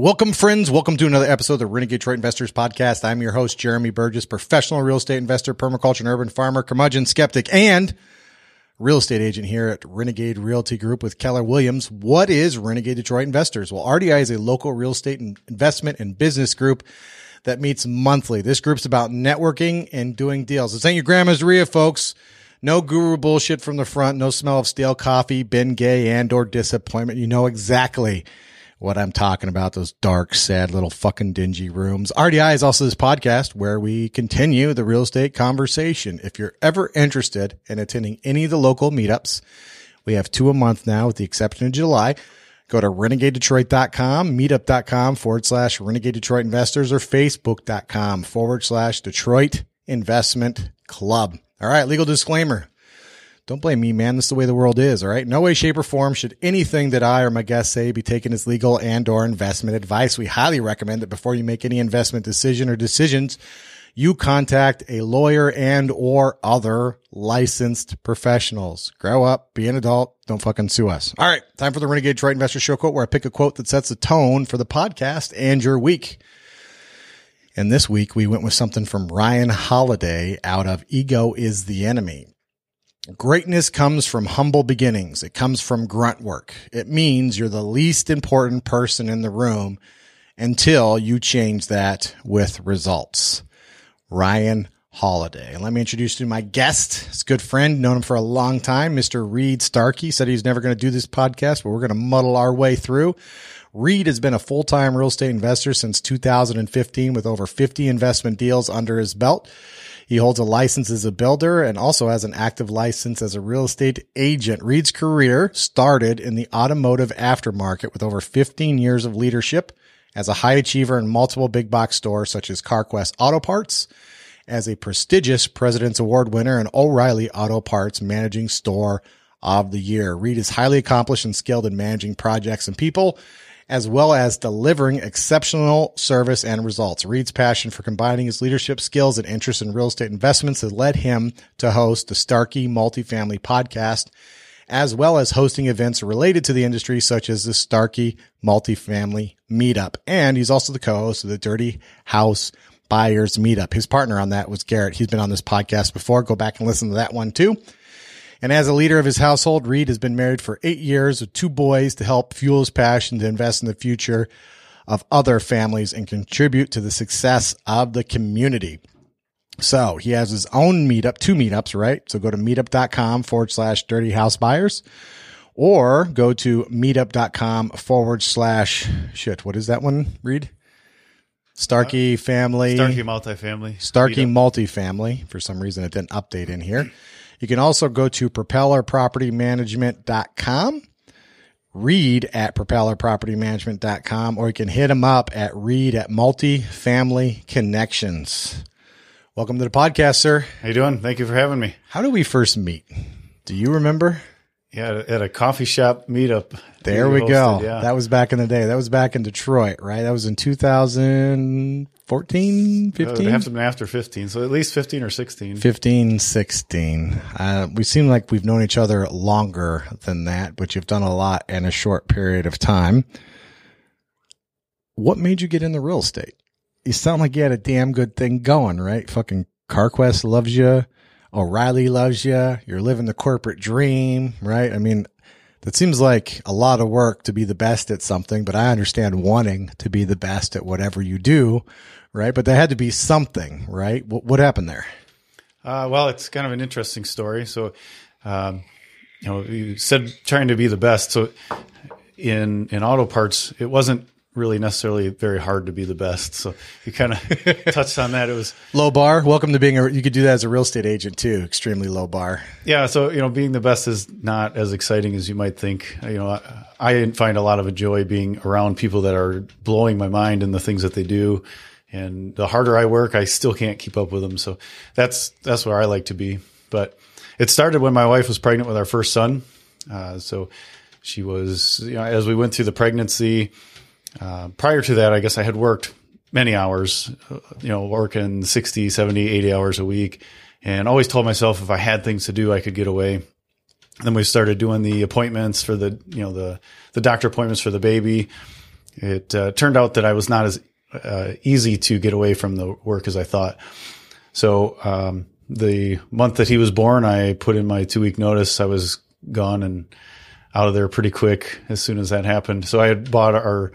Welcome, friends. Welcome to another episode of the Renegade Detroit Investors Podcast. I'm your host, Jeremy Burgess, professional real estate investor, permaculture and urban farmer, curmudgeon skeptic, and real estate agent here at Renegade Realty Group with Keller Williams. What is Renegade Detroit Investors? Well, RDI is a local real estate investment and business group that meets monthly. This group's about networking and doing deals. It's ain't your grandma's REIA, folks. No guru bullshit from the front. No smell of stale coffee, Bengay and or disappointment. You know exactly what I'm talking about, those dark, sad little fucking dingy rooms. RDI is also this podcast where we continue the real estate conversation. If you're ever interested in attending any of the local meetups, we have two a month now with the exception of July. Go to renegadedetroit.com, meetup.com forward slash renegade Detroit investors or facebook.com forward slash Detroit investment club. All right. Legal disclaimer. Don't blame me, man. This is the way the world is. All right. No way, shape or form should anything that I or my guests say be taken as legal and or investment advice. We highly recommend that before you make any investment decision or decisions, you contact a lawyer and or other licensed professionals. Grow up, be an adult. Don't fucking sue us. All right. Time for the Renegade Detroit Investor Show quote where I pick a quote that sets the tone for the podcast and your week. And this week we went with something from Ryan Holiday out of Ego is the Enemy. Greatness comes from humble beginnings. It comes from grunt work. It means you're the least important person in the room until you change that with results. Ryan Holiday. Let me introduce you to my guest. His good friend, known him for a long time, Mr. Reed Starkey. Said he's never going to do this podcast, but we're going to muddle our way through. Reed has been a full-time real estate investor since 2015 with over 50 investment deals under his belt. He holds a license as a builder and also has an active license as a real estate agent. Reed's career started in the automotive aftermarket with over 15 years of leadership as a high achiever in multiple big box stores such as CarQuest Auto Parts, as a prestigious President's Award winner and O'Reilly Auto Parts Managing Store of the Year. Reed is highly accomplished and skilled in managing projects and people as well as delivering exceptional service and results. Reed's passion for combining his leadership skills and interest in real estate investments has led him to host the Starkey Multifamily Podcast, as well as hosting events related to the industry, such as the Starkey Multifamily Meetup. And he's also the co-host of the Dirty House Buyers Meetup. His partner on that was Garrett. He's been on this podcast before. Go back and listen to that one too. And as a leader of his household, Reed has been married for eight years with two boys to help fuel his passion to invest in the future of other families and contribute to the success of the community. So he has his own meetup, two meetups, right? So go to meetup.com forward slash dirty house buyers or go to meetup.com forward slash shit. What is that one, Reed? Starkey uh, family. Starkey multifamily. Starkey multifamily. For some reason, it didn't update in here. You can also go to propellerpropertymanagement.com, Reed at propellerpropertymanagement.com, or you can hit them up at Reed at multifamily connections. Welcome to the podcast, sir. How you doing? Thank you for having me. How did we first meet? Do you remember? Yeah, at a coffee shop meetup. There we hosted, go. Yeah. That was back in the day. That was back in Detroit, right? That was in 2014, 15? It have to be after 15. So at least 15 or 16. 15, 16. Uh, we seem like we've known each other longer than that, but you've done a lot in a short period of time. What made you get into real estate? You sound like you had a damn good thing going, right? Fucking CarQuest loves you. O'Reilly loves you. You're living the corporate dream, right? I mean, that seems like a lot of work to be the best at something, but I understand wanting to be the best at whatever you do, right? But there had to be something, right? What, what happened there? Uh, well, it's kind of an interesting story. So, um, you know, you said trying to be the best. So, in in auto parts, it wasn't really necessarily very hard to be the best. So you kind of touched on that. It was low bar. Welcome to being a, you could do that as a real estate agent too. Extremely low bar. Yeah. So, you know, being the best is not as exciting as you might think. You know, I, I find a lot of a joy being around people that are blowing my mind in the things that they do. And the harder I work, I still can't keep up with them. So that's, that's where I like to be. But it started when my wife was pregnant with our first son. Uh, so she was, you know, as we went through the pregnancy, uh, prior to that, I guess I had worked many hours, uh, you know, working 60, 70, 80 hours a week and always told myself if I had things to do, I could get away. Then we started doing the appointments for the, you know, the, the doctor appointments for the baby. it uh, turned out that I was not as uh, easy to get away from the work as I thought. So um, the month that he was born, I put in my two week notice. I was gone and out of there pretty quick as soon as that happened. So I had bought our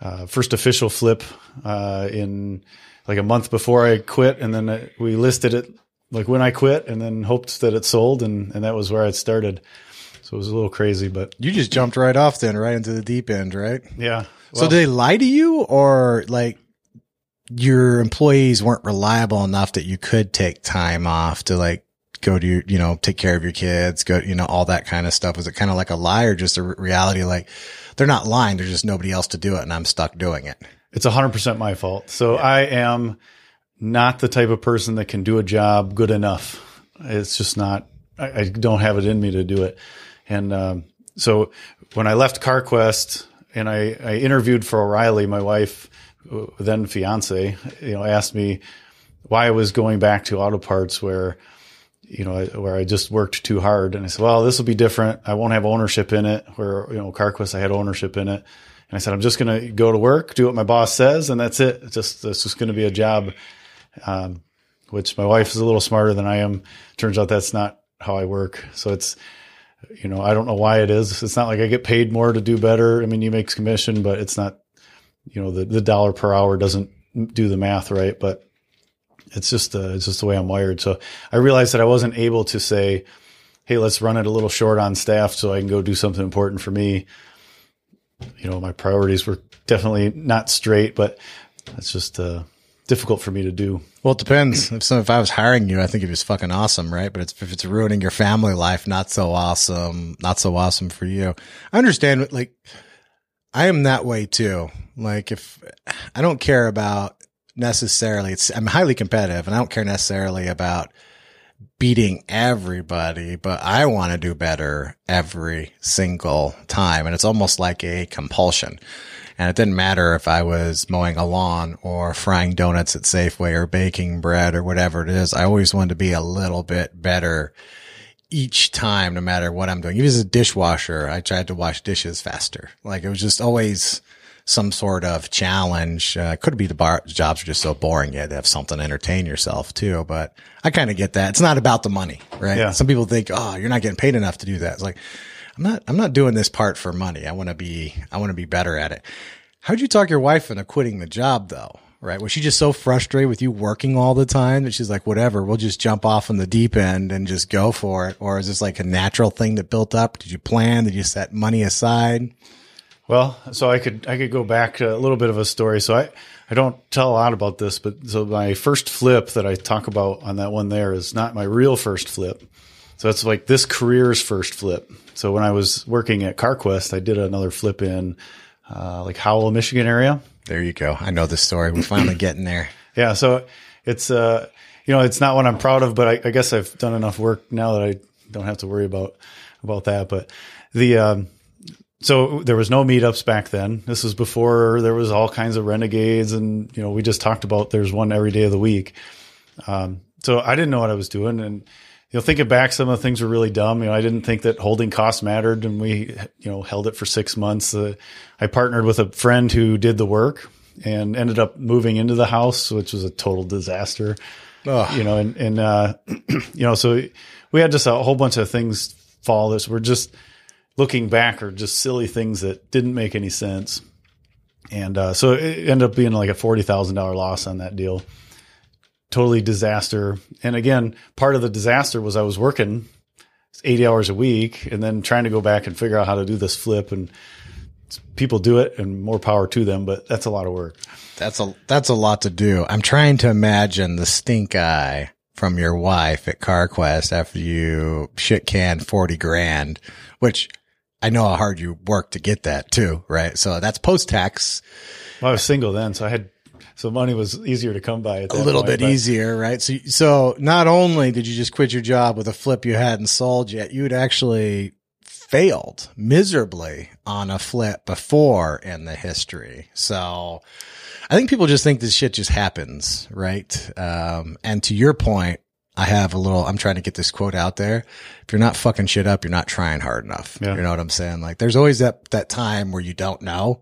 uh, first official flip uh, in like a month before I quit, and then uh, we listed it like when I quit, and then hoped that it sold, and and that was where I started. So it was a little crazy, but You just jumped right off then, right into the deep end, right? yeah. so did they lie to you or like your employees weren't reliable enough that you could take time off to like go to your, you know, take care of your kids, go, you know, all that kind of stuff? Was it kind of like a lie or just a reality? Like they're not lying. There's just nobody else to do it and I'm stuck doing it. it's hundred percent my fault. So I am not the type of person that can do a job good enough. It's just not. I, I don't have it in me to do it. And um, so when I left CarQuest and I, I interviewed for O'Reilly, my wife, uh, then fiance, you know, asked me why I was going back to auto parts where you know, where I just worked too hard. And I said, well, this will be different. I won't have ownership in it where, you know, CarQuest, I had ownership in it. And I said, I'm just going to go to work, do what my boss says. And that's it. It's just, it's just going to be a job. Um, which my wife is a little smarter than I am. Turns out that's not how I work. So it's, you know, I don't know why it is. It's not like I get paid more to do better. I mean, you make commission, but it's not, you know, the, the dollar per hour doesn't do the math right. But it's just uh, it's just the way I'm wired. So I realized that I wasn't able to say, "Hey, let's run it a little short on staff so I can go do something important for me." You know, my priorities were definitely not straight, but it's just uh, difficult for me to do. Well, it depends. If some, if I was hiring you, I think it was fucking awesome, right? But it's, if it's ruining your family life, not so awesome, not so awesome for you. I understand, like, I am that way too. Like, if I don't care about necessarily, it's, I'm highly competitive and I don't care necessarily about beating everybody, but I want to do better every single time. And it's almost like a compulsion. And it didn't matter if I was mowing a lawn or frying donuts at Safeway or baking bread or whatever it is. I always wanted to be a little bit better each time, no matter what I'm doing. Even as a dishwasher, I tried to wash dishes faster. Like it was just always some sort of challenge. Uh, could be the bar jobs are just so boring. You had to have something to entertain yourself too. But I kind of get that. It's not about the money, right? Yeah. Some people think, oh, you're not getting paid enough to do that. It's like, I'm not, I'm not doing this part for money. I want to be, I want to be better at it. How'd you talk your wife into quitting the job though? Right? Was she just so frustrated with you working all the time that she's like, whatever, we'll just jump off in the deep end and just go for it? Or is this like a natural thing that built up? Did you plan? Did you set money aside? Well, so I could I could go back to a little bit of a story. So I I don't tell a lot about this, but so my first flip that I talk about on that one there is not my real first flip. So it's like this career's first flip. So when I was working at CarQuest, I did another flip in uh, like Howell, Michigan area. There you go. I know the story. We're finally getting there. Yeah, so it's uh you know it's not what I'm proud of, but I, I guess I've done enough work now that I don't have to worry about about that. But the um, so there was no meetups back then. This was before there was all kinds of renegades, and you know we just talked about there's one every day of the week. Um, so I didn't know what I was doing, and you know thinking back, some of the things were really dumb. You know I didn't think that holding costs mattered, and we you know held it for six months. Uh, I partnered with a friend who did the work and ended up moving into the house, which was a total disaster. Ugh. You know, and and uh, you know, so we had just a whole bunch of things fall. This we're just looking back are just silly things that didn't make any sense. And uh, so it ended up being like a forty thousand dollar loss on that deal. Totally disaster. And again, part of the disaster was I was working eighty hours a week and then trying to go back and figure out how to do this flip. And people do it, and more power to them. But that's a lot of work. That's a that's a lot to do. I'm trying to imagine the stink eye from your wife at CarQuest after you shit canned forty grand, which I know how hard you worked to get that too, right? So that's post tax, Well, I was single then, so I had so money was easier to come by. At a little point, bit easier, right? So so not only did you just quit your job with a flip you hadn't sold yet, you had actually failed miserably on a flip before in the history. So I think people just think this shit just happens, right? Um, and to your point, I have a little, I'm trying to get this quote out there. If you're not fucking shit up, you're not trying hard enough. Yeah. You know what I'm saying? Like there's always that, that time where you don't know.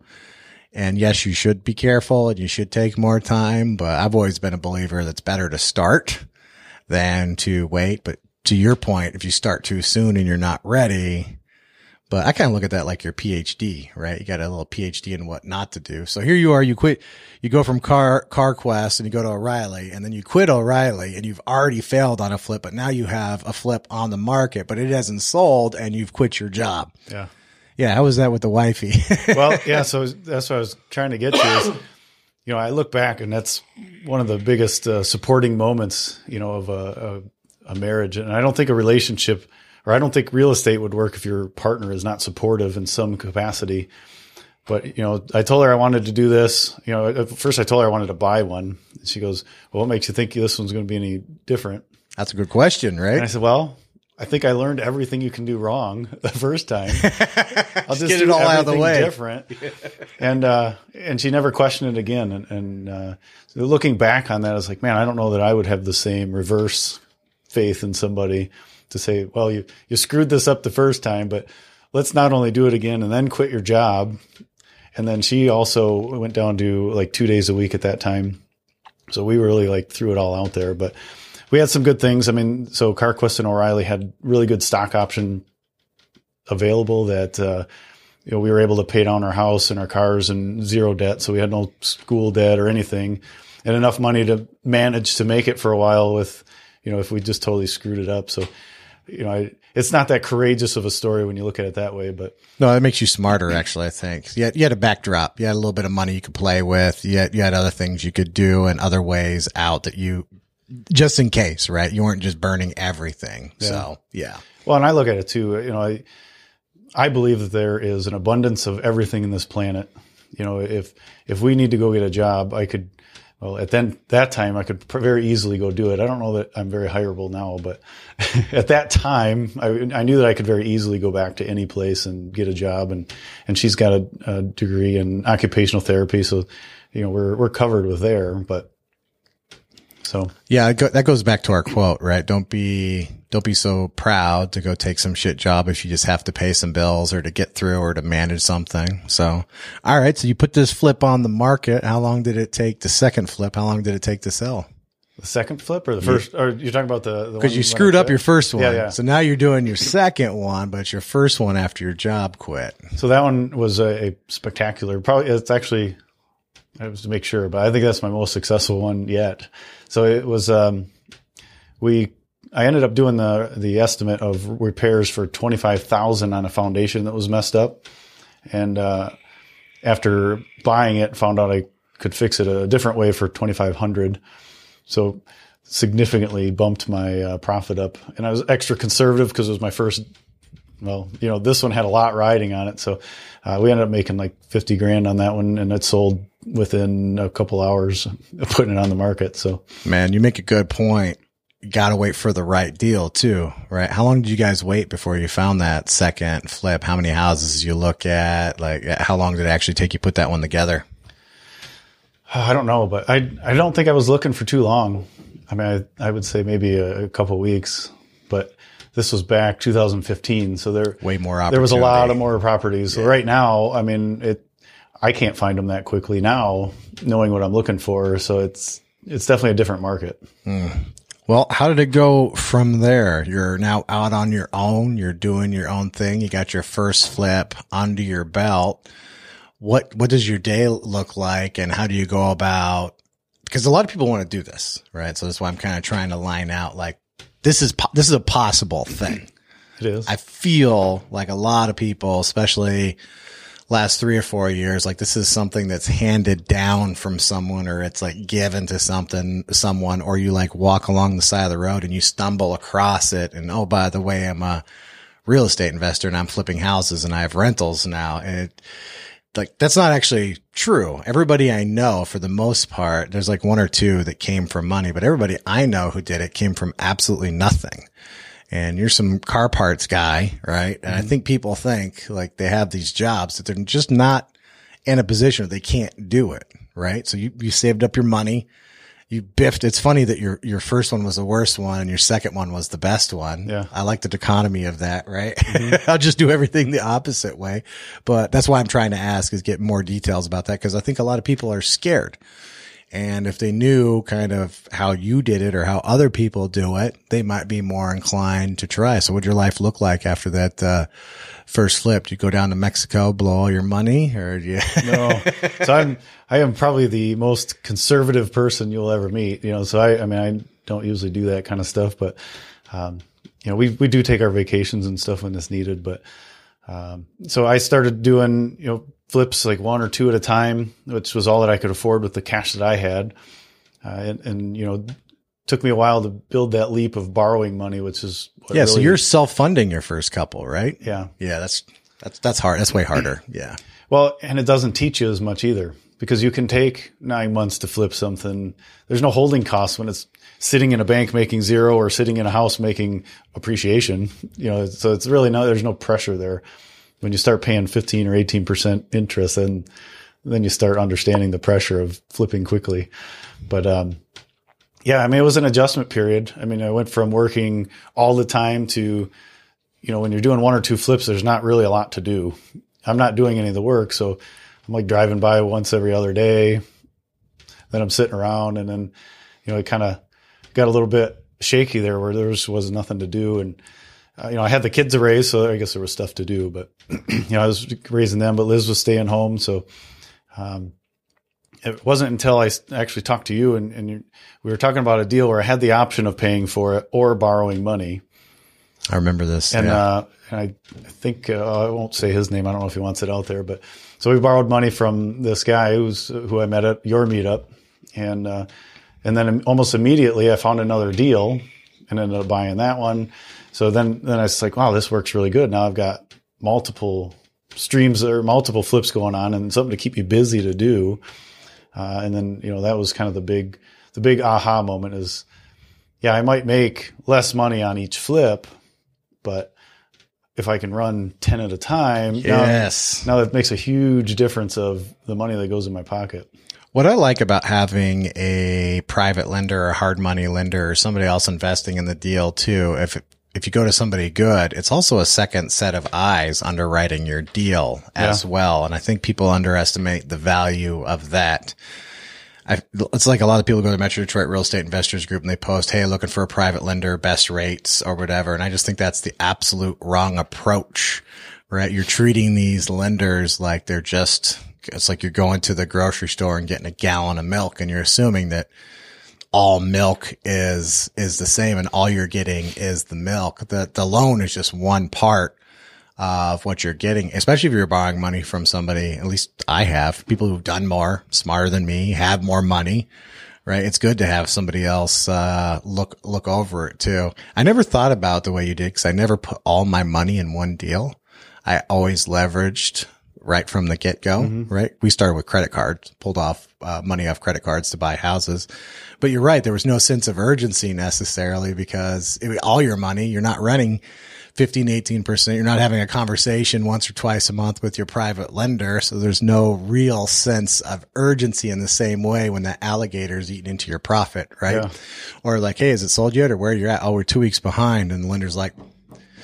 And yes, you should be careful and you should take more time, but I've always been a believer that's better to start than to wait. But to your point, if you start too soon and you're not ready, but I kind of look at that like your PhD, right? You got a little PhD in what not to do. So here you are, you quit, you go from car, CarQuest and you go to O'Reilly and then you quit O'Reilly and you've already failed on a flip, but now you have a flip on the market, but it hasn't sold and you've quit your job. Yeah. Yeah. How was that with the wifey? well, yeah. So that's what I was trying to get to is, you know, I look back and that's one of the biggest uh, supporting moments, you know, of a, a, a marriage. And I don't think a relationship or I don't think real estate would work if your partner is not supportive in some capacity. But, you know, I told her I wanted to do this. You know, at first I told her I wanted to buy one. She goes, well, what makes you think this one's going to be any different? That's a good question, right? And I said, well, I think I learned everything you can do wrong the first time. I'll just, get it all out of the way. Different, and uh, and she never questioned it again. And, and uh, so looking back on that, I was like, man, I don't know that I would have the same reverse faith in somebody to say, well, you, you screwed this up the first time, but let's not only do it again and then quit your job. And then she also went down to like two days a week at that time. So we really like threw it all out there, but we had some good things. I mean, so CarQuest and O'Reilly had really good stock option available that, uh, you know, we were able to pay down our house and our cars and zero debt. So we had no school debt or anything and enough money to manage to make it for a while with, you know, if we just totally screwed it up. So you know, I, it's not that courageous of a story when you look at it that way, but no, it makes you smarter. Actually, I think you had, you had a backdrop. You had a little bit of money you could play with. You had, you had other things you could do and other ways out that you, just in case, right? You weren't just burning everything. Yeah. So yeah. Well, and I look at it too. You know, I, I believe that there is an abundance of everything in this planet. You know, if if we need to go get a job, I could well, at then that time I could very easily go do it. I don't know that I'm very hireable now, but at that time I, I, knew that I could very easily go back to any place and get a job. And and she's got a, a degree in occupational therapy, so you know we're we're covered with there. But so yeah, that goes back to our quote, right? Don't be don't be so proud to go take some shit job if you just have to pay some bills or to get through or to manage something. So, all right. So you put this flip on the market. How long did it take the second flip? How long did it take to sell? The second flip or the first, yeah. or you're talking about the, because you screwed up your first one. Yeah, yeah. So now you're doing your second one, but it's your first one after your job quit. So that one was a, a spectacular, probably it's actually, I was to make sure, but I think that's my most successful one yet. So it was, um, we I ended up doing the the estimate of repairs for twenty five thousand on a foundation that was messed up, and uh, after buying it, found out I could fix it a different way for twenty five hundred. So significantly bumped my uh, profit up, and I was extra conservative because it was my first. Well, you know, this one had a lot riding on it, so uh, we ended up making like fifty grand on that one, and it sold within a couple hours of putting it on the market. So, man, you make a good point got to wait for the right deal too, right? How long did you guys wait before you found that second flip? How many houses you look at? Like, uh, how long did it actually take you put that one together? I don't know, but I I don't think I was looking for too long. I mean, I, I would say maybe a, a couple weeks, but this was back 2015, so there way more. There was a lot of more properties. So right now, I mean, it I can't find them that quickly now, knowing what I'm looking for. So it's it's definitely a different market. Mm. Well, how did it go from there? You're now out on your own. You're doing your own thing. You got your first flip under your belt. What, what does your day look like and how do you go about? Because a lot of people want to do this, right? So that's why I'm kind of trying to line out like, this is, po- this is a possible thing. It is. I feel like a lot of people, especially last three or four years, like this is something that's handed down from someone or it's like given to something, someone, or you like walk along the side of the road and you stumble across it. And oh, by the way, I'm a real estate investor and I'm flipping houses and I have rentals now. And it, like that's not actually true. Everybody I know, for the most part, there's like one or two that came from money, but everybody I know who did it came from absolutely nothing and you're some car parts guy, right? And mm-hmm. I think people think like they have these jobs that they're just not in a position that they can't do it, right? So you, you saved up your money you biffed. It's funny that your your first one was the worst one and your second one was the best one. Yeah. I like the dichotomy of that, right? I'll just do everything the opposite way. But that's why I'm trying to ask is get more details about that because I think a lot of people are scared. And if they knew kind of how you did it or how other people do it, they might be more inclined to try. So what your life look like after that, uh, first flip? Do you go down to Mexico, blow all your money or do you? no. So I'm I am probably the most conservative person you'll ever meet. You know, so I I mean I don't usually do that kind of stuff, but um, you know, we we do take our vacations and stuff when it's needed, but um, so I started doing, you know, flips like one or two at a time, which was all that I could afford with the cash that I had. Uh, and, and, you know, took me a while to build that leap of borrowing money, which is yeah. so you're self funding your first couple, right? yeah. Yeah. That's, that's, that's hard. That's way harder. Yeah. Well, and it doesn't teach you as much either because you can take nine months to flip something. There's no holding costs when it's sitting in a bank making zero or sitting in a house making appreciation. You know, so it's really no, there's no pressure there. When you start paying 15 or 18% interest, and then you start understanding the pressure of flipping quickly. But, um, yeah, I mean, it was an adjustment period. I mean, I went from working all the time to, you know, when you're doing one or two flips, there's not really a lot to do. I'm not doing any of the work. So I'm like driving by once every other day. Then I'm sitting around and then, you know, it kind of got a little bit shaky there where there was, was nothing to do. And, uh, you know, I had the kids to raise, so I guess there was stuff to do, but, you know, I was raising them, but Liz was staying home. So, um, it wasn't until I actually talked to you and, and we were talking about a deal where I had the option of paying for it or borrowing money. I remember this. And, yeah. uh, and I think, uh, I won't say his name. I don't know if he wants it out there, but so we borrowed money from this guy who's, who I met at your meetup. And, uh, and then almost immediately I found another deal and ended up buying that one. So then, then I was like, wow, this works really good. Now I've got multiple streams or multiple flips going on and something to keep me busy to do. Uh, and then, you know, that was kind of the big, the big aha moment is, yeah, I might make less money on each flip, but if I can run 10 at a time, yes. now, now that makes a huge difference of the money that goes in my pocket. What I like about having a private lender or hard money lender or somebody else investing in the deal too, if if you go to somebody good, it's also a second set of eyes underwriting your deal as Yeah. well. And I think people underestimate the value of that. I, it's like a lot of people go to Metro Detroit Real Estate Investors Group and they post, Hey, looking for a private lender, best rates or whatever. And I just think that's the absolute wrong approach, right? You're treating these lenders like they're just, it's like you're going to the grocery store and getting a gallon of milk and you're assuming that all milk is, is the same and all you're getting is the milk. The, the loan is just one part of what you're getting, especially if you're borrowing money from somebody. At least I have people who've done more, smarter than me, have more money. Right. It's good to have somebody else, uh, look, look over it too. I never thought about the way you did because I never put all my money in one deal. I always leveraged right from the get go. Right. We started with credit cards, pulled off uh, money off credit cards to buy houses. But you're right. There was no sense of urgency necessarily because it, all your money, you're not running 15, 18%. You're not having a conversation once or twice a month with your private lender. So there's no real sense of urgency in the same way when that alligator is eating into your profit, right? Yeah. Or like, Hey, is it sold yet or where you're at? Oh, we're two weeks behind. And the lender's like,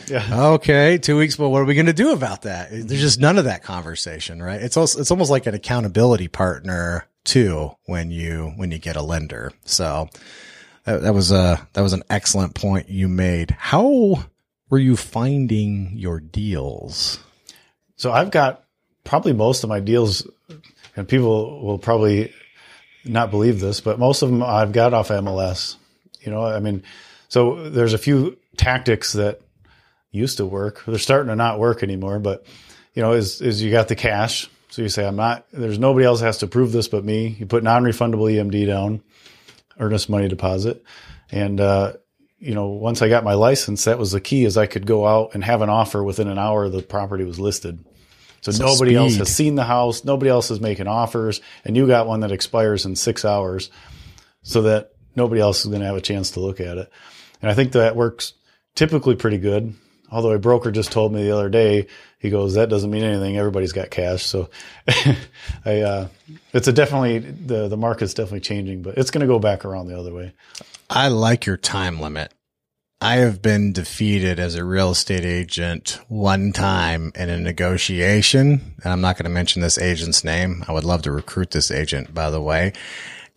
Yeah. okay, two weeks, but what are we going to do about that? There's just none of that conversation, right? It's also, it's almost like an accountability partner too when you, when you get a lender. So that, that was a, that was an excellent point you made. How were you finding your deals? So I've got probably most of my deals, and people will probably not believe this, but most of them I've got off MLS. You know, I mean, so there's a few tactics that used to work. They're starting to not work anymore, but you know, is is you got the cash. So you say, I'm not, there's nobody else has to prove this but me. You put non-refundable EMD down, earnest money deposit. And, uh, you know, once I got my license, that was the key is I could go out and have an offer within an hour the property was listed. So, So nobody else has seen the house. Nobody else is making offers. And you got one that expires in six hours so that nobody else is going to have a chance to look at it. And I think that works typically pretty good. Although a broker just told me the other day, he goes, that doesn't mean anything. Everybody's got cash. So I, uh, it's a definitely, the, the market's definitely changing, but it's going to go back around the other way. I like your time limit. I have been defeated as a real estate agent one time in a negotiation. And I'm not going to mention this agent's name. I would love to recruit this agent, by the way.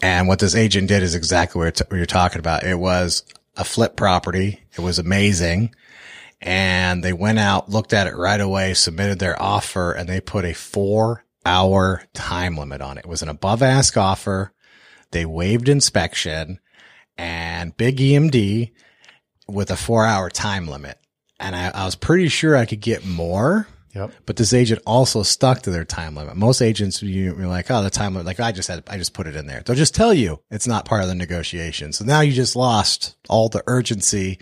And what this agent did is exactly what you're talking about. It was a flip property. It was amazing. And they went out, looked at it right away, submitted their offer, and they put a four hour time limit on it. It was an above ask offer. They waived inspection and big EMD with a four hour time limit. And I, I was pretty sure I could get more. Yep. But this agent also stuck to their time limit. Most agents, you, you're like, oh, the time limit, like I just had, I just put it in there. They'll just tell you it's not part of the negotiation. So now you just lost all the urgency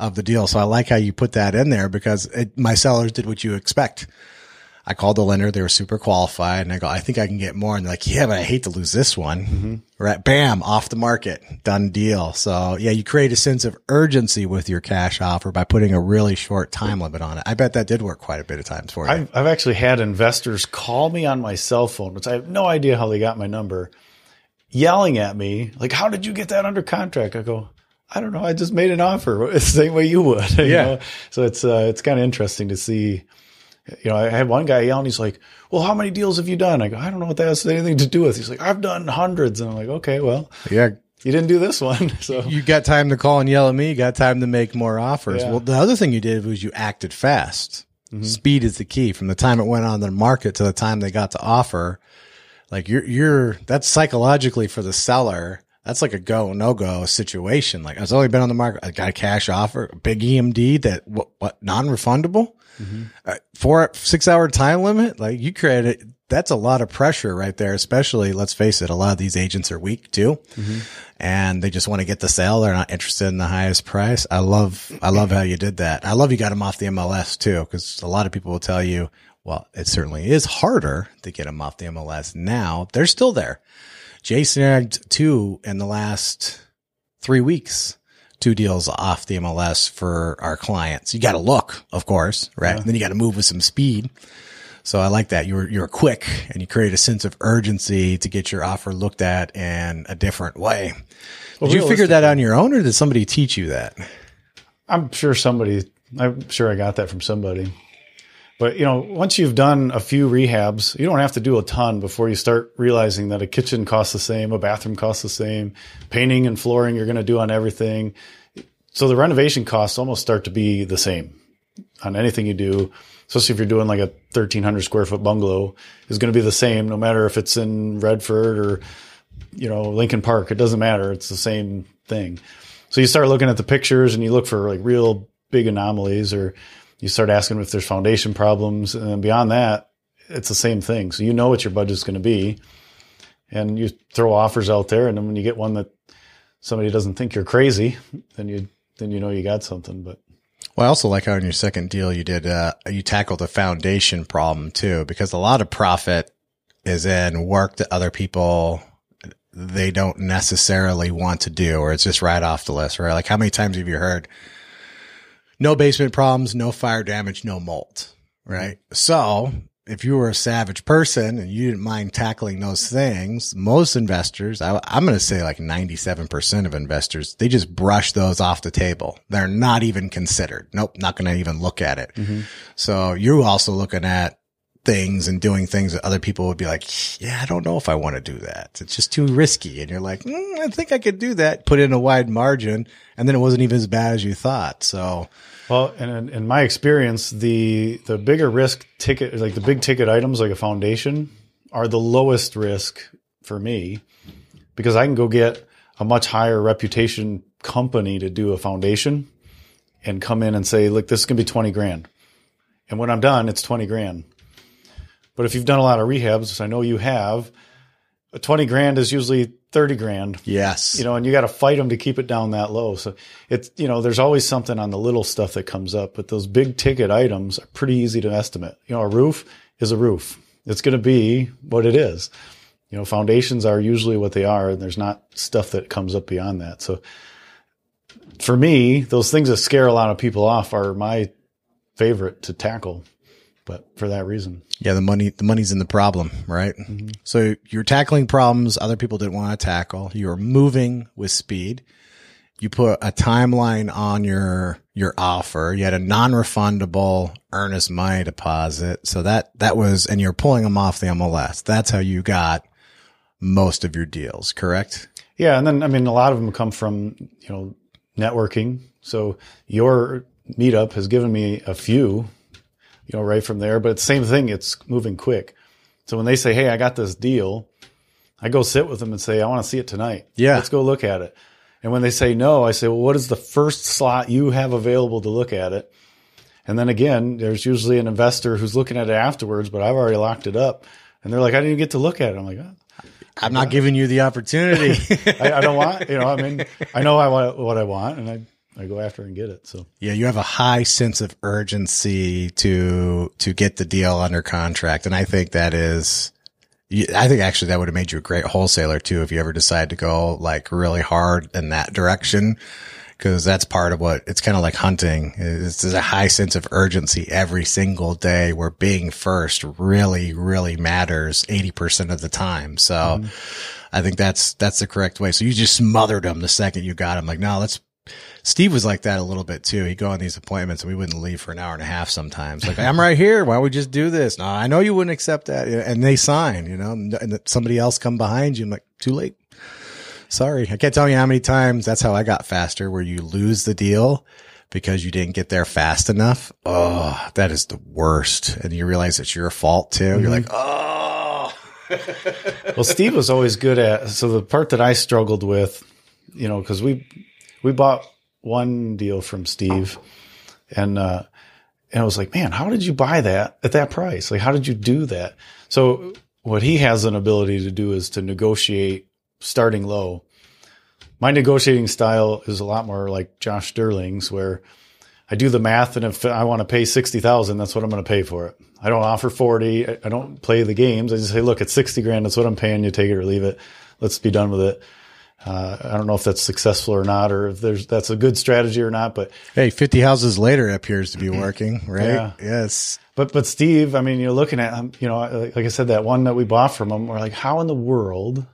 of the deal. So I like how you put that in there because it, my sellers did what you expect. I called the lender. They were super qualified. And I go, I think I can get more. And they're like, yeah, but I hate to lose this one. Mm-hmm. Right. Bam, off the market, done deal. So yeah, you create a sense of urgency with your cash offer by putting a really short time limit on it. I bet that did work quite a bit of times for you. I've, I've actually had investors call me on my cell phone, which I have no idea how they got my number, yelling at me, like, how did you get that under contract? I go, I don't know. I just made an offer the same way you would. You yeah. Know? So it's, uh, it's kind of interesting to see you know, I had one guy yelling, he's like, well, how many deals have you done? I go, I don't know what that has anything to do with. He's like, I've done hundreds. And I'm like, okay, well, yeah, you didn't do this one. So you got time to call and yell at me. You got time to make more offers. Yeah. Well, the other thing you did was you acted fast. Mm-hmm. Speed is the key from the time it went on the market to the time they got to offer. Like you're, you're, that's psychologically for the seller. That's like a go, no go situation. Like it's only been on the market. I got a cash offer, a big EMD that what, what non-refundable. Mm-hmm. Uh, four, six hour time limit. Like you created, that's a lot of pressure right there. Especially, let's face it, a lot of these agents are weak too. Mm-hmm. And they just want to get the sale. They're not interested in the highest price. I love, I love how you did that. I love you got them off the MLS too, because a lot of people will tell you, well, it certainly is harder to get them off the MLS now. They're still there. Jason snagged two in the last three weeks two deals off the MLS for our clients. You got to look, of course, right? Yeah. then you got to move with some speed. So I like that. You were, you were quick and you create a sense of urgency to get your offer looked at in a different way. Well, did you figure that out on your own or did somebody teach you that? I'm sure somebody, I'm sure I got that from somebody. But you know, once you've done a few rehabs, you don't have to do a ton before you start realizing that a kitchen costs the same, a bathroom costs the same, painting and flooring you're going to do on everything. So the renovation costs almost start to be the same on anything you do, especially if you're doing like a 1300 square foot bungalow is going to be the same no matter if it's in Redford or you know, Lincoln Park, it doesn't matter. It's the same thing. So you start looking at the pictures and you look for like real big anomalies or you start asking if there's foundation problems. And beyond that, it's the same thing. So you know what your budget's going to be. And you throw offers out there. And then when you get one that somebody doesn't think you're crazy, then you, then you know you got something. But well, I also like how in your second deal you did, uh, you tackled the foundation problem too, because a lot of profit is in work that other people they don't necessarily want to do, or it's just right off the list, right? Like how many times have you heard, no basement problems, no fire damage, no mold, right? So if you were a savage person and you didn't mind tackling those things, most investors, I, am going to say like 97% of investors, they just brush those off the table. They're not even considered. Nope, not going to even look at it. Mm-hmm. So you're also looking at things and doing things that other people would be like, yeah, I don't know if I want to do that. It's just too risky. And you're like, mm, I think I could do that. Put in a wide margin. And then it wasn't even as bad as you thought. So well, and in, my experience, the the bigger risk ticket, like the big ticket items, like a foundation, are the lowest risk for me because I can go get a much higher reputation company to do a foundation and come in and say, look, this is going to be 20 grand. And when I'm done, it's 20 grand. But if you've done a lot of rehabs, I know you have, 20 grand is usually 30 grand. Yes. You know, and you got to fight them to keep it down that low. So it's, you know, there's always something on the little stuff that comes up, but those big ticket items are pretty easy to estimate. You know, a roof is a roof. It's going to be what it is. You know, foundations are usually what they are, and there's not stuff that comes up beyond that. So for me, those things that scare a lot of people off are my favorite to tackle, but for that reason. Yeah, the money the money's in the problem, right? Mm-hmm. So you're tackling problems other people didn't want to tackle. You're moving with speed. You put a timeline on your your offer. You had a non-refundable earnest money deposit. So that that was and you're pulling them off the MLS. That's how you got most of your deals, correct? Yeah, and then I mean a lot of them come from you know networking. So your meetup has given me a few, you know, right from there. But it's the same thing; it's moving quick. So when they say, "Hey, I got this deal," I go sit with them and say, "I want to see it tonight. Yeah. let's go look at it." And when they say no, I say, "Well, what is the first slot you have available to look at it?" And then again, there's usually an investor who's looking at it afterwards, but I've already locked it up. And they're like, I didn't even get to look at it. I'm like, oh, I'm not giving you the opportunity. I, I don't want, you know, I mean, I know I want what I want and I, I go after and get it. So Yeah, you have a high sense of urgency to to get the deal under contract, and I think that is. I think actually that would have made you a great wholesaler too if you ever decide to go like really hard in that direction, because that's part of what it's kind of like hunting. It's there's a high sense of urgency every single day, where being first really really matters eighty percent of the time. So. Mm-hmm. I think that's that's the correct way. So you just smothered him the second you got him. Like, no, let's Steve was like that a little bit too. He'd go on these appointments and we wouldn't leave for an hour and a half sometimes. Like, I'm right here. Why don't we just do this? No, I know you wouldn't accept that. And they sign, you know, and somebody else come behind you. I'm like, too late. Sorry. I can't tell you how many times that's how I got faster where you lose the deal because you didn't get there fast enough. Oh, that is the worst. And you realize it's your fault too. You're mm-hmm. like, oh, well, Steve was always good at. So the part that I struggled with, you know, because we we bought one deal from Steve, and uh, and I was like, man, how did you buy that at that price? Like, how did you do that? So what he has an ability to do is to negotiate starting low. My negotiating style is a lot more like Josh Sterling's, where I do the math, and if I want to pay sixty thousand, that's what I'm going to pay for it. I don't offer forty. I don't play the games. I just say, look, it's sixty grand. That's what I'm paying. You take it or leave it. Let's be done with it. Uh, I don't know if that's successful or not, or if there's that's a good strategy or not. But hey, 50 houses later appears to be working, right? Yeah. Yes. but but Steve, I mean, you're looking at. You know, like, I said, that one that we bought from him. We're like, how in the world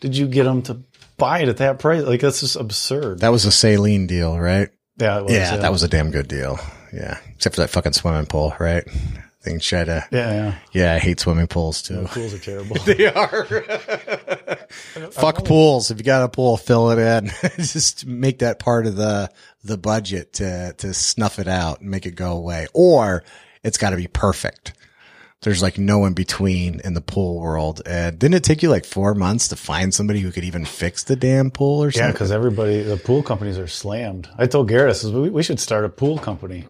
did you get him to buy it at that price? Like that's just absurd. That was a Saline deal, right? yeah, it was, yeah, that was a damn good deal. Yeah. Except for that fucking swimming pool, right? Try to, yeah, yeah. yeah, I hate swimming pools too. Pools are terrible. They are. Fuck pools. If you got a pool, fill it in. Just make that part of the, the budget to, to snuff it out and make it go away. Or it's got to be perfect. There's like no in between in the pool world. And didn't it take you like four months to find somebody who could even fix the damn pool or something? Yeah, because everybody, the pool companies are slammed. I told Garrett, I says, we, we should start a pool company.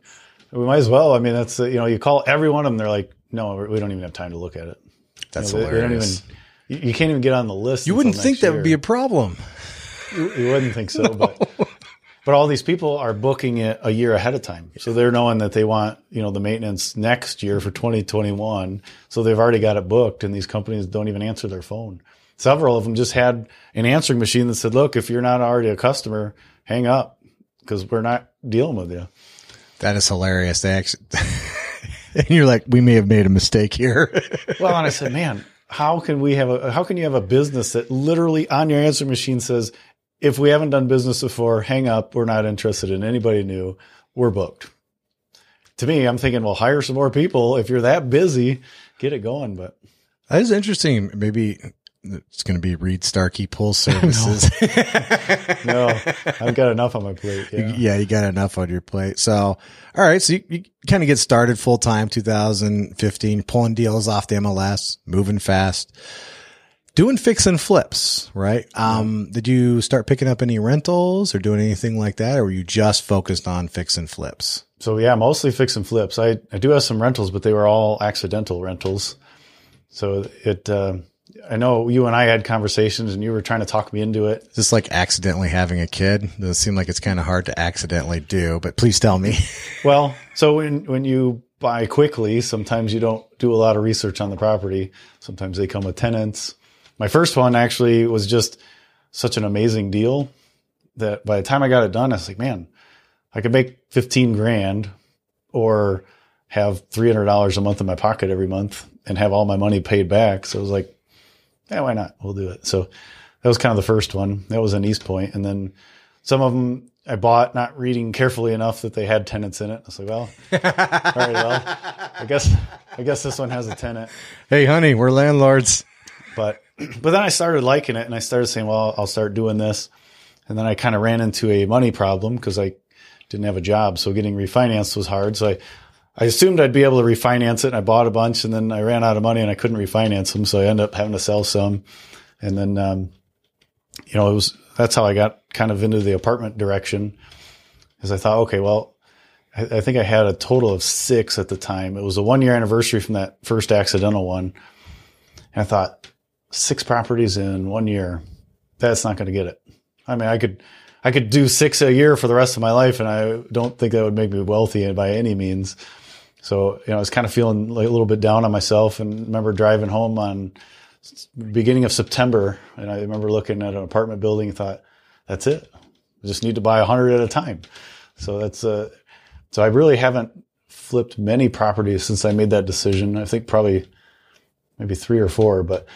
We might as well. I mean, that's, uh, you know, you call every one of them, they're like, no, we don't even have time to look at it. That's You know, they, they don't even, hilarious. you, you can't even get on the list. you wouldn't think that would be a problem. You, you wouldn't think so, but but all these people are booking it a year ahead of time, so they're knowing that they want you know the maintenance next year for 2021. So they've already got it booked, and these companies don't even answer their phone. Several of them just had an answering machine that said, "Look, if you're not already a customer, hang up because we're not dealing with you." That is hilarious. They actually, and you're like, we may have made a mistake here. Well, and I said, "Man, how can we have a how can you have a business that literally on your answering machine says?" If we haven't done business before, hang up. We're not interested in anybody new. We're booked. to me, I'm thinking, well, hire some more people. If you're that busy, get it going. But That is interesting. Maybe it's going to be Reed Starkey Pool Services. no, I've got enough on my plate. Yeah. yeah, you got enough on your plate. So, all right. So you, you kind of get started full time 2015, pulling deals off the MLS, moving fast, doing fix and flips, right? Um, did you start picking up any rentals or doing anything like that? Or were you just focused on fix and flips? So yeah, mostly fix and flips. I, I do have some rentals, but they were all accidental rentals. So it, uh, I know you and I had conversations and you were trying to talk me into it. Just like accidentally having a kid. Does seem like it's kind of hard to accidentally do, but please tell me. Well, so when, when you buy quickly, sometimes you don't do a lot of research on the property. Sometimes they come with tenants. My first one actually was just such an amazing deal that by the time I got it done, I was like, man, I could make 15 grand or have $300 a month in my pocket every month and have all my money paid back. So it was like, yeah, why not? We'll do it. So that was kind of the first one. That was in Eastpointe. And then some of them I bought not reading carefully enough that they had tenants in it. I was like, well, all right, well, I guess, I guess this one has a tenant. Hey, honey, we're landlords. But, but then I started liking it and I started saying, well, I'll start doing this. And then I kind of ran into a money problem because I didn't have a job. So getting refinanced was hard. So I, I assumed I'd be able to refinance it and I bought a bunch and then I ran out of money and I couldn't refinance them. So I ended up having to sell some. And then, um, you know, it was, that's how I got kind of into the apartment direction is I thought, okay, well, I, I think I had a total of six at the time. It was a one year anniversary from that first accidental one. And I thought six properties in one year, that's not going to get it. I mean, I could, I could do six a year for the rest of my life, and I don't think that would make me wealthy by any means. So, you know, I was kind of feeling like a little bit down on myself, and remember driving home on beginning of September, and I remember looking at an apartment building and thought, "That's it. I just need to buy a hundred at a time." So that's uh, so I really haven't flipped many properties since I made that decision. I think probably maybe three or four, but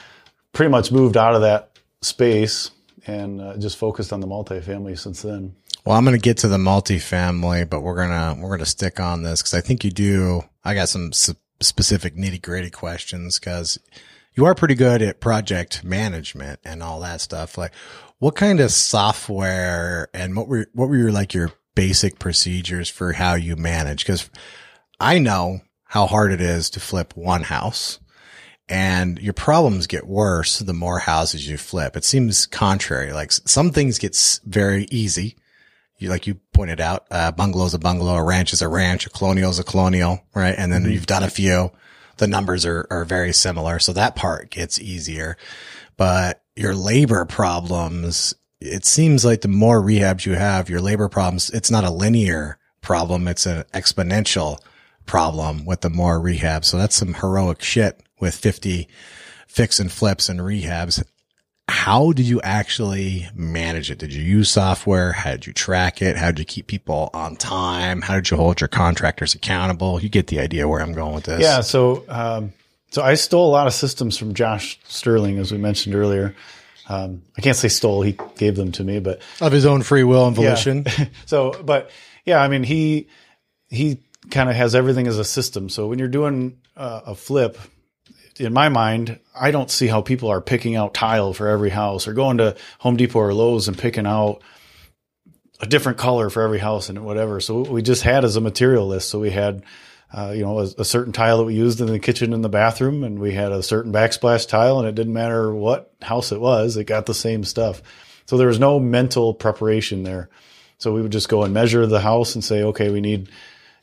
pretty much moved out of that space and uh, just focused on the multifamily since then. Well, I'm going to get to the multifamily, but we're gonna we're gonna stick on this because I think you do. I got some specific nitty gritty questions because you are pretty good at project management and all that stuff. Like, what kind of software and what were what were your like your basic procedures for how you manage? Because I know how hard it is to flip one house and your problems get worse the more houses you flip. It seems contrary. Like some things get very easy. You, like you pointed out, uh, bungalow's a bungalow, a ranch is a ranch, a colonial is a colonial, right? And then mm-hmm. you've done a few. The numbers are, are very similar. So that part gets easier, but your labor problems, it seems like the more rehabs you have, your labor problems, it's not a linear problem. It's an exponential problem with the more rehab. So that's some heroic shit with 50 fix and flips and rehabs. How did you actually manage it? Did you use software? How did you track it? How did you keep people on time? How did you hold your contractors accountable? You get the idea where I'm going with this. Yeah. So, um, so I stole a lot of systems from Josh Sterling, as we mentioned earlier. Um, I can't say stole; he gave them to me, but of his own free will and volition. Yeah. so, but yeah, I mean, he he kind of has everything as a system. So when you're doing uh, a flip, in my mind, I don't see how people are picking out tile for every house or going to Home Depot or Lowe's and picking out a different color for every house and whatever. So we just had as a material list. So we had, uh, you know, a, a, certain tile that we used in the kitchen and the bathroom, and we had a certain backsplash tile, and it didn't matter what house it was, it got the same stuff. So there was no mental preparation there. So we would just go and measure the house and say, okay, we need,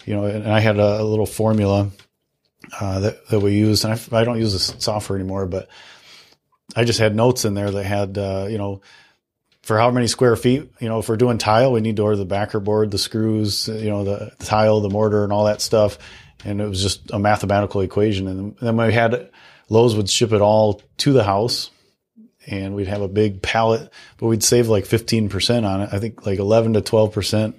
you know, and I had a, a little formula uh, that, that we used. And I, I, don't use the software anymore, but I just had notes in there that had, uh, you know, for how many square feet, you know, if we're doing tile, we need to order the backer board, the screws, you know, the, the tile, the mortar and all that stuff. And it was just a mathematical equation. And then we had Lowe's would ship it all to the house and we'd have a big pallet, but we'd save like 15% on it. I think like 11 to 12%,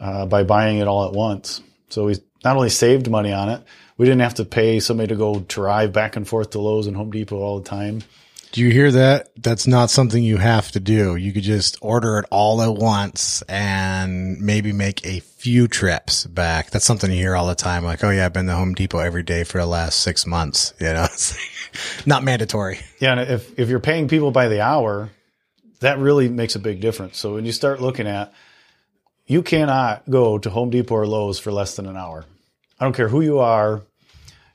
uh, by buying it all at once. So we not only saved money on it, we didn't have to pay somebody to go drive back and forth to Lowe's and Home Depot all the time. Do you hear that? That's not something you have to do. You could just order it all at once and maybe make a few trips back. That's something you hear all the time. Like, oh yeah, I've been to Home Depot every day for the last six months. You know, it's not mandatory. Yeah. And if, if you're paying people by the hour, that really makes a big difference. So when you start looking at, you cannot go to Home Depot or Lowe's for less than an hour. I don't care who you are.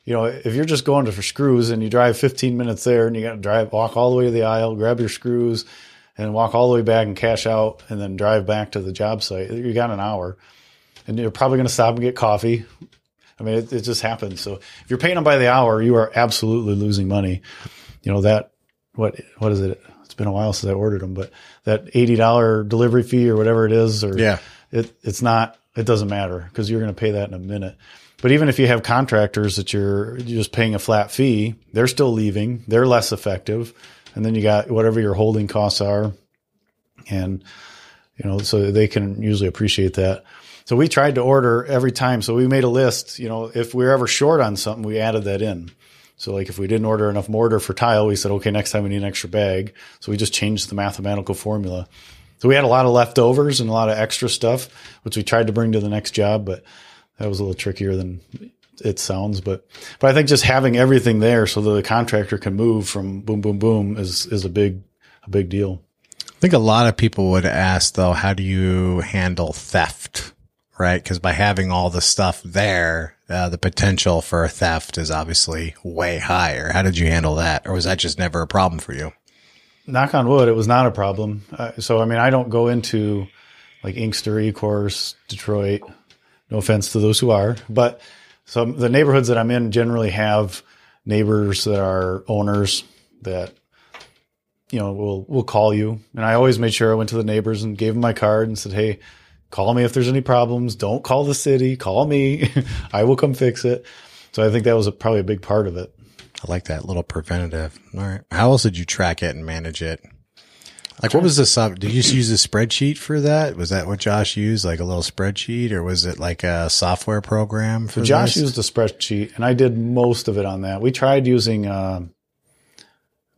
You know, if you're just going to for screws and you drive 15 minutes there and you got to drive, walk all the way to the aisle, grab your screws and walk all the way back and cash out and then drive back to the job site, you got an hour and you're probably going to stop and get coffee. I mean, it, it just happens. So if you're paying them by the hour, you are absolutely losing money. You know, that, what, what is it? It's been a while since I ordered them, but that $80 delivery fee or whatever it is, or yeah, it, it's not, it doesn't matter because you're going to pay that in a minute. But even if you have contractors that you're, just paying a flat fee, they're still leaving. They're less effective. And then you got whatever your holding costs are. And, you know, so they can usually appreciate that. So we tried to order every time. So we made a list. You know, if we're ever short on something, we added that in. So like if we didn't order enough mortar for tile, we said, okay, next time we need an extra bag. So we just changed the mathematical formula. So we had a lot of leftovers and a lot of extra stuff, which we tried to bring to the next job, but that was a little trickier than it sounds. But but I think just having everything there so that the contractor can move from boom boom boom is is a big a big deal. I think a lot of people would ask though, how do you handle theft? Right? Because by having all the stuff there, uh, the potential for theft is obviously way higher. How did you handle that? Or was that just never a problem for you? Knock on wood, it was not a problem. Uh, so, I mean, I don't go into like Inkster, Ecorse, Detroit. No offense to those who are, but some the neighborhoods that I'm in generally have neighbors that are owners that you know will will call you. And I always made sure I went to the neighbors and gave them my card and said, "Hey, call me if there's any problems. Don't call the city. Call me. I will come fix it." So I think that was a, probably a big part of it. I like that little preventative. All right. How else did you track it and manage it? Like, what was the sub? Did you just use a spreadsheet for that? Was that what Josh used? Like a little spreadsheet or was it like a software program for Josh this? used a spreadsheet and I did most of it on that. We tried using, uh,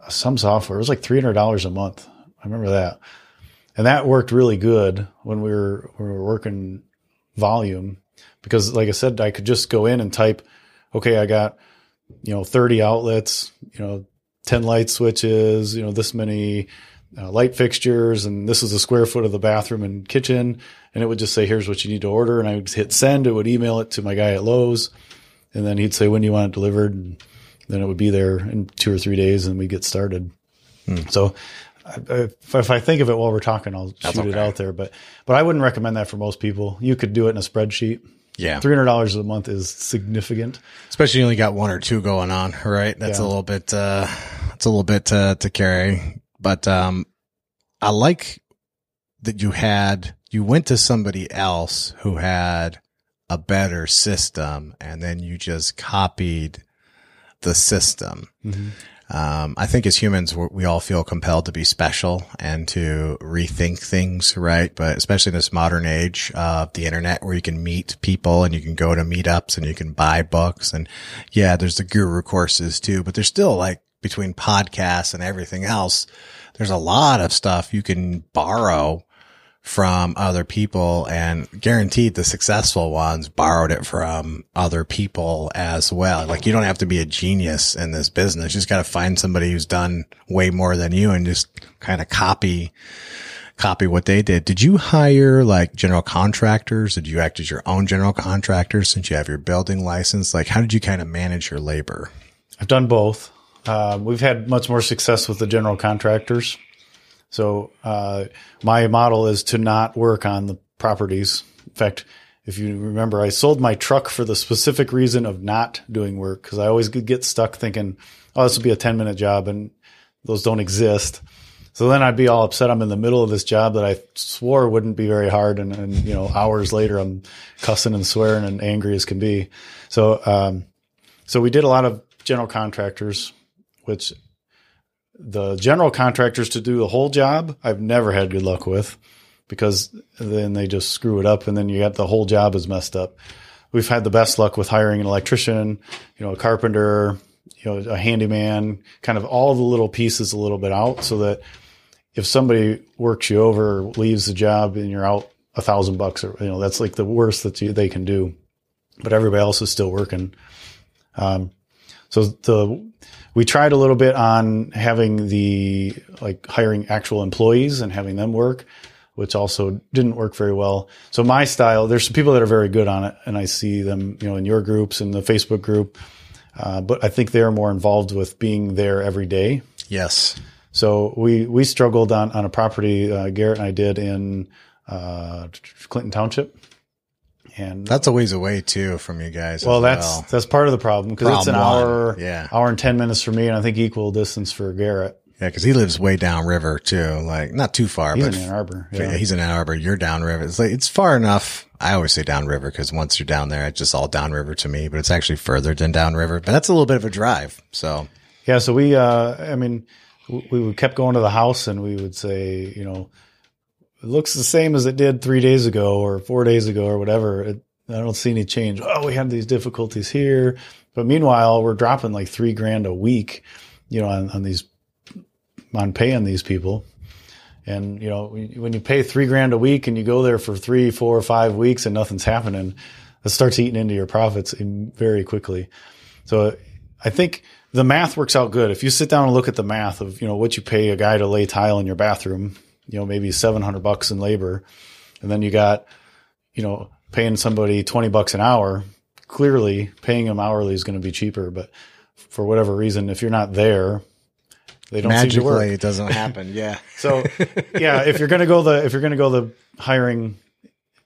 some software. It was like $300 a month. I remember that. And that worked really good when we were, we were working volume because like I said, I could just go in and type, okay, I got, you know, 30 outlets, you know, 10 light switches, you know, this many uh, light fixtures, and this is the square foot of the bathroom and kitchen. And it would just say, here's what you need to order. And I would hit send. It would email it to my guy at Lowe's. And then he'd say, when do you want it delivered? And then it would be there in two or three days and we'd get started. So if, if I think of it while we're talking, I'll shoot it out there. But, but I wouldn't recommend that for most people. You could do it in a spreadsheet. yeah. $300 a month is significant. Especially you only got one or two going on, right? That's a little bit, uh, it's a little bit, uh, to carry. But, um, I like that you had, you went to somebody else who had a better system and then you just copied the system. Um, I think as humans, we all feel compelled to be special and to rethink things, right? But especially in this modern age of the internet where you can meet people and you can go to meetups and you can buy books. And yeah, there's the guru courses too, but there's still like between podcasts and everything else, there's a lot of stuff you can borrow from other people and guaranteed the successful ones borrowed it from other people as well. Like you don't have to be a genius in this business. You just got to find somebody who's done way more than you and just kind of copy, copy what they did. Did you hire like general contractors? Did you act as your own general contractor since you have your building license? Like how did you kind of manage your labor? I've done both. Uh, we've had much more success with the general contractors. So uh, my model is to not work on the properties. In fact, if you remember, I sold my truck for the specific reason of not doing work because I always get stuck thinking, "Oh, this will be a ten minute job," and those don't exist. So then I'd be all upset. I'm in the middle of this job that I swore wouldn't be very hard, and, and you know, hours later, I'm cussing and swearing and angry as can be. So, um, so we did a lot of general contractors, which the general contractors to do the whole job, I've never had good luck with because then they just screw it up and then you got the whole job is messed up. We've had the best luck with hiring an electrician, you know, a carpenter, you know, a handyman, kind of all the little pieces a little bit out so that if somebody works you over leaves the job and you're out a thousand bucks or, you know, that's like the worst that they can do, but everybody else is still working. Um, so the we tried a little bit on having the like hiring actual employees and having them work, which also didn't work very well. So my style, there's some people that are very good on it, and I see them, you know, in your groups in the Facebook group. Uh, but I think they're more involved with being there every day. Yes. So we we struggled on on a property uh, Garrett and I did in uh, Clinton Township, and That's a ways away too from you guys. as well, that's well. that's part of the problem because it's an hour, yeah. hour and ten minutes for me, and I think equal distance for Garrett. Yeah, because he lives way downriver too, like not too far, He's but in Ann Arbor. yeah. Yeah. he's in Ann Arbor. You're downriver. It's like it's far enough. I always say downriver because once you're down there, it's just all downriver to me. But it's actually further than downriver. But that's a little bit of a drive. So Yeah, so we, uh, I mean, we, we kept going to the house and we would say, you know, it looks the same as it did three days ago or four days ago or whatever. It, I don't see any change. Oh, we had these difficulties here. But meanwhile, we're dropping like three grand a week, you know, on, on these, on paying these people. And, you know, when you pay three grand a week and you go there for three, four, five weeks and nothing's happening, it starts eating into your profits very quickly. So I think the math works out good. If you sit down and look at the math of, you know, what you pay a guy to lay tile in your bathroom, you know, maybe 700 bucks in labor. And then you got, you know, paying somebody 20 bucks an hour. Clearly paying them hourly is going to be cheaper, but for whatever reason, if you're not there, they don't magically it doesn't happen. Yeah. so yeah, if you're going to go the, if you're going to go the hiring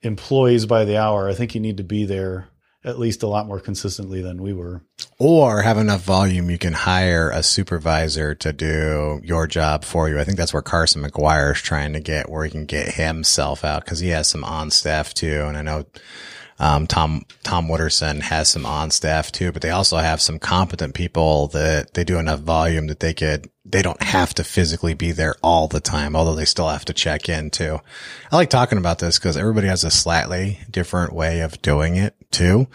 employees by the hour, I think you need to be there at least a lot more consistently than we were. Or have enough volume you can hire a supervisor to do your job for you. I think that's where Carson McGuire is trying to get, where he can get himself out because he has some on staff too. And I know um, Tom Tom Wooderson has some on staff too, but they also have some competent people that they do enough volume that they could they don't have to physically be there all the time, although they still have to check in too. I like talking about this because everybody has a slightly different way of doing it too.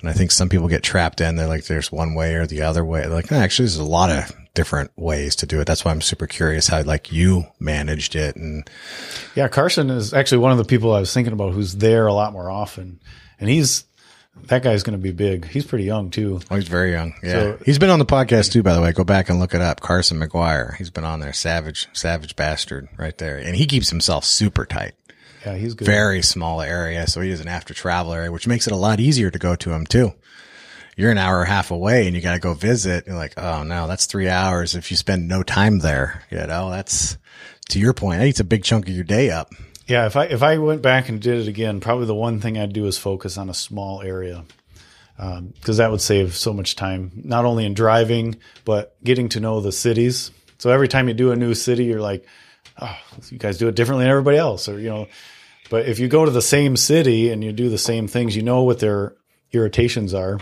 And I think some people get trapped in. They're like, there's one way or the other way. Like, actually, there's a lot of different ways to do it. That's why I'm super curious how like you managed it. And yeah, Carson is actually one of the people I was thinking about who's there a lot more often and he's that guy's going to be big. He's pretty young too. Oh, he's very young. Yeah, so, he's been on the podcast too. By the way, go back and look it up. Carson McGuire. He's been on there. Savage, savage bastard, right there. And he keeps himself super tight. Yeah, he's good. Very small area, so he doesn't have to travel area, which makes it a lot easier to go to him too. You're an hour and a half away, and you got to go visit. You're like, oh no, that's three hours. If you spend no time there, you know, that's to your point. That eats a big chunk of your day up. Yeah, if I if I went back and did it again, probably the one thing I'd do is focus on a small area because um, that would save so much time, not only in driving but getting to know the cities. So every time you do a new city, you're like, oh, you guys do it differently than everybody else, or you know. But if you go to the same city and you do the same things, you know what their irritations are.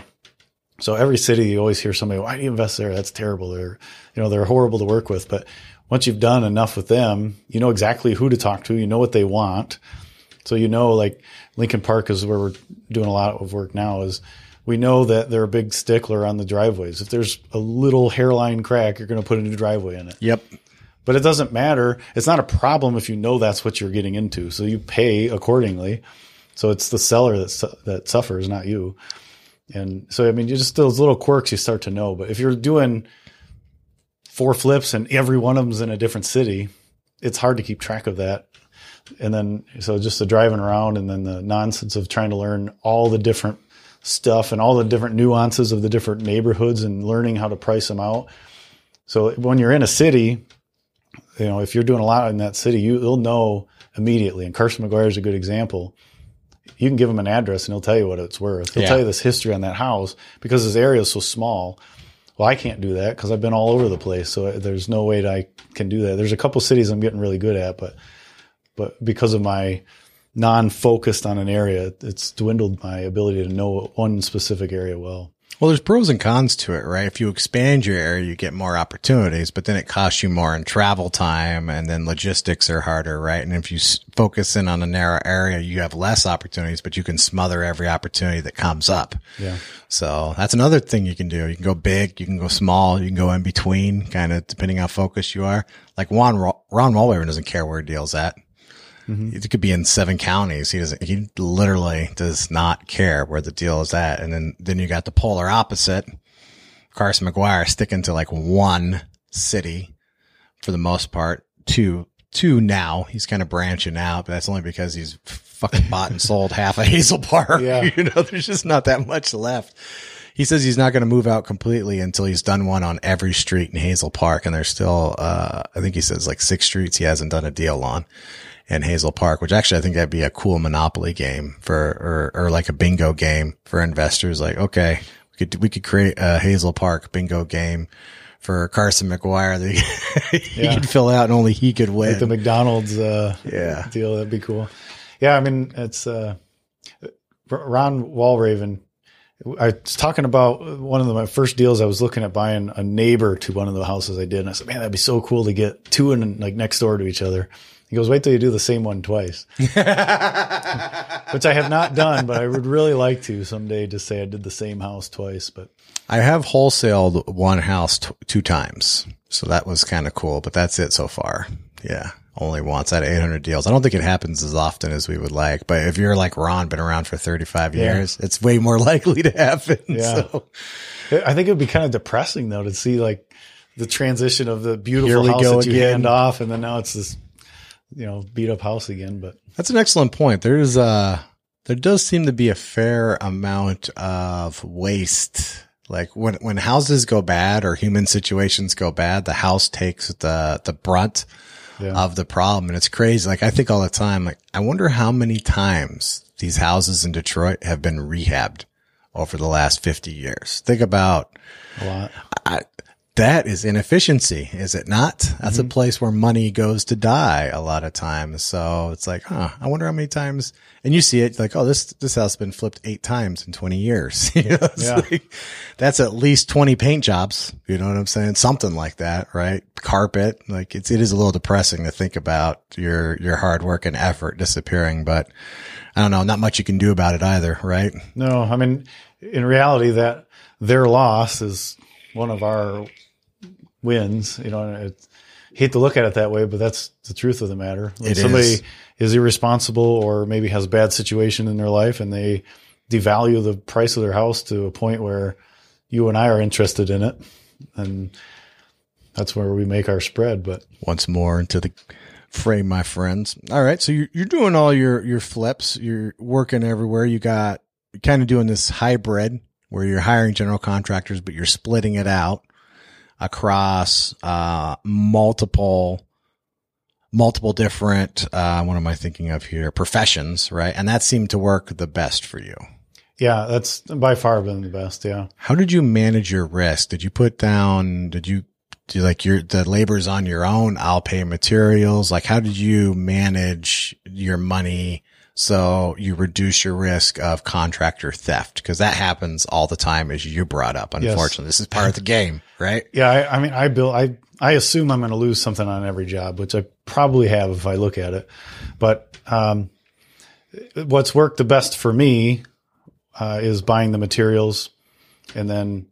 So every city, you always hear somebody, "Why do you invest there? That's terrible." They're, you know, they're horrible to work with. But once you've done enough with them, you know exactly who to talk to. You know what they want. So you know, like Lincoln Park is where we're doing a lot of work now. Is we know that they're a big stickler on the driveways. If there's a little hairline crack, you're going to put a new driveway in it. Yep. But it doesn't matter. It's not a problem if you know that's what you're getting into. So you pay accordingly. So it's the seller that su- that suffers, not you. And so I mean, you just those little quirks you start to know. But if you're doing four flips and every one of them's in a different city, it's hard to keep track of that. And then, so just the driving around and then the nonsense of trying to learn all the different stuff and all the different nuances of the different neighborhoods and learning how to price them out. So when you're in a city, you know, if you're doing a lot in that city, you, will know immediately. And Carson McGuire is a good example. You can give him an address and he'll tell you what it's worth. He'll yeah. tell you this history on that house because his area is so small well, I can't do that because I've been all over the place. So there's no way that I can do that. There's a couple cities I'm getting really good at, but, but because of my non-focused on an area, it's dwindled my ability to know one specific area well. Well, there's pros and cons to it, right? If you expand your area, you get more opportunities, but then it costs you more in travel time and then logistics are harder, right? And if you focus in on a narrow area, you have less opportunities, but you can smother every opportunity that comes up. Yeah. So that's another thing you can do. You can go big, you can go small, you can go in between, kind of depending how focused you are. Like Ron, Ron Walraven doesn't care where he deals at. Mm-hmm. It could be in seven counties. He doesn't, he literally does not care where the deal is at. And then, then you got the polar opposite. Carson McGuire sticking to like one city for the most part. Two, two now. He's kind of branching out, but that's only because he's fucking bought and sold half of Hazel Park. Yeah. You know, there's just not that much left. He says he's not going to move out completely until he's done one on every street in Hazel Park. And there's still, uh, I think he says like six streets he hasn't done a deal on in Hazel Park, which actually I think that'd be a cool Monopoly game for, or, or like a bingo game for investors. Like, okay, we could, we could create a Hazel Park bingo game for Carson McGuire that he yeah. could fill out and only he could win. Like the McDonald's, uh, yeah. deal. That'd be cool. Yeah. I mean, it's, uh, Ron Walraven. I was talking about one of the, my first deals. I was looking at buying a neighbor to one of the houses I did. And I said, man, that'd be so cool to get two in like next door to each other He goes, wait till you do the same one twice, which I have not done, but I would really like to someday just say I did the same house twice. But I have wholesaled one house t- two times. So that was kind of cool, but that's it so far. Yeah. Only once out of 800 deals. I don't think it happens as often as we would like, but if you're like Ron, been around for 35 Yeah. years, it's way more likely to happen. Yeah. So, I think it would be kind of depressing though to see like the transition of the beautiful house that you again. hand off, and then now it's this, you know, beat up house again. But That's an excellent point. There's uh there does seem to be a fair amount of waste. Like when when houses go bad or human situations go bad, the house takes the the brunt yeah, of the problem and it's crazy. Like I think all the time like I wonder how many times these houses in Detroit have been rehabbed over the last 50 years. Think about a lot. I, that is inefficiency, is it not? That's a mm-hmm. place where money goes to die a lot of times. So it's like, huh, I wonder how many times, and you see it like, oh, this, this house has been flipped eight times in 20 years. you know, Yeah. like, that's at least 20 paint jobs. You know what I'm saying? Something like that, right? Carpet. Like it's, it is a little depressing to think about your, your hard work and effort disappearing, but I don't know, not much you can do about it either, right? No, I mean, in reality, that their loss is one of our wins. You know, it's, hate to look at it that way, but that's the truth of the matter. When It somebody is. is irresponsible or maybe has a bad situation in their life and they devalue the price of their house to a point where you and I are interested in it. And that's where we make our spread. But once more into the frame, my friends. All right. So you're, you're doing all your, your flips. You're working everywhere. You got kind of doing this hybrid where you're hiring general contractors, but you're splitting it out across, uh, multiple, multiple different, uh, what am I thinking of here? Professions, right? And that seemed to work the best for you. yeah, that's by far been the best. Yeah. How did you manage your risk? Did you put down, did you do like your, the labor's on your own? I'll pay materials. Like how did you manage your money? So you reduce your risk of contractor theft because that happens all the time as you brought up. Unfortunately, this is part of the game, right? Yeah, I, I mean, I build. I I assume I'm going to lose something on every job, which I probably have if I look at it. But um, what's worked the best for me uh, is buying the materials and then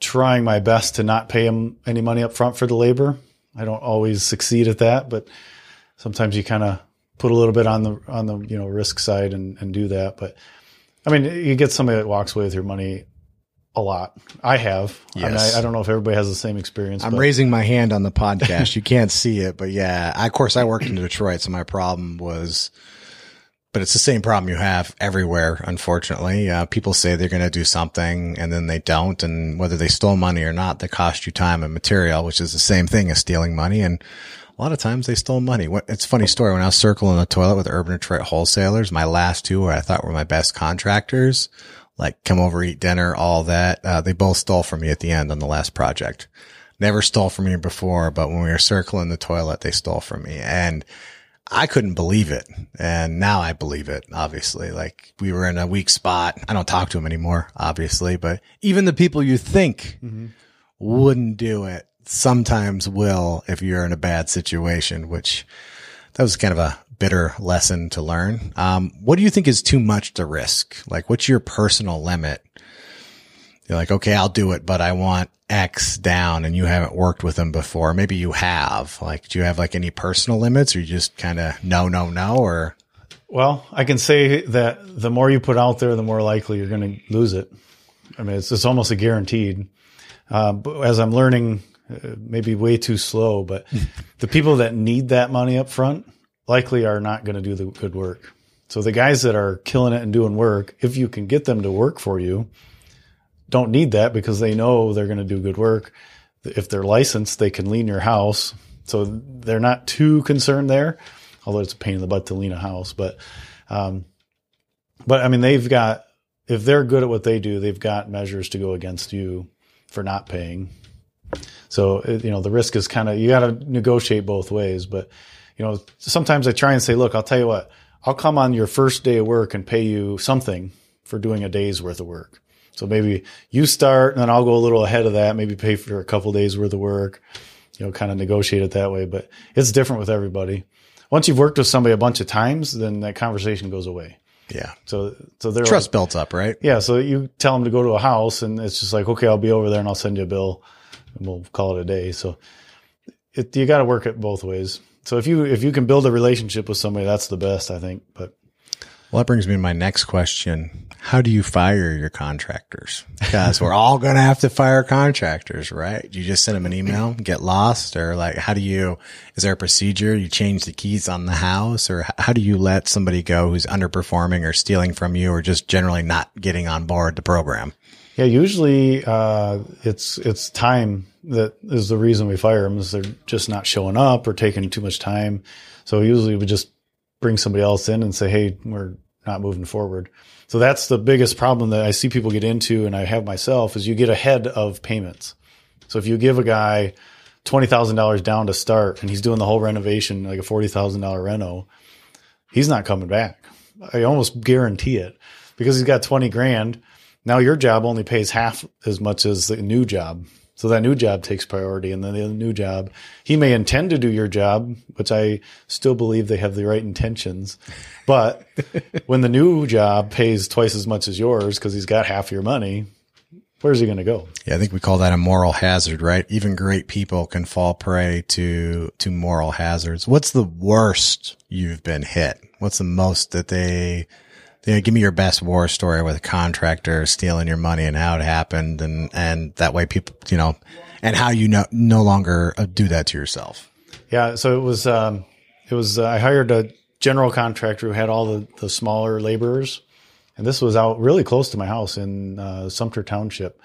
trying my best to not pay them any money up front for the labor. I don't always succeed at that, but sometimes you kind of put a little bit on the on the you know risk side and, and do that. But I mean, you get somebody that walks away with your money a lot. I have. I, mean, Yes. I, I don't know if everybody has the same experience. I'm but raising my hand on the podcast. you can't see it, but yeah, I, of course I worked in Detroit. So my problem was, but it's the same problem you have everywhere. Unfortunately, uh, people say they're going to do something and then they don't. And whether they stole money or not, they cost you time and material, which is the same thing as stealing money. And a lot of times they stole money. It's a funny story. When I was circling the toilet with Urban Detroit wholesalers, my last two where I thought were my best contractors, like come over, eat dinner, all that, uh, they both stole from me at the end on the last project. Never stole from me before, but when we were circling the toilet, they stole from me and I couldn't believe it. And now I believe it, obviously. Like we were in a weak spot. I don't talk to them anymore, obviously, but even the people you think wouldn't do it sometimes will if you're in a bad situation, which that was kind of a bitter lesson to learn. Um, what do you think is too much to risk? Like, what's your personal limit? You're like, okay, I'll do it, but I want X down and you haven't worked with them before. Maybe you have. Like, do you have like any personal limits or you just kind of no, no, no, or Well, I can say that the more you put out there, the more likely you're going to lose it. I mean, it's, it's almost a guaranteed. Uh, but as I'm learning, uh, maybe way too slow, but the people that need that money up front likely are not going to do the good work. So the guys that are killing it and doing work, if you can get them to work for you, don't need that because they know they're going to do good work. If they're licensed, they can lien your house. So they're not too concerned there, although it's a pain in the butt to lien a house. But, um, but I mean, they've got, if they're good at what they do, they've got measures to go against you for not paying. So, you know, the risk is kind of, you got to negotiate both ways. But, you know, sometimes I try and say, look, I'll tell you what, I'll come on your first day of work and pay you something for doing a day's worth of work. So maybe you start and then I'll go a little ahead of that, maybe pay for a couple days worth of work, you know, kind of negotiate it that way. But it's different with everybody. once you've worked with somebody a bunch of times, then that conversation goes away. Yeah. So, so they're Trust like, built up, right? yeah. So you tell them to go to a house and it's just like, okay, I'll be over there and I'll send you a bill and we'll call it a day. So it, you got to work it both ways. So if you, if you can build a relationship with somebody, that's the best, I think. But Well, that brings me to my next question. How do you fire your contractors? Because we're all going to have to fire contractors, right? Do You just send them an email, get lost, or like, how do you, is there a procedure? You change the keys on the house, or how do you let somebody go who's underperforming or stealing from you or just generally not getting on board the program? Yeah, usually uh, it's it's time that is the reason we fire them is they're just not showing up or taking too much time. So usually we just bring somebody else in and say, "Hey, we're not moving forward." So that's the biggest problem that I see people get into, and I have myself is you get ahead of payments. So if you give a guy twenty thousand dollars down to start, and he's doing the whole renovation, like a forty thousand dollar reno, he's not coming back. I almost guarantee it because he's got 20 grand. Now your job only pays half as much as the new job. So that new job takes priority and then the new job, he may intend to do your job, which I still believe they have the right intentions. But when the new job pays twice as much as yours because he's got half your money, where's he going to go? Yeah, I think we call that a moral hazard, right? Even great people can fall prey to to moral hazards. What's the worst you've been hit? What's the most that they they give me your best war story with a contractor stealing your money and how it happened and and that way people, you know, and how you no no longer uh, do that to yourself. Yeah, so it was um, it was uh, I hired a general contractor who had all the, the smaller laborers, and this was out really close to my house in uh, Sumpter Township,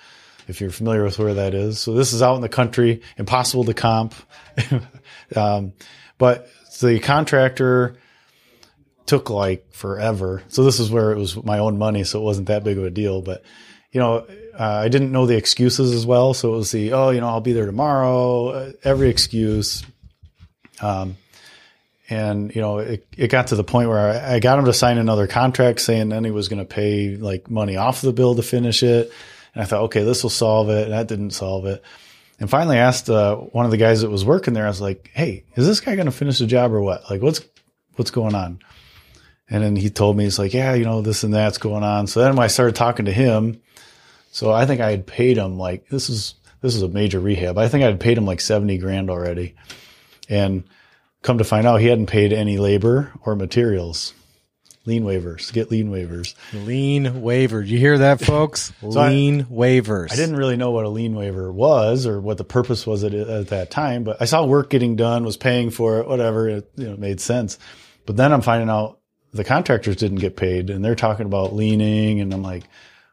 if you're familiar with where that is. So this is out in the country, impossible to comp, um, but the contractor took like forever. So this is where it was my own money, so it wasn't that big of a deal, but. You know, uh, I didn't know the excuses as well. So it was the, oh, you know, I'll be there tomorrow. Uh, every excuse. Um, and you know, it, it got to the point where I, I got him to sign another contract saying then he was going to pay like money off the bill to finish it. And I thought, okay, this will solve it. And that didn't solve it. And finally I asked, uh, one of the guys that was working there, I was like, Hey, is this guy going to finish the job or what? Like, what's, what's going on? And then he told me, he's like, yeah, you know, this and that's going on. So then when I started talking to him, so I think I had paid him like, this is, this is a major rehab. I think I had paid him like 70 grand already. And come to find out he hadn't paid any labor or materials. Lien waivers, get lien waivers. Lien waiver. You hear that, folks? I- Lien waivers. I didn't really know what a lien waiver was or what the purpose was at, at that time, but I saw work getting done, was paying for it, whatever. It you know, made sense. But then I'm finding out the contractors didn't get paid and they're talking about liening. And I'm like,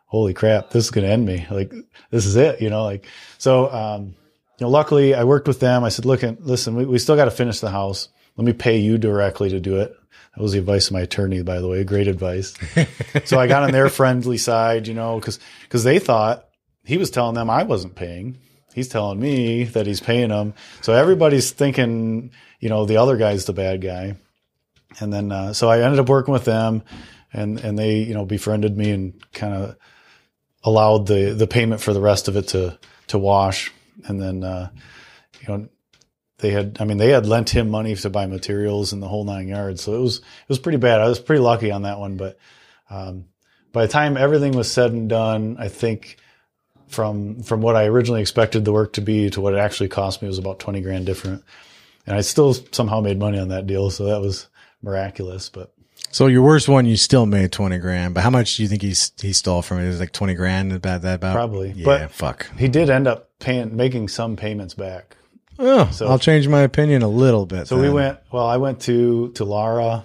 holy crap, this is going to end me. Like, this is it, you know, like, so, um, you know, luckily I worked with them. I said, look, at listen, we, we still got to finish the house. Let me pay you directly to do it. That was the advice of my attorney, by the way. Great advice. so I got on their friendly side, you know, cause, cause they thought he was telling them I wasn't paying. He's telling me that he's paying them. So everybody's thinking, you know, the other guy's the bad guy. And then, uh, so I ended up working with them and, and they, you know, befriended me and kind of allowed the, the payment for the rest of it to, to wash. And then, uh, you know, they had, I mean, they had lent him money to buy materials and the whole nine yards. So it was, it was pretty bad. I was pretty lucky on that one. But, um, by the time everything was said and done, I think from, from what I originally expected the work to be to what it actually cost me was about 20 grand different. And I still somehow made money on that deal. So that was miraculous, but So your worst one, you still made 20 grand, but how much do you think he's, he stole from it? It was like 20 grand about that about? Probably, Yeah, but- fuck. he did end up paying, making some payments back. Oh, So- I'll change my opinion a little bit. So we went, well, I went to, to LARA.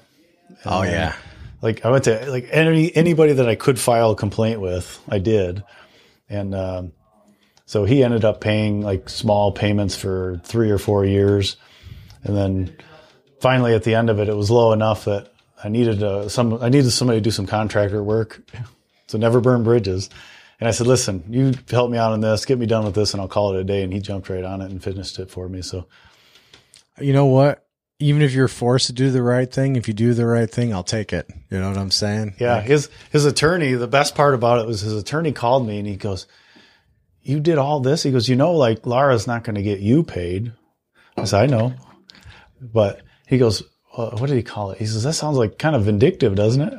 Oh then- yeah. like I went to like any anybody that I could file a complaint with, I did, and um, so he ended up paying like small payments for three or four years, and then finally at the end of it, it was low enough that I needed uh, some I needed somebody to do some contractor work, so never burn bridges. And I said, "Listen, you help me out on this, get me done with this, and I'll call it a day." And he jumped right on it and finished it for me. So You know what? Even if you're forced to do the right thing, if you do the right thing, I'll take it. You know what I'm saying? Yeah, Like, his his attorney. The best part about it was his attorney called me and he goes, "You did all this." He goes, "You know, like LARA's not going to get you paid." I said, "I know," but he goes, well, what did he call it? He says, that sounds like kind of vindictive, doesn't it?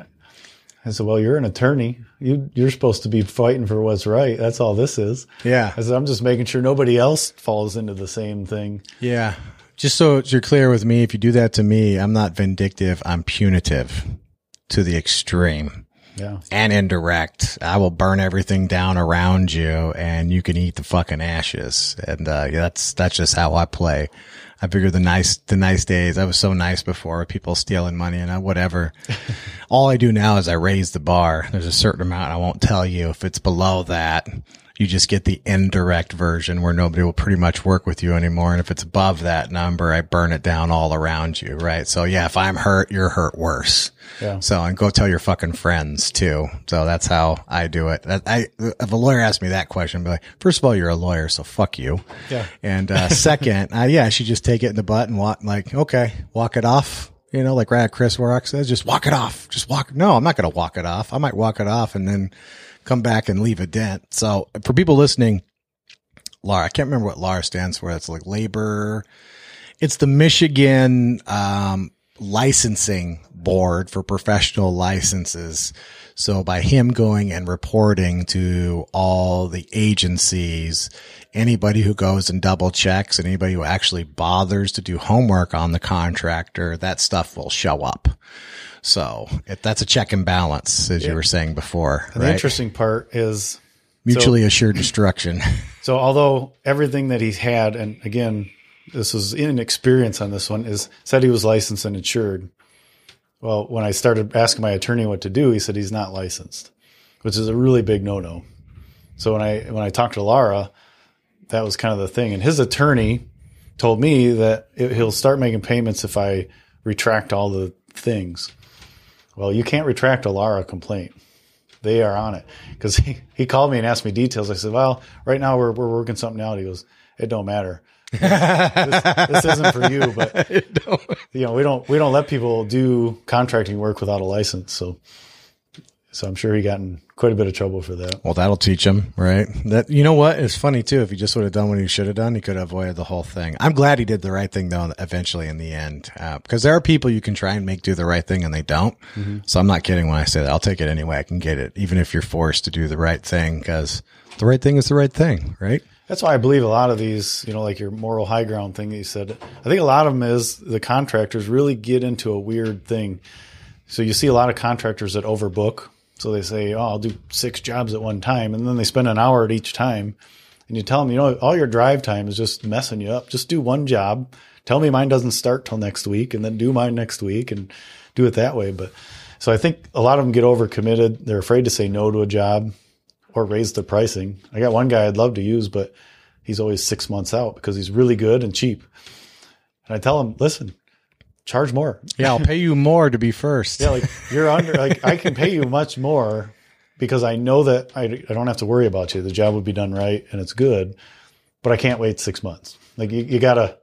I said, well, you're an attorney. You, you're supposed to be fighting for what's right. That's all this is. Yeah. I said, I'm just making sure nobody else falls into the same thing. Yeah. Just so you're clear with me, if you do that to me, I'm not vindictive. I'm punitive to the extreme Yeah. and indirect. I will burn everything down around you and you can eat the fucking ashes. And, uh, yeah, that's, that's just how I play. I figure the nice, the nice days, I was so nice before people stealing money and I, whatever. All I do now is I raise the bar. There's a certain amount. I won't tell you if it's below that. You just get the indirect version where nobody will pretty much work with you anymore. And if it's above that number, I burn it down all around you. Right. So yeah, if I'm hurt, you're hurt worse. Yeah. So, and go tell your fucking friends too. So that's how I do it. That, I, if a lawyer asked me that question, I'd be like, first of all, you're a lawyer, so fuck you. Yeah. And, uh, second, uh, yeah, she just take it in the butt and walk, like, okay, walk it off. You know, like Rad Chris Warrock says, just walk it off. Just walk. No, I'm not going to walk it off. I might walk it off and then come back and leave a dent. So for people listening, LAR, I can't remember what LAR stands for. It's like labor. It's the Michigan, um, licensing board for professional licenses. So by him going and reporting to all the agencies, anybody who goes and double checks and anybody who actually bothers to do homework on the contractor, that stuff will show up. So if that's a check and balance, as you were saying before, And the interesting part is mutually assured destruction. So although everything that he's had, and again, this was inexperience on this one, is said he was licensed and insured. Well, when I started asking my attorney what to do, he said he's not licensed, which is a really big no-no. So when I when I talked to LARA, that was kind of the thing, and his attorney told me that it, he'll start making payments if I retract all the things. Well, you can't retract a LARA complaint they are on it because he, he called me and asked me details. I said, well, right now we're, we're working something out. He goes, it don't matter. this, this isn't for you, but you know, we don't, we don't let people do contracting work without a license. So, so I'm sure he got in quite a bit of trouble for that. Well, that'll teach him, right? That you know what? It's funny too. If he just would have done what he should have done, he could have avoided the whole thing. I'm glad he did the right thing though. Eventually, in the end, uh, because there are people you can try and make do the right thing and they don't. So I'm not kidding when I say that. I'll take it any way I can get it, even if you're forced to do the right thing, because the right thing is the right thing, right? That's why I believe a lot of these, you know, like your moral high ground thing that you said. I think a lot of them is the contractors really get into a weird thing. So you see a lot of contractors that overbook. So they say, "Oh, I'll do six jobs at one time," and then they spend an hour at each time. And you tell them, you know, all your drive time is just messing you up. Just do one job. Tell me mine doesn't start till next week, and then do mine next week, and do it that way. But so I think a lot of them get overcommitted. They're afraid to say no to a job or raise the pricing. I got one guy I'd love to use, but he's always six months out because he's really good and cheap. And I tell him, listen, charge more. Yeah, I'll pay you more to be first. Yeah, like you're under, like I can pay you much more because I know that I, I don't have to worry about you. The job would be done right and it's good, but I can't wait six months. Like you, you gotta,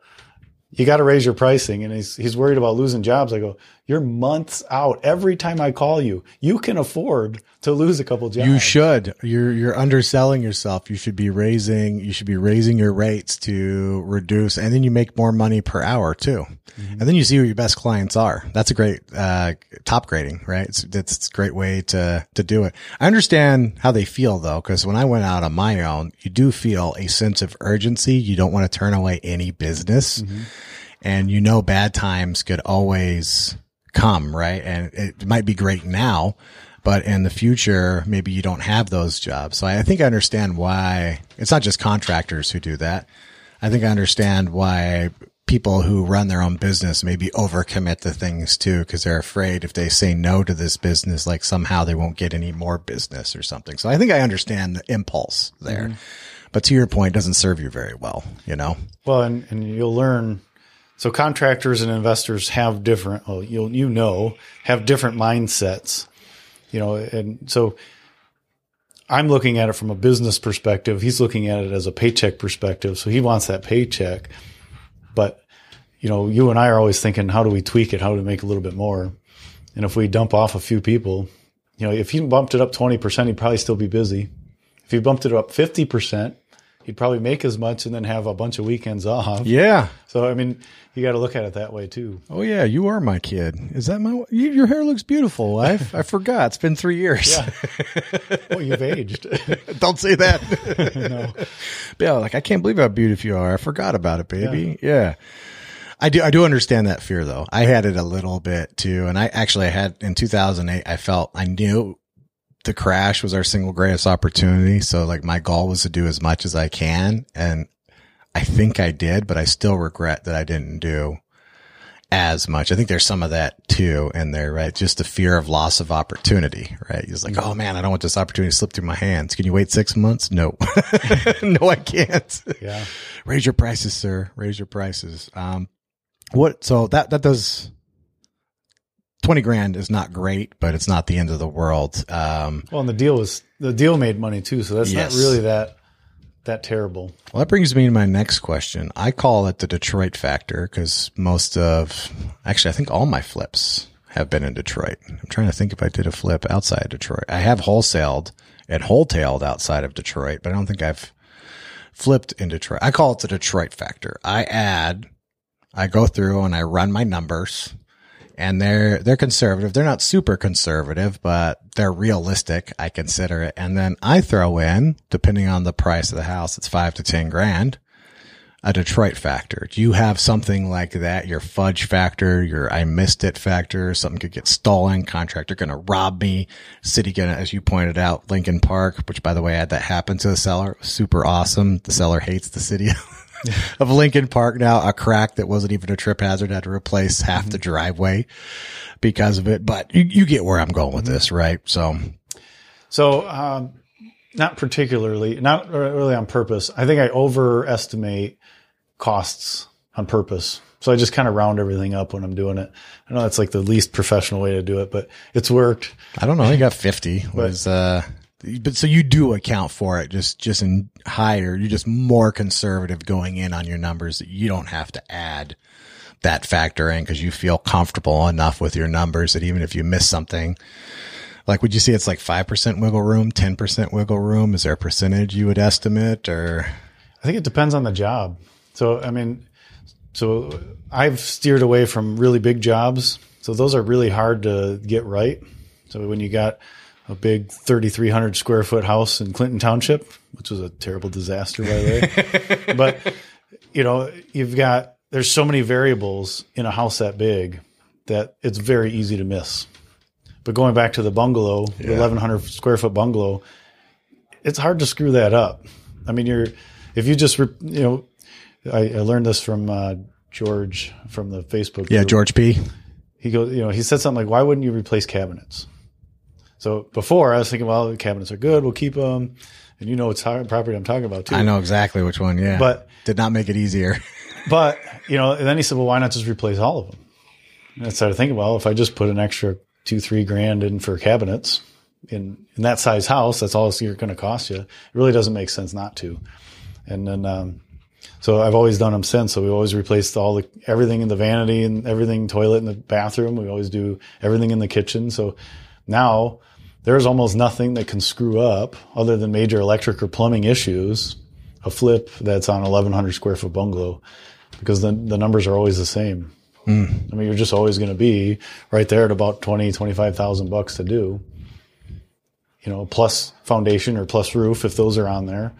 you gotta raise your pricing. And he's, he's worried about losing jobs. I go, you're months out. Every time I call you, you can afford to lose a couple jobs. You should. You're you're underselling yourself. You should be raising you should be raising your rates to reduce and then you make more money per hour too. And then you see who your best clients are. That's a great uh top grading, right? It's it's a great way to to do it. I understand how they feel though cuz when I went out on my own, you do feel a sense of urgency. You don't want to turn away any business. And you know bad times could always come, right? And it might be great now, but in the future, maybe you don't have those jobs. So I think I understand why it's not just contractors who do that. I think I understand why people who run their own business maybe overcommit to things too, because they're afraid if they say no to this business, like somehow they won't get any more business or something. So I think I understand the impulse there. Mm-hmm. But to your point, it doesn't serve you very well, you know? Well, and, and you'll learn. So contractors and investors have different. Well, you'll you know have different mindsets. You know, and so I'm looking at it from a business perspective. He's looking at it as a paycheck perspective. So he wants that paycheck. But you know, you and I are always thinking, how do we tweak it? How do we make a little bit more? And if we dump off a few people, you know, if he bumped it up 20%, he'd probably still be busy. If he bumped it up 50%, he'd probably make as much and then have a bunch of weekends off. Yeah. So I mean, you got to look at it that way too. Oh yeah, you are my kid. Is that my? You, your hair looks beautiful. I I forgot. It's been three years. Yeah. oh, you've aged. Don't say that. no. But yeah, like I can't believe how beautiful you are. I forgot about it, baby. Yeah. yeah. I do. I do understand that fear though. I had it a little bit too, and I actually I had in 2008. I felt I knew the crash was our single greatest opportunity. So like my goal was to do as much as I can. And I think I did, but I still regret that I didn't do as much. I think there's some of that too in there, right? Just the fear of loss of opportunity, right? He's like, Oh man, I don't want this opportunity to slip through my hands. Can you wait six months? No, no, I can't. Yeah. Raise your prices, sir. Raise your prices. Um, what, so that, that does, 20 grand is not great, but it's not the end of the world. Um, well, and the deal was the deal made money too, so that's yes. not really that that terrible. Well, that brings me to my next question. I call it the Detroit factor because most of, actually, I think all my flips have been in Detroit. I'm trying to think if I did a flip outside Detroit. I have wholesaled and wholetailed outside of Detroit, but I don't think I've flipped in Detroit. I call it the Detroit factor. I add, I go through and I run my numbers and they're they're conservative. They're not super conservative, but they're realistic. I consider it, and then I throw in, depending on the price of the house, it's five to ten grand. A Detroit factor. Do you have something like that? Your fudge factor, your I missed it factor. Something could get stolen. Contractor going to rob me. City going to, as you pointed out, Lincoln Park, which by the way, I had that happen to the seller. Super awesome. The seller hates the city of Lincoln Park now, a crack that wasn't even a trip hazard had to replace half mm-hmm. the driveway because of it. But you, you get where I'm going with mm-hmm. this, right? So, so, um, not particularly, not really on purpose. I think I overestimate costs on purpose. So I just kind of round everything up when I'm doing it. I know that's like the least professional way to do it, but it's worked. I don't know. You got 50 was, uh, but so you do account for it just just in higher you're just more conservative going in on your numbers. That you don't have to add that factor in because you feel comfortable enough with your numbers that even if you miss something like would you say it's like 5% wiggle room 10% wiggle room? Is there a percentage you would estimate or? I think it depends on the job. So i mean so i've steered away from really big jobs. So those are really hard to get right. So when you got a big 3,300 square foot house in Clinton Township, which was a terrible disaster, by the way. but, you know, you've got, there's so many variables in a house that big that it's very easy to miss. But going back to the bungalow, yeah. the 1,100 square foot bungalow, it's hard to screw that up. I mean, you're, if you just, you know, I, I learned this from uh, George from the Facebook. Group. Yeah, George P. He goes, you know, he said something like, "Why wouldn't you replace cabinets?" So before I was thinking, well, the cabinets are good. We'll keep them. And you know what property I'm talking about too. I know exactly which one. Yeah. But did not make it easier. but, you know, and then he said, well, why not just replace all of them? And I started thinking, well, if I just put an extra two, three grand in for cabinets in, in that size house, that's all it's going to cost you. It really doesn't make sense not to. And then, um, so I've always done them since. So we always replaced all the everything in the vanity and everything toilet in the bathroom. We always do everything in the kitchen. So now there's almost nothing that can screw up other than major electric or plumbing issues. A flip that's on 1100 square foot bungalow because the, the numbers are always the same. Mm. I mean, you're just always going to be right there at about 20, 25,000 bucks to do. You know, plus foundation or plus roof if those are on there.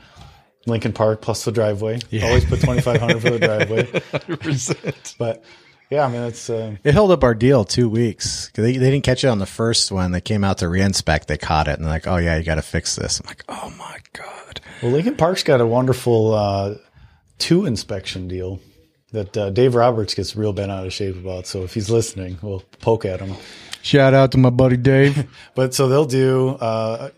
Lincoln Park plus the driveway. Yeah. Always put 2500 for the driveway. 100%. But yeah, I mean it's uh, it held up our deal two weeks. They they didn't catch it on the first one. They came out to reinspect. They caught it and they're like, oh yeah, you got to fix this. I'm like, oh my god. Well, Lincoln Park's got a wonderful uh, two inspection deal that uh, Dave Roberts gets real bent out of shape about. So if he's listening, we'll poke at him. Shout out to my buddy Dave. but so they'll do uh,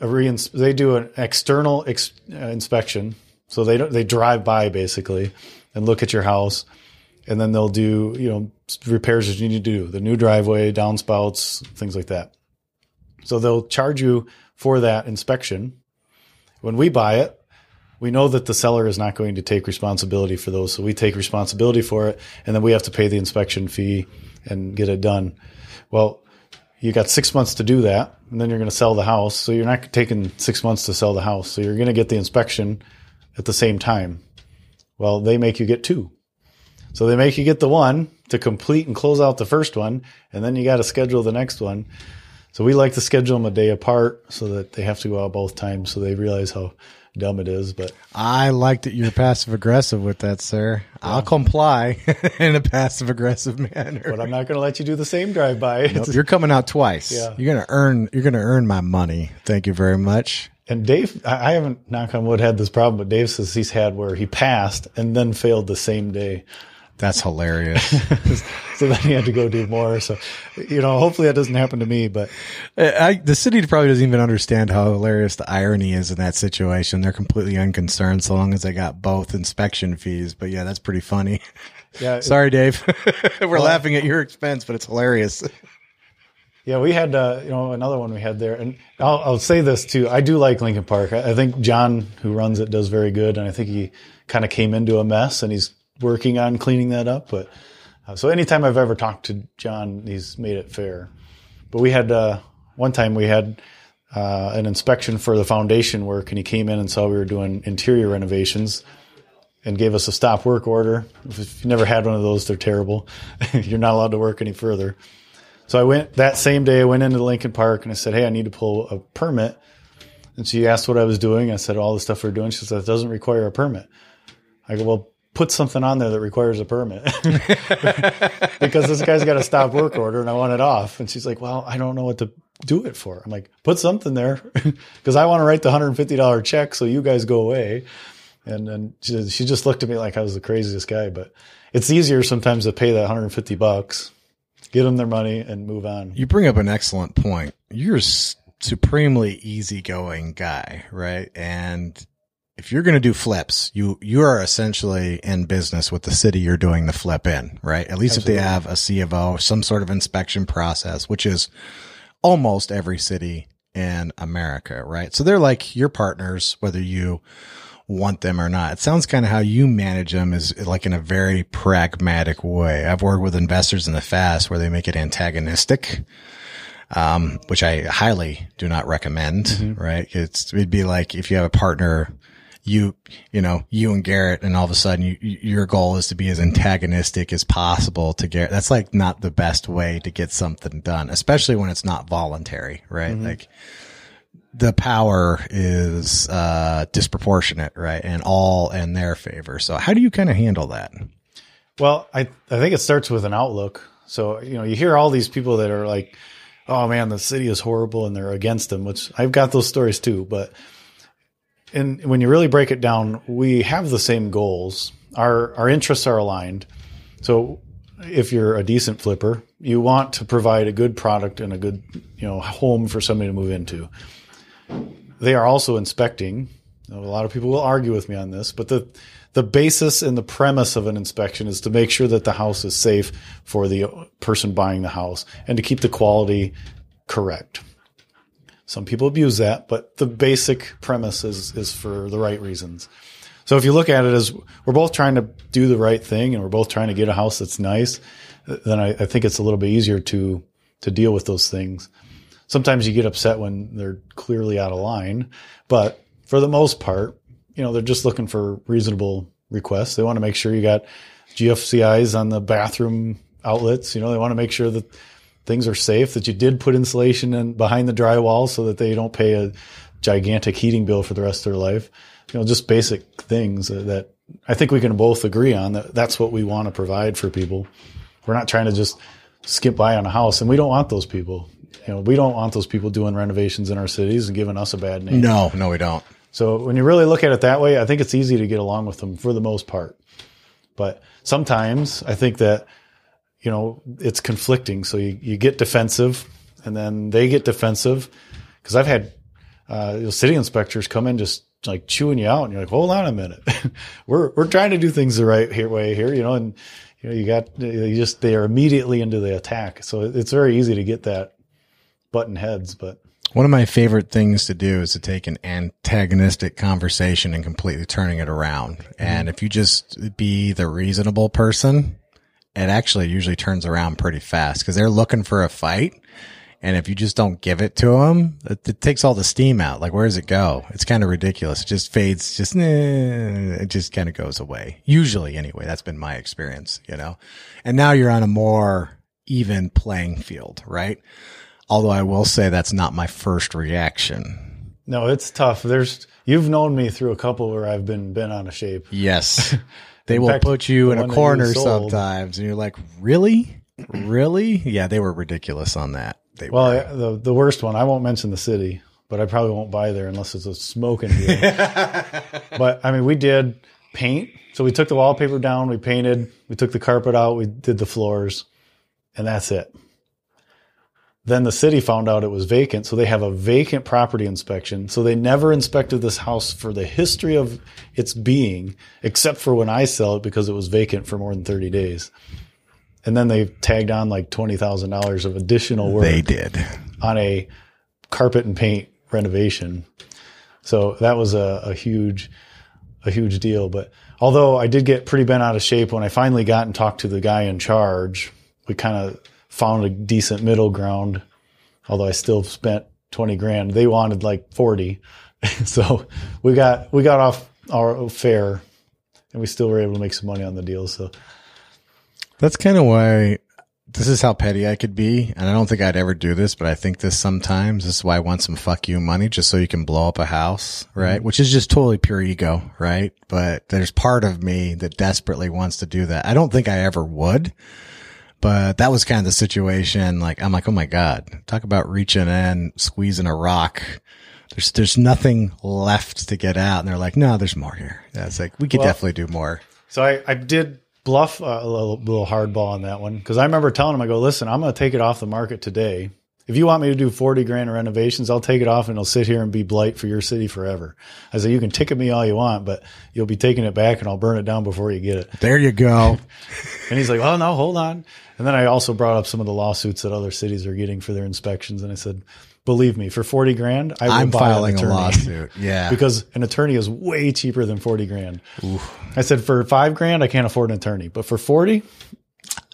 a reins- they do an external ex- uh, inspection. So they don't, they drive by basically and look at your house and then they'll do you know repairs that you need to do the new driveway downspouts things like that. So they'll charge you for that inspection. When we buy it we know that the seller is not going to take responsibility for those. So we take responsibility for it and then we have to pay the inspection fee and get it done. Well you got six months to do that and then you're going to sell the house. So you're not taking six months to sell the house. So you're going to get the inspection at the same time. Well, they make you get two. So they make you get the one to complete and close out the first one, and then you got to schedule the next one. So we like to schedule them a day apart so that they have to go out both times so they realize how dumb it is. But I like that you're passive aggressive with that, sir. I'll comply in a passive aggressive manner. but I'm not going to let you do the same drive by. Nope, you're coming out twice. Yeah. You're gonna earn. You're gonna earn my money. Thank you very much. And Dave, I I haven't, knock on wood, had this problem, but Dave says he's had where he passed and then failed the same day. That's hilarious. So then he had to go do more. So, you know, hopefully that doesn't happen to me, but I, the city probably doesn't even understand how hilarious the irony is in that situation. They're completely unconcerned so long as they got both inspection fees. But yeah, that's pretty funny. yeah, Sorry, Dave. We're laughing at your expense, but it's hilarious. Yeah, we had uh, you know another one we had there, and I'll, I'll say this too. I do like Lincoln Park. I, I think John, who runs it, does very good, and I think he kind of came into a mess, and he's working on cleaning that up. But uh, so anytime I've ever talked to John, he's made it fair. But we had uh, one time we had uh, an inspection for the foundation work, and he came in and saw we were doing interior renovations. And gave us a stop work order. If you've never had one of those, they're terrible. You're not allowed to work any further. So I went that same day. I went into Lincoln Park and I said, "Hey, I need to pull a permit." And she asked what I was doing. I said, "All the stuff we're doing." She said, "It doesn't require a permit." I go, "Well, put something on there that requires a permit because this guy's got a stop work order and I want it off." And she's like, "Well, I don't know what to do it for." I'm like, "Put something there because I want to write the hundred and fifty dollar check so you guys go away." And then she, she just looked at me like I was the craziest guy. But it's easier sometimes to pay that 150 bucks get them their money and move on. You bring up an excellent point. You're a supremely easygoing guy, right? And if you're going to do flips, you you are essentially in business with the city you're doing the flip in, right? At least if they have a C of O, some sort of inspection process, which is almost every city in America, right? So they're like your partners, whether you want them or not. It sounds kind of how you manage them is like in a very pragmatic way. I've worked with investors in the past where they make it antagonistic, um, which I highly do not recommend, right? It's, it'd be like if you have a partner, you, you know, you and Garrett, and all of a sudden you, you- your goal is to be as antagonistic as possible to Garrett. That's like not the best way to get something done, especially when it's not voluntary, right? Like, the power is uh, disproportionate, right, and all in their favor. So, how do you kind of handle that? Well, I I think it starts with an outlook. So you know, you hear all these people that are like, "Oh man, the city is horrible," and they're against them. Which I've got those stories too. But and when you really break it down, we have the same goals. Our our interests are aligned. So if you're a decent flipper, you want to provide a good product and a good you know home for somebody to move into. They are also inspecting. A lot of people will argue with me on this, but the the basis and the premise of an inspection is to make sure that the house is safe for the person buying the house and to keep the quality correct. Some people abuse that, but the basic premise is, is for the right reasons. So if you look at it as we're both trying to do the right thing and we're both trying to get a house that's nice, then I, I think it's a little bit easier to to deal with those things. Sometimes you get upset when they're clearly out of line, but for the most part, you know, they're just looking for reasonable requests. They want to make sure you got GFCIs on the bathroom outlets. You know, they want to make sure that things are safe, that you did put insulation in behind the drywall so that they don't pay a gigantic heating bill for the rest of their life. You know, just basic things that I think we can both agree on that that's what we want to provide for people. We're not trying to just skip by on a house and we don't want those people. You know, we don't want those people doing renovations in our cities and giving us a bad name. No, no, we don't. So when you really look at it that way, I think it's easy to get along with them for the most part. But sometimes I think that, you know, it's conflicting. So you, you get defensive and then they get defensive. Cause I've had, uh, you know, city inspectors come in just like chewing you out and you're like, hold on a minute. we're, we're trying to do things the right here, way here, you know, and you know, you got, you just, they are immediately into the attack. So it's very easy to get that button heads, but One of my favorite things to do is to take an antagonistic conversation and completely turning it around. And if you just be the reasonable person, it actually usually turns around pretty fast because they're looking for a fight. And if you just don't give it to them, it, it takes all the steam out. Like, where does it go? It's kind of ridiculous. It just fades, just, it just kind of goes away. Usually anyway, that's been my experience, you know? And now you're on a more even playing field, right? Although I will say that's not my first reaction. No, it's tough. There's, you've known me through a couple where I've been, been out of shape. Yes. They will fact, put you in a one that you corner sometimes and you're like, really? Really? Yeah, they were ridiculous on that. They Well, were. The the worst one. I won't mention the city, but I probably won't buy there unless it's a smoking deal. but I mean, we did paint. So we took the wallpaper down, we painted, we took the carpet out, we did the floors, and that's it. Then the city found out it was vacant, so they have a vacant property inspection. So they never inspected this house for the history of its being, except for when I sell it because it was vacant for more than 30 days. And then they tagged on like $20,000 of additional work they did. on a carpet and paint renovation. So that was a, a huge, a huge deal. But although I did get pretty bent out of shape when I finally got and talked to the guy in charge, we kind of found a decent middle ground. Although I still spent 20 grand, they wanted like 40. so we got, we got off our fair and we still were able to make some money on the deal. So That's kind of why this is how petty I could be. And I don't think I'd ever do this, but I think this sometimes. This is why I want some fuck you money just so you can blow up a house, right? Mm-hmm. Which is just totally pure ego, right? But there's part of me that desperately wants to do that. I don't think I ever would, but that was kind of the situation. Like, I'm like, oh my God, talk about reaching in, squeezing a rock. There's, there's nothing left to get out. And they're like, no, there's more here. Yeah, it's like, we could Well- definitely do more. So I, I did bluff uh, a little, little hardball on that one because I remember telling him, I go, listen, I'm going to take it off the market today. If you want me to do 40 grand renovations, I'll take it off and it'll sit here and be blight for your city forever. I said, you can ticket me all you want, but you'll be taking it back and I'll burn it down before you get it. There you go. And he's like, oh, no, hold on. And then I also brought up some of the lawsuits that other cities are getting for their inspections. And I said, believe me, for 40 grand, I will I'm buy an filing a lawsuit. Yeah. because an attorney is way cheaper than 40 grand. I said, for five grand, I can't afford an attorney, but for 40,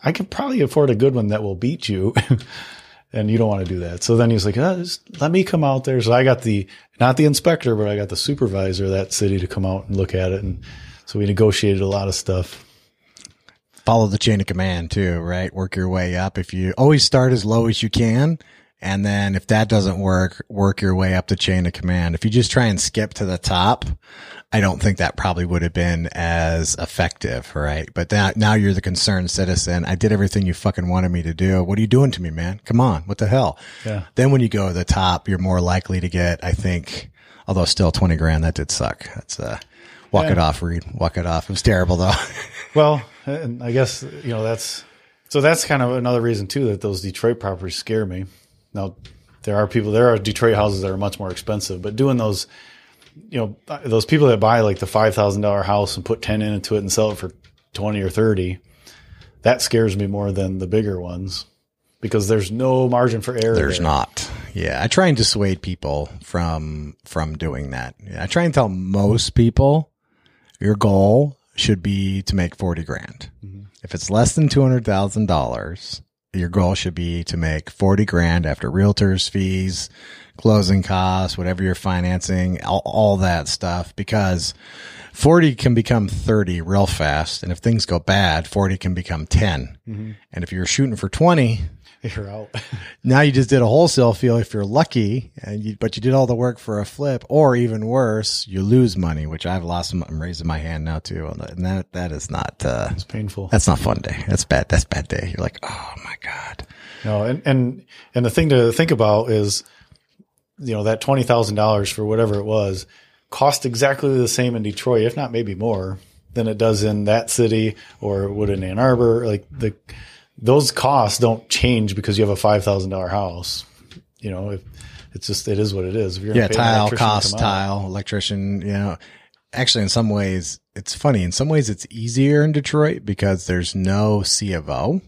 I could probably afford a good one that will beat you. and you don't want to do that. So then he's like, oh, just let me come out there. So I got the, not the inspector, but I got the supervisor of that city to come out and look at it. And so we negotiated a lot of stuff. Follow the chain of command too, right? Work your way up. If you always start as low as you can, and then if that doesn't work, work your way up the chain of command. If you just try and skip to the top, I don't think that probably would have been as effective, right? But now, now you're the concerned citizen. I did everything you fucking wanted me to do. What are you doing to me, man? Come on. What the hell? Yeah. Then when you go to the top, you're more likely to get, I think, although still 20 grand, that did suck. That's, uh, walk Yeah. it off, Reed. Walk it off. It was terrible though. Well, and I guess, you know, that's, so that's kind of another reason too that those Detroit properties scare me. Now, there are people, there are Detroit houses that are much more expensive, but doing those, you know, those people that buy like the $5,000 house and put 10 into it and sell it for 20 or 30, that scares me more than the bigger ones because there's no margin for error. There's there. not. Yeah, I try and dissuade people from from doing that. I try and tell most people your goal should be to make forty grand. Mm-hmm. If it's less than two hundred thousand dollars, your goal should be to make forty grand after realtors fees, closing costs, whatever you're financing, all, all that stuff. Because forty can become thirty real fast, and if things go bad, forty can become 10 mm-hmm. And if you're shooting for twenty, You're out. now you just did a wholesale feel if you're lucky, and you, but you did all the work for a flip, or even worse, you lose money, which I've lost. I'm raising my hand now too, and that that is not uh, it's painful. that's not fun day. That's bad. That's bad day. You're like, oh my god. No, and and and the thing to think about is, you know, that twenty thousand dollars for whatever it was cost exactly the same in Detroit, if not maybe more, than it does in that city or would in Ann Arbor. Like the those costs don't change because you have a five thousand dollar house. You know, if it's just it is what it is. If you're Yeah, gonna pay an tile cost, tile, electrician. You know, actually, in some ways, it's funny. In some ways, it's easier in Detroit because there's no C of O.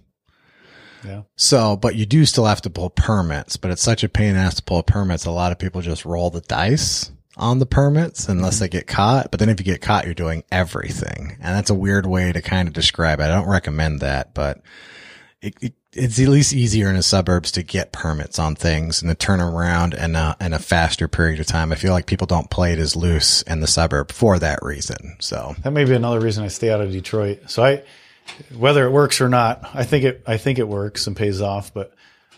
Yeah. So, but you do still have to pull permits, but it's such a pain in the ass to pull permits. A lot of people just roll the dice on the permits unless they get caught. But then if you get caught, you're doing everything. And that's a weird way to kind of describe it. I don't recommend that, but it, it, it's at least easier in the suburbs to get permits on things and to turn around in a, in a faster period of time. I feel like people don't play it as loose in the suburb for that reason. So That may be another reason I stay out of Detroit. So I, whether it works or not, I think it, I think it works and pays off, but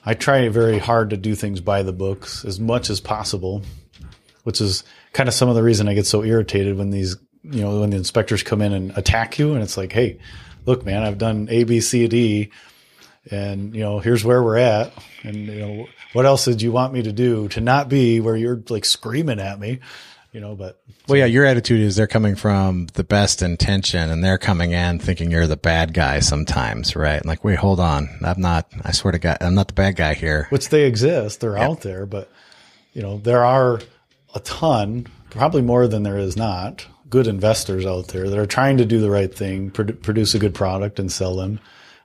I try very hard to do things by the books as much as possible, which is kind of some of the reason I get so irritated when these, you know, when the inspectors come in and attack you and it's like, Hey, look, man, I've done A, B, C, D and you know here's where we're at and you know what else did you want me to do to not be where you're like screaming at me you know but Well, yeah, your attitude is they're coming from the best intention and they're coming in thinking you're the bad guy sometimes, right? Like, wait, hold on. I'm not, I swear to God, I'm not the bad guy here. which they exist they're out there but you know there are a ton probably more than there is not good investors out there that are trying to do the right thing produ- produce a good product and sell them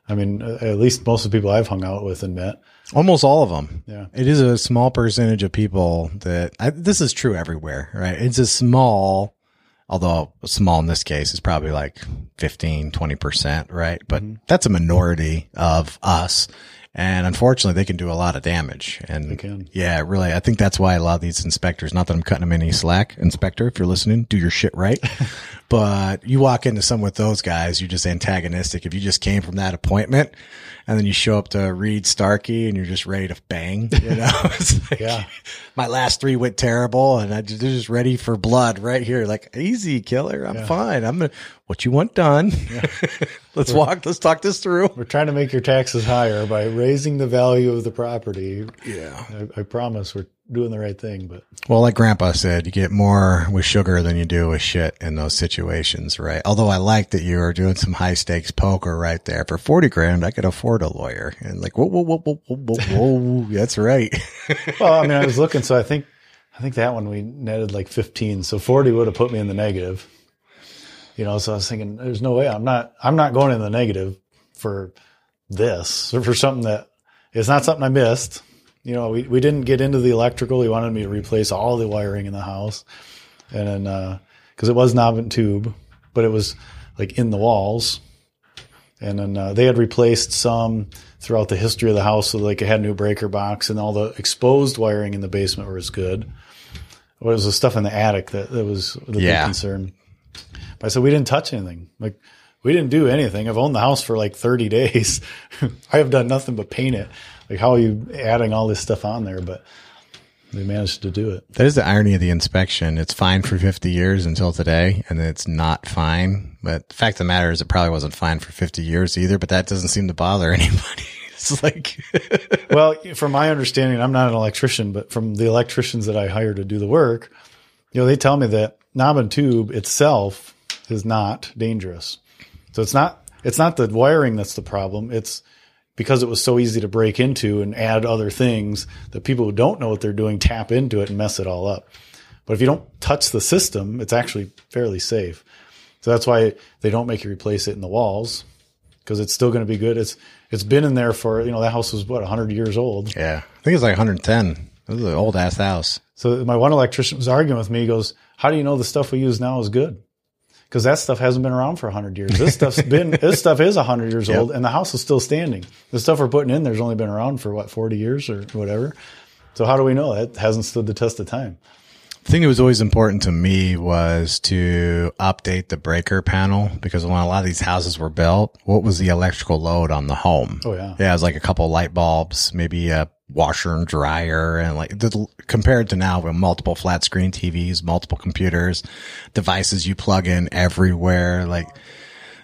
i mean at least most of the people i've hung out with and met Almost all of them. Yeah. It is a small percentage of people that I, this is true everywhere, right? It's a small, although small in this case is probably like 15, 20%, right? But mm-hmm. that's a minority of us. And unfortunately, they can do a lot of damage. And can. yeah, really, I think that's why a lot of these inspectors, not that I'm cutting them any slack, inspector, if you're listening, do your shit right. but you walk into some with those guys, you're just antagonistic. If you just came from that appointment and then you show up to Reed Starkey and you're just ready to bang, you know, like, Yeah. my last three went terrible and I just, they're just ready for blood right here. Like easy killer. I'm fine. I'm gonna, what you want done. let's walk, let's talk this through. we're trying to make your taxes higher by raising the value of the property Yeah. I, I promise we're doing the right thing but Well, like grandpa said, you get more with sugar than you do with shit in those situations, right? Although I like that you are doing some high stakes poker right there. For 40 grand, I could afford a lawyer. And like, whoa, whoa, whoa, whoa, whoa, whoa, whoa. That's right. well, I mean, I was looking, so I think I think that one we netted like 15, so 40 would have put me in the negative. You know, so I was thinking, there's no way I'm not I'm not going in the negative for this or for something that it's not something I missed. You know, we, we didn't get into the electrical. He wanted me to replace all the wiring in the house, and then because it was knob and tube, but it was like in the walls, and then uh, they had replaced some throughout the history of the house, so like it had a new breaker box, and all the exposed wiring in the basement was good. It was the stuff in the attic that, that was the Yeah. big concern. But I said we didn't touch anything. Like we didn't do anything. I've owned the house for like 30 days. I have done nothing but paint it. Like how are you adding all this stuff on there? But they managed to do it. That is the irony of the inspection. It's fine for 50 years until today, and it's not fine. But the fact of the matter is, it probably wasn't fine for 50 years either, but that doesn't seem to bother anybody. It's like, well, from my understanding, I'm not an electrician, but from the electricians that I hire to do the work, you know, they tell me that knob and tube itself is not dangerous. So it's not it's not the wiring that's the problem. It's because it was so easy to break into and add other things that people who don't know what they're doing tap into it and mess it all up. But if you don't touch the system, it's actually fairly safe. So that's why they don't make you replace it in the walls because it's still going to be good. It's it's been in there for you know that house was what 100 years old. yeah, I think it's like 110. This is an old ass house. So my one electrician was arguing with me. He goes, "How do you know the stuff we use now is good?" Because that stuff hasn't been around for 100 years. This stuff's been this stuff is 100 years old, and the house is still standing. The stuff we're putting in there's only been around for what 40 years or whatever. So how do we know it hasn't stood the test of time? The thing that was always important to me was to update the breaker panel because when a lot of these houses were built, what was the electrical load on the home? Oh, yeah. Yeah, it was like a couple light bulbs, maybe a washer and dryer and like the, compared to now with multiple flat screen TVs, multiple computers, devices you plug in everywhere, like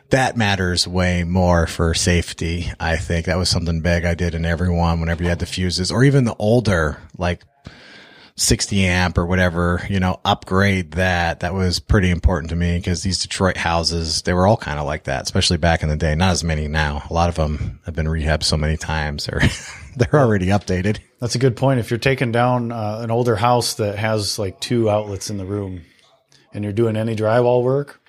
that matters way more for safety. I think that was something big I did in everyone whenever you had the fuses or even the older, like 60 amp or whatever, you know, upgrade that. That was pretty important to me because these Detroit houses, they were all kind of like that, especially back in the day. Not as many now. A lot of them have been rehabbed so many times or they're already updated. That's a good point. If you're taking down uh, an older house that has like two outlets in the room, and you're doing any drywall work,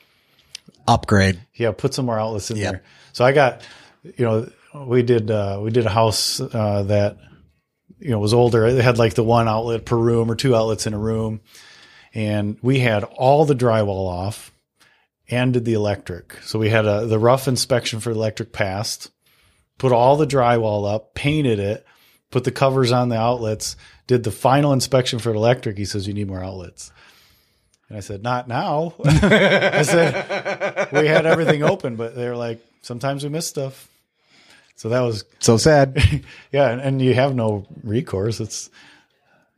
Upgrade. Yeah, put some more outlets in Yep. there. So I got, you know, we did uh, we did a house uh, that you know was older. It had like the one outlet per room or two outlets in a room, and we had all the drywall off and did the electric. So we had a the rough inspection for electric passed. put all the drywall up, painted it, put the covers on the outlets, did the final inspection for electric. He says, You need more outlets. And I said, Not now. I said, We had everything open, but they're like, Sometimes we miss stuff. So that was So sad. yeah, and, and you have no recourse. It's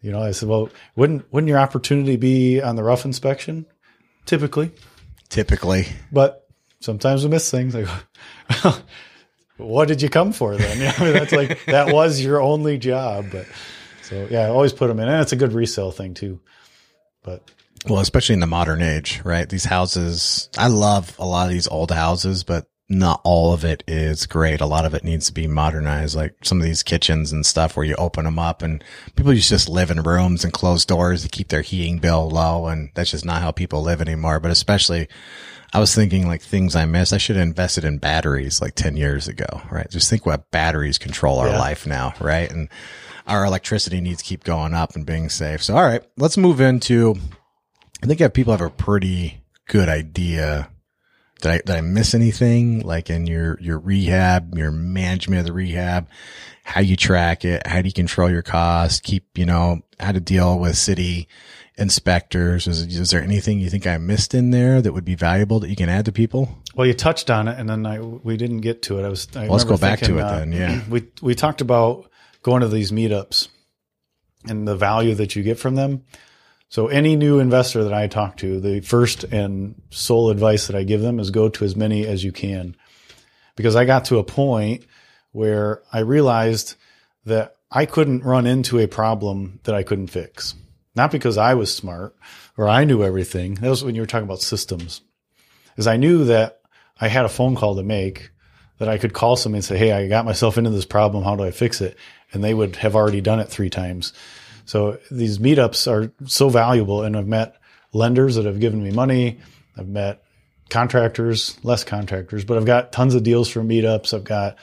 you know, I said, well, wouldn't wouldn't your opportunity be on the rough inspection? Typically, Typically. but sometimes we miss things. Like, well, what did you come for then? You know, that's like that was your only job. But so yeah, I always put them in, and it's a good resale thing too. But Well, especially in the modern age, right? These houses, I love a lot of these old houses, but not all of it is great. A lot of it needs to be modernized, like some of these kitchens and stuff where you open them up and people used to just live in rooms and close doors to keep their heating bill low. And that's just not how people live anymore. But especially, I was thinking like things I missed. I should have invested in batteries like 10 years ago, right? Just think what batteries control our Yeah. life now, right? And our electricity needs to keep going up and being safe. So, all right, let's move into I think if people have a pretty good idea. Did I, did I miss anything like in your, your rehab, your management of the rehab, how you track it, how do you control your costs, keep, you know, how to deal with city inspectors? Is, is there anything you think I missed in there that would be valuable that you can add to people? well, you touched on it, and then I we didn't get to it. I was I let's go back to it uh, then, yeah. we we talked about going to these meetups and the value that you get from them. So any new investor that I talk to, the first and sole advice that I give them is go to as many as you can. Because I got to a point where I realized that I couldn't run into a problem that I couldn't fix. Not because I was smart or I knew everything. That was when you were talking about systems. Is I knew that I had a phone call to make that I could call somebody and say, Hey, I got myself into this problem. How do I fix it? And they would have already done it three times. So these meetups are so valuable. And I've met lenders that have given me money. I've met contractors, less contractors, but I've got tons of deals from meetups. I've got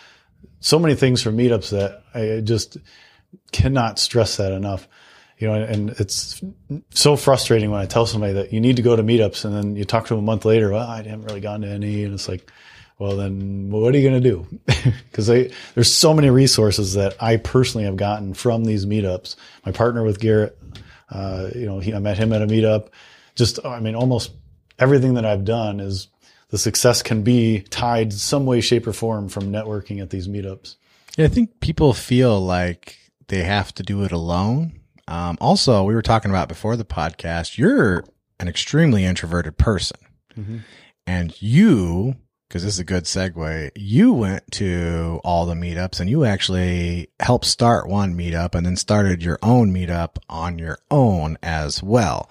so many things from meetups that I just cannot stress that enough. You know, and it's so frustrating when I tell somebody that you need to go to meetups and then you talk to them a month later, well, I haven't really gone to any. And it's like, well, then what are you going to do? Because there's so many resources that I personally have gotten from these meetups. My partner with Garrett, uh, you know, he, I met him at a meetup. Just, I mean, almost everything that I've done is the success can be tied some way, shape, or form from networking at these meetups. Yeah, I think people feel like they have to do it alone. Um, also, we were talking about before the podcast, you're an extremely introverted person. And you, because this is a good segue, you went to all the meetups and you actually helped start one meetup and then started your own meetup on your own as well.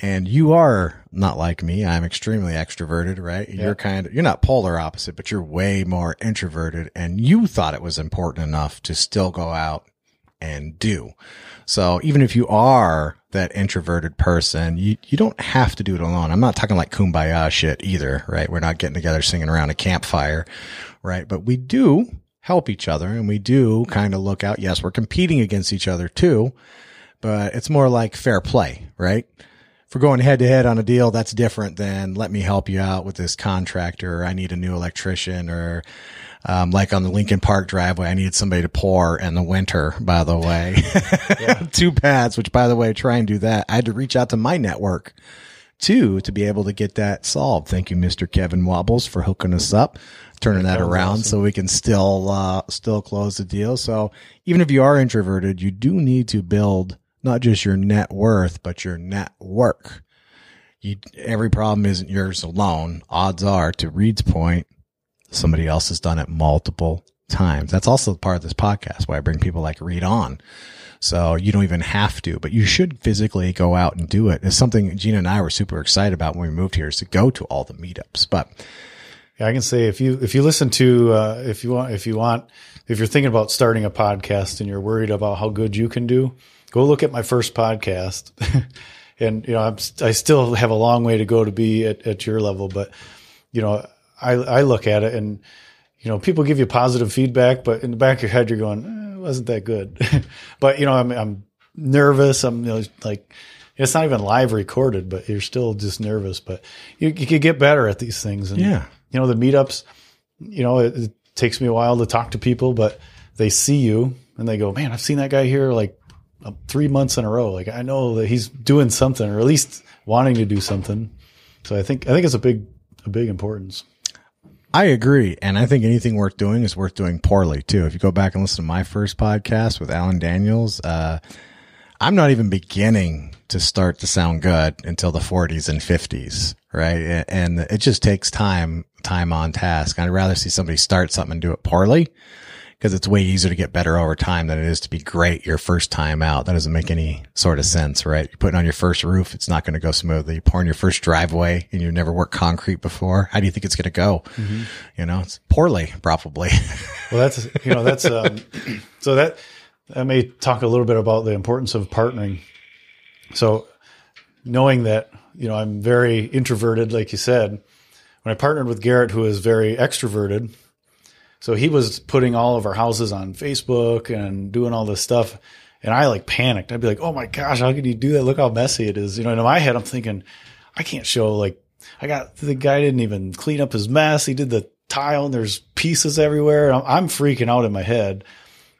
And you are not like me. I'm extremely extroverted, right? You're kind of, you're not polar opposite, but you're way more introverted and you thought it was important enough to still go out and do. So even if you are that introverted person, you, you don't have to do it alone. I'm not talking like kumbaya shit either, right? We're not getting together singing around a campfire, right? But we do help each other and we do kind of look out. Yes, we're competing against each other too, but it's more like fair play, right? If we're going head to head on a deal, that's different than let me help you out with this contractor. Or I need a new electrician or, um, like on the Lincoln Park driveway, I needed somebody to pour in the winter, by the way. Two pads, which by the way, try and do that. I had to reach out to my network too to be able to get that solved. Thank you, Mr. Kevin Wobbles for hooking us up, turning that that around awesome. so we can still, uh, still close the deal. So even if you are introverted, you do need to build not just your net worth, but your network. You, every problem isn't yours alone. Odds are, to Reed's point, somebody else has done it multiple times. That's also part of this podcast why I bring people like Reed on. So you don't even have to, but you should physically go out and do it. It's something Gina and I were super excited about when we moved here is to go to all the meetups. But Yeah, I can say if you if you listen to uh, if you want if you want if you're thinking about starting a podcast and you're worried about how good you can do, go look at my first podcast. and you know, I'm, I still have a long way to go to be at, at your level, but you know, I I look at it and you know, people give you positive feedback, but in the back of your head, you're going, eh, it wasn't that good. but you know, I'm I'm nervous. I'm you know, like. It's not even live recorded, but you're still just nervous. But you, you could get better at these things. And Yeah. you know, the meetups, you know, it, it- takes me a while to talk to people, but they see you and they go, man, I've seen that guy here like uh, three months in a row. Like I know that he's doing something or at least wanting to do something. So I think, I think it's a big, a big importance. I agree. And I think anything worth doing is worth doing poorly too. If you go back and listen to my first podcast with Alan Daniels, uh, I'm not even beginning to start to sound good until the 40s and 50s, right? And it just takes time, time on task. I'd rather see somebody start something and do it poorly because it's way easier to get better over time than it is to be great your first time out. That doesn't make any sort of sense, right? You're putting on your first roof. It's not going to go smoothly. You're pouring your first driveway and you've never worked concrete before. How do you think it's going to go? Mm-hmm. You know, it's poorly, probably. well, that's, you know, that's, um, so that, I may talk a little bit about the importance of partnering. So knowing that, you know, I'm very introverted, like you said, when I partnered with Garrett, who is very extroverted, so he was putting all of our houses on Facebook and doing all this stuff. And I like panicked. I'd be like, Oh my gosh, how could you do that? Look how messy it is. You know, in my head, I'm thinking, I can't show like, I got the guy didn't even clean up his mess. He did the tile and there's pieces everywhere. I'm, I'm freaking out in my head.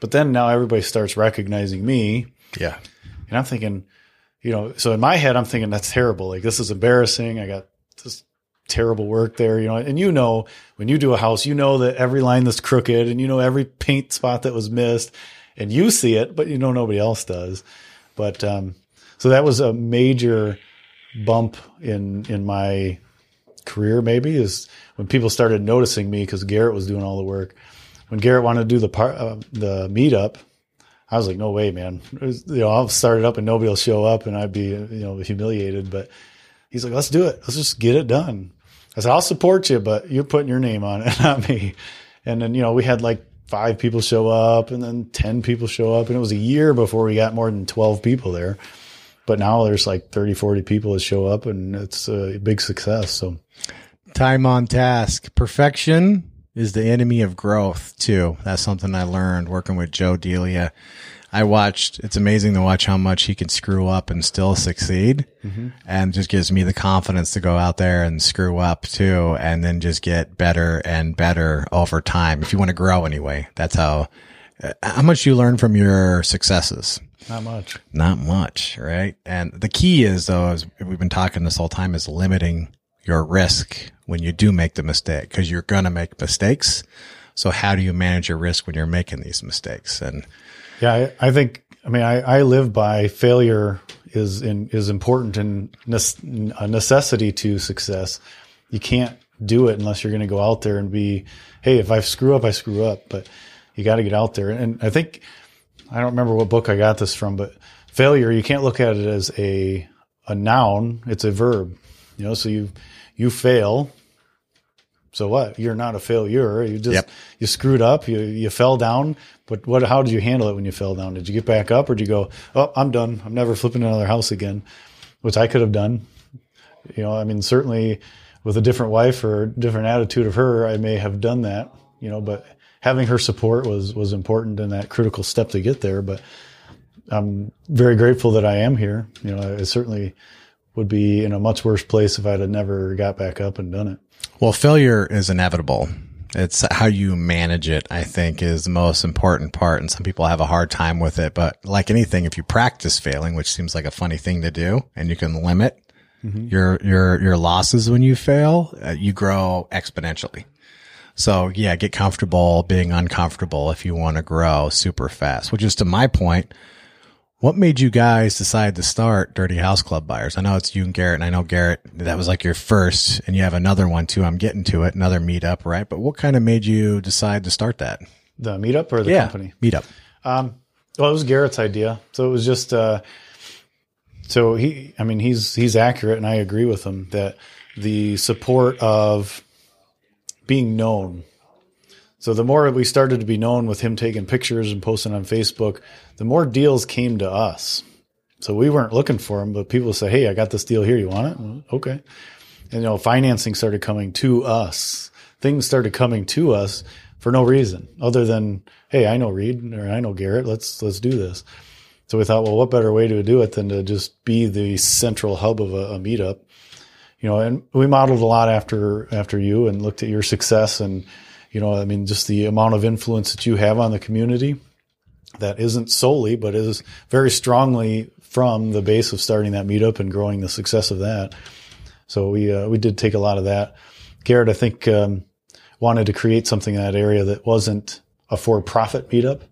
But then now everybody starts recognizing me. Yeah. And I'm thinking, you know, so in my head, I'm thinking that's terrible. Like this is embarrassing. I got this terrible work there, you know, and you know, when you do a house, you know that every line that's crooked and you know every paint spot that was missed and you see it, but you know nobody else does. But, um, so that was a major bump in, in my career maybe is when people started noticing me because Garrett was doing all the work. When Garrett wanted to do the part, uh, the meetup, I was like, no way, man. Was, you know, I'll start it up and nobody will show up and I'd be, you know, humiliated. But he's like, let's do it. Let's just get it done. I said, I'll support you, but you're putting your name on it, not me. And then, you know, we had like five people show up and then 10 people show up. And it was a year before we got more than 12 people there. But now there's like 30, 40 people that show up and it's a big success. So time on task, perfection is the enemy of growth too. That's something I learned working with Joe Delia. I watched, it's amazing to watch how much he can screw up and still succeed. Mm-hmm. And just gives me the confidence to go out there and screw up too. And then just get better and better over time. If you want to grow anyway, that's how, uh, how much you learn from your successes. Not much. Not much, right? And the key is though, as we've been talking this whole time is limiting your risk when you do make the mistake because you're going to make mistakes. So how do you manage your risk when you're making these mistakes? And yeah, I, I think. I mean, I, I live by failure is in, is important and a necessity to success. You can't do it unless you're going to go out there and be, hey, if I screw up, I screw up. But you got to get out there. And I think I don't remember what book I got this from, but failure you can't look at it as a a noun; it's a verb. You know, so you you fail. So what? You're not a failure. You just Yep. you screwed up. You you fell down. But what? How did you handle it when you fell down? Did you get back up, or did you go? Oh, I'm done. I'm never flipping another house again, which I could have done. You know, I mean, certainly with a different wife or different attitude of her, I may have done that. You know, but having her support was was important in that critical step to get there. But I'm very grateful that I am here. You know, I certainly would be in a much worse place if I'd have never got back up and done it. Well, failure is inevitable. It's how you manage it, I think, is the most important part. And some people have a hard time with it. But like anything, if you practice failing, which seems like a funny thing to do, and you can limit mm-hmm. your, your, your losses when you fail, uh, you grow exponentially. So yeah, get comfortable being uncomfortable if you want to grow super fast, which is to my point. What made you guys decide to start Dirty House Club Buyers? I know it's you and Garrett, and I know Garrett, that was like your first, and you have another one too. I'm getting to it, another meetup, right? But what kind of made you decide to start that? The meetup or the yeah, company? Meetup. Um, well, it was Garrett's idea. So it was just, uh, so he, I mean, he's, he's accurate and I agree with him that the support of being known so the more we started to be known with him taking pictures and posting on Facebook, the more deals came to us. So we weren't looking for them, but people say, "Hey, I got this deal here. You want it?" Okay. And you know, financing started coming to us. Things started coming to us for no reason other than, "Hey, I know Reed or I know Garrett. Let's let's do this." So we thought, well, what better way to do it than to just be the central hub of a, a meetup? You know, and we modeled a lot after after you and looked at your success and you know, I mean, just the amount of influence that you have on the community that isn't solely, but is very strongly from the base of starting that meetup and growing the success of that. So we, uh, we did take a lot of that. Garrett, I think, um, wanted to create something in that area that wasn't a for profit meetup.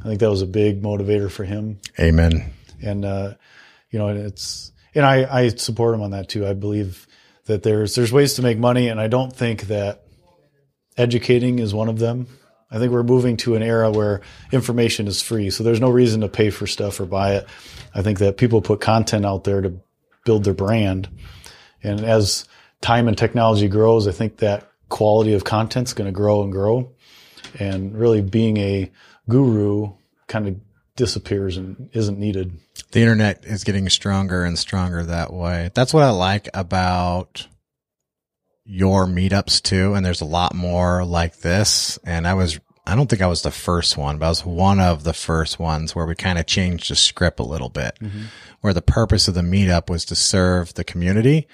I think that was a big motivator for him. Amen. And, uh, you know, it's, and I, I support him on that too. I believe that there's, there's ways to make money. And I don't think that educating is one of them. I think we're moving to an era where information is free. So there's no reason to pay for stuff or buy it. I think that people put content out there to build their brand. And as time and technology grows, I think that quality of content is going to grow and grow. And really being a guru kind of disappears and isn't needed. The internet is getting stronger and stronger that way. That's what I like about your meetups too. And there's a lot more like this. And I was, I don't think I was the first one, but I was one of the first ones where we kind of changed the script a little bit, mm-hmm. where the purpose of the meetup was to serve the community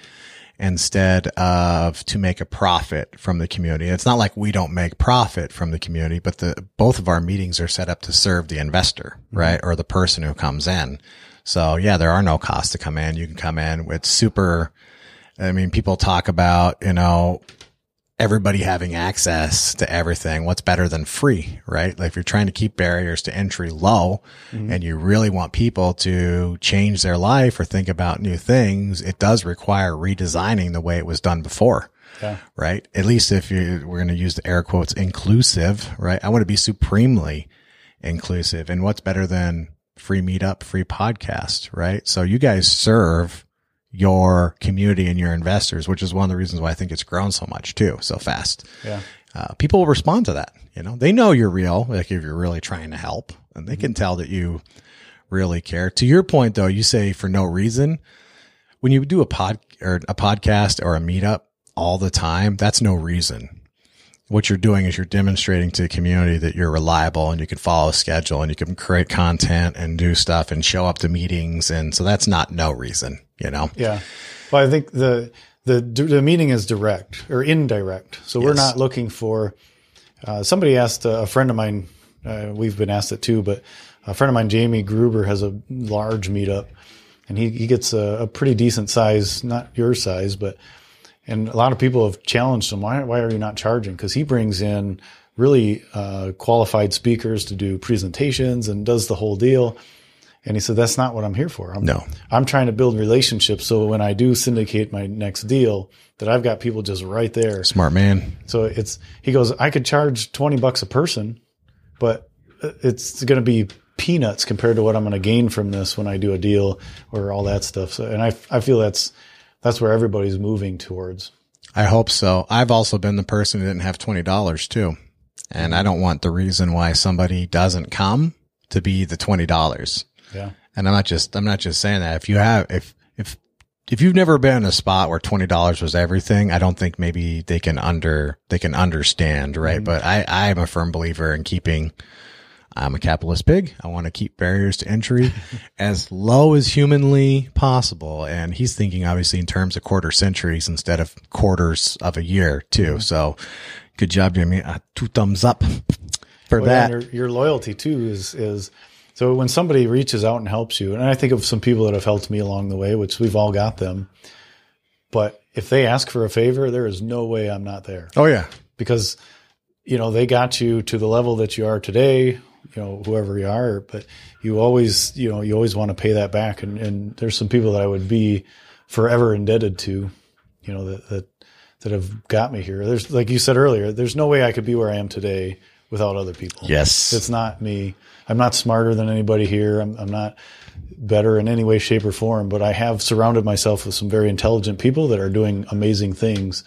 instead of to make a profit from the community. It's not like we don't make profit from the community, but the both of our meetings are set up to serve the investor, mm-hmm. right? Or the person who comes in. So yeah, there are no costs to come in. You can come in. It's super. I mean, people talk about, you know, everybody having access to everything. What's better than free, right? Like if you're trying to keep barriers to entry low mm-hmm. and you really want people to change their life or think about new things, it does require redesigning the way it was done before. Yeah. Right. At least if you, we're going to use the air quotes inclusive, right? I want to be supremely inclusive. And what's better than free meetup, free podcast, right? So you guys serve your community and your investors, which is one of the reasons why I think it's grown so much too, so fast. Yeah. Uh, people will respond to that. You know, they know you're real, like if you're really trying to help and they mm-hmm. can tell that you really care. To your point though, you say for no reason. When you do a pod or a podcast or a meetup all the time, that's no reason what you're doing is you're demonstrating to the community that you're reliable and you can follow a schedule and you can create content and do stuff and show up to meetings. And so that's not no reason, you know? Yeah. Well, I think the, the, the meeting is direct or indirect. So yes. we're not looking for, uh, somebody asked a friend of mine, uh, we've been asked it too, but a friend of mine, Jamie Gruber has a large meetup and he, he gets a, a pretty decent size, not your size, but and a lot of people have challenged him. Why, why are you not charging? Because he brings in really uh, qualified speakers to do presentations and does the whole deal. And he said, that's not what I'm here for. I'm, no, I'm trying to build relationships. So when I do syndicate my next deal, that I've got people just right there. Smart man. So it's, he goes, I could charge 20 bucks a person, but it's going to be peanuts compared to what I'm going to gain from this when I do a deal or all that stuff. So, and I, I feel that's, that's where everybody's moving towards. I hope so. I've also been the person who didn't have $20 too. And I don't want the reason why somebody doesn't come to be the $20. Yeah. And I'm not just, I'm not just saying that. If you have, if, if, if you've never been in a spot where $20 was everything, I don't think maybe they can under, they can understand, right? Mm-hmm. But I, I'm a firm believer in keeping I'm a capitalist pig. I want to keep barriers to entry as low as humanly possible. And he's thinking obviously in terms of quarter centuries instead of quarters of a year too. Mm-hmm. So good job, Jimmy. Uh, two thumbs up for well, that. Your, your loyalty too is, is so when somebody reaches out and helps you, and I think of some people that have helped me along the way, which we've all got them. But if they ask for a favor, there is no way I'm not there. Oh yeah. Because, you know, they got you to the level that you are today you know whoever you are but you always you know you always want to pay that back. And, and there's some people that i would be forever indebted to you know that that that have got me here. There's like you said earlier there's no way i could be where i am today without other people. Yes. It's not me. I'm not smarter than anybody here. I'm, I'm not better in any way shape or form but i have surrounded myself with some very intelligent people that are doing amazing things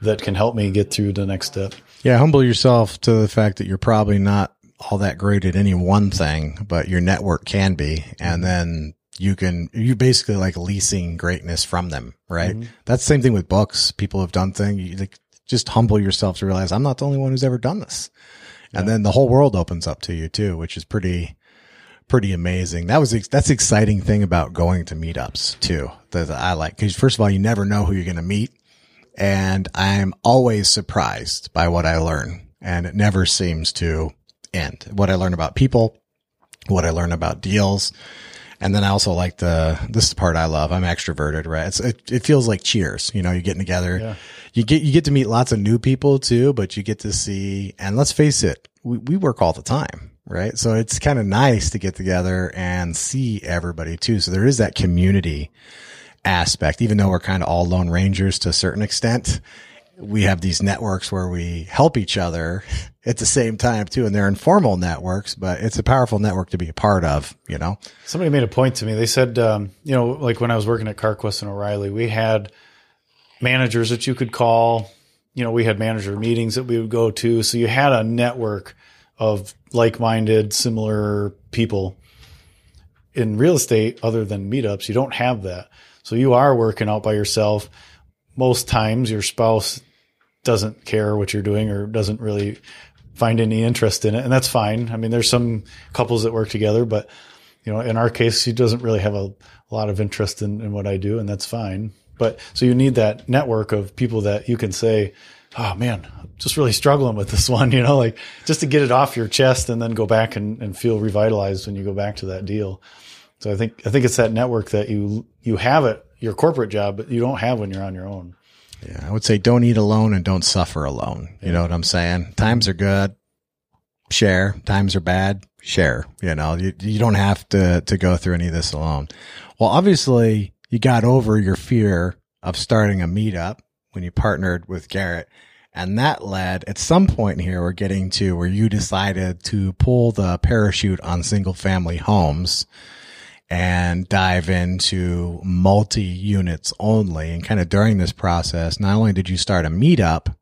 that can help me get through the next step. Yeah humble yourself to the fact that you're probably not all that great at any one thing, but your network can be. And then you can, you basically like leasing greatness from them, right? Mm-hmm. That's the same thing with books. People have done things. You like, just humble yourself to realize I'm not the only one who's ever done this. Yeah. And then the whole world opens up to you too, which is pretty, pretty amazing. That was, that's the exciting thing about going to meetups too, that I like. Cause first of all, you never know who you're going to meet. And I'm always surprised by what I learn and it never seems to end. What I learn about people, what I learn about deals. And then I also like the, this is the part I love. I'm extroverted, right? It's, it, it feels like cheers. You know, you're getting together. Yeah. You get, you get to meet lots of new people too, but you get to see, and let's face it, we, we work all the time, right? So it's kind of nice to get together and see everybody too. So there is that community aspect, even though we're kind of all lone rangers to a certain extent. We have these networks where we help each other at the same time too. And they're informal networks, but it's a powerful network to be a part of, you know? Somebody made a point to me. They said, um, you know, like when I was working at CarQuest and O'Reilly, we had managers that you could call. You know, we had manager meetings that we would go to. So you had a network of like minded, similar people. In real estate, other than meetups, you don't have that. So you are working out by yourself. Most times your spouse doesn't care what you're doing or doesn't really find any interest in it. And that's fine. I mean, there's some couples that work together, but you know, in our case, she doesn't really have a, a lot of interest in, in what I do and that's fine. But so you need that network of people that you can say, Oh man, I'm just really struggling with this one, you know, like just to get it off your chest and then go back and, and feel revitalized when you go back to that deal. So I think, I think it's that network that you, you have at your corporate job, but you don't have when you're on your own. Yeah. I would say don't eat alone and don't suffer alone. You know what I'm saying? Times are good. Share. Times are bad. Share. You know, you, you don't have to, to go through any of this alone. Well, obviously you got over your fear of starting a meetup when you partnered with Garrett. And that led at some point here, we're getting to where you decided to pull the parachute on single family homes and dive into multi units only. And kind of during this process, not only did you start a meetup,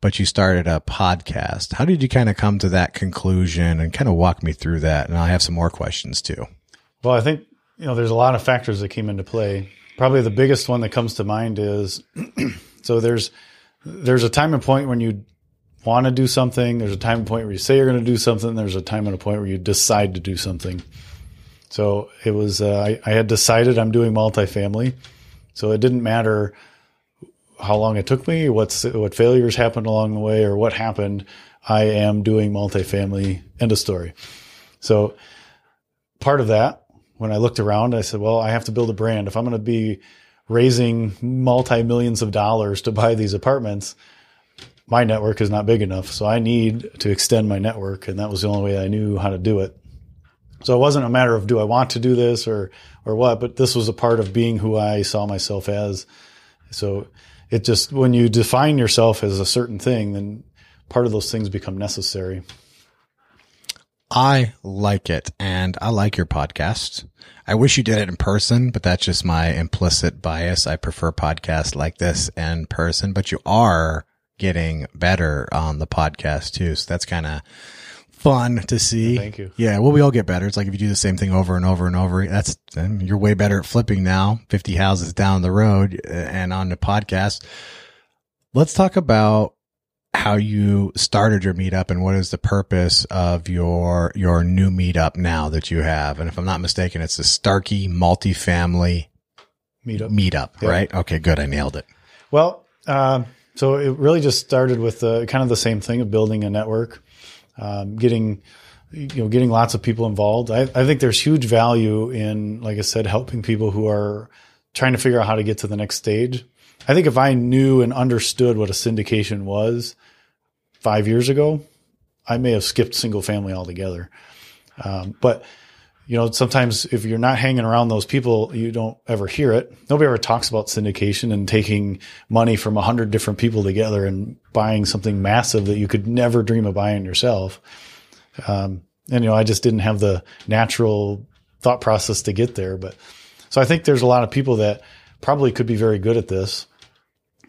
but you started a podcast. How did you kind of come to that conclusion and kind of walk me through that? And I have some more questions too. Well, I think, you know, there's a lot of factors that came into play. Probably the biggest one that comes to mind is so there's there's a time and point when you want to do something, there's a time and point where you say you're going to do something, there's a time and a point where you decide to do something. So it was, uh, I, I had decided I'm doing multifamily. So it didn't matter how long it took me, what's, what failures happened along the way, or what happened. I am doing multifamily. End of story. So part of that, when I looked around, I said, well, I have to build a brand. If I'm going to be raising multi millions of dollars to buy these apartments, my network is not big enough. So I need to extend my network. And that was the only way I knew how to do it. So it wasn't a matter of do I want to do this or or what, but this was a part of being who I saw myself as. So it just when you define yourself as a certain thing, then part of those things become necessary. I like it and I like your podcast. I wish you did it in person, but that's just my implicit bias. I prefer podcasts like this in person, but you are getting better on the podcast too. So that's kind of fun to see. Thank you. Yeah, well, we all get better. It's like if you do the same thing over and over and over, that's you're way better at flipping now. Fifty houses down the road uh, and on the podcast. Let's talk about how you started your meetup and what is the purpose of your your new meetup now that you have. And if I'm not mistaken, it's a Starkey multifamily Meetup. meetup, Yeah. right? Okay, good. I nailed it. Well, um, so it really just started with the, kind of the same thing of building a network, um, getting you know getting lots of people involved. I, I think there's huge value in, like I said, helping people who are trying to figure out how to get to the next stage. I think if I knew and understood what a syndication was five years ago, I may have skipped single family altogether. Um, but you know, sometimes if you're not hanging around those people, you don't ever hear it. Nobody ever talks about syndication and taking money from a hundred different people together and buying something massive that you could never dream of buying yourself. Um, and you know, I just didn't have the natural thought process to get there. But so I think there's a lot of people that probably could be very good at this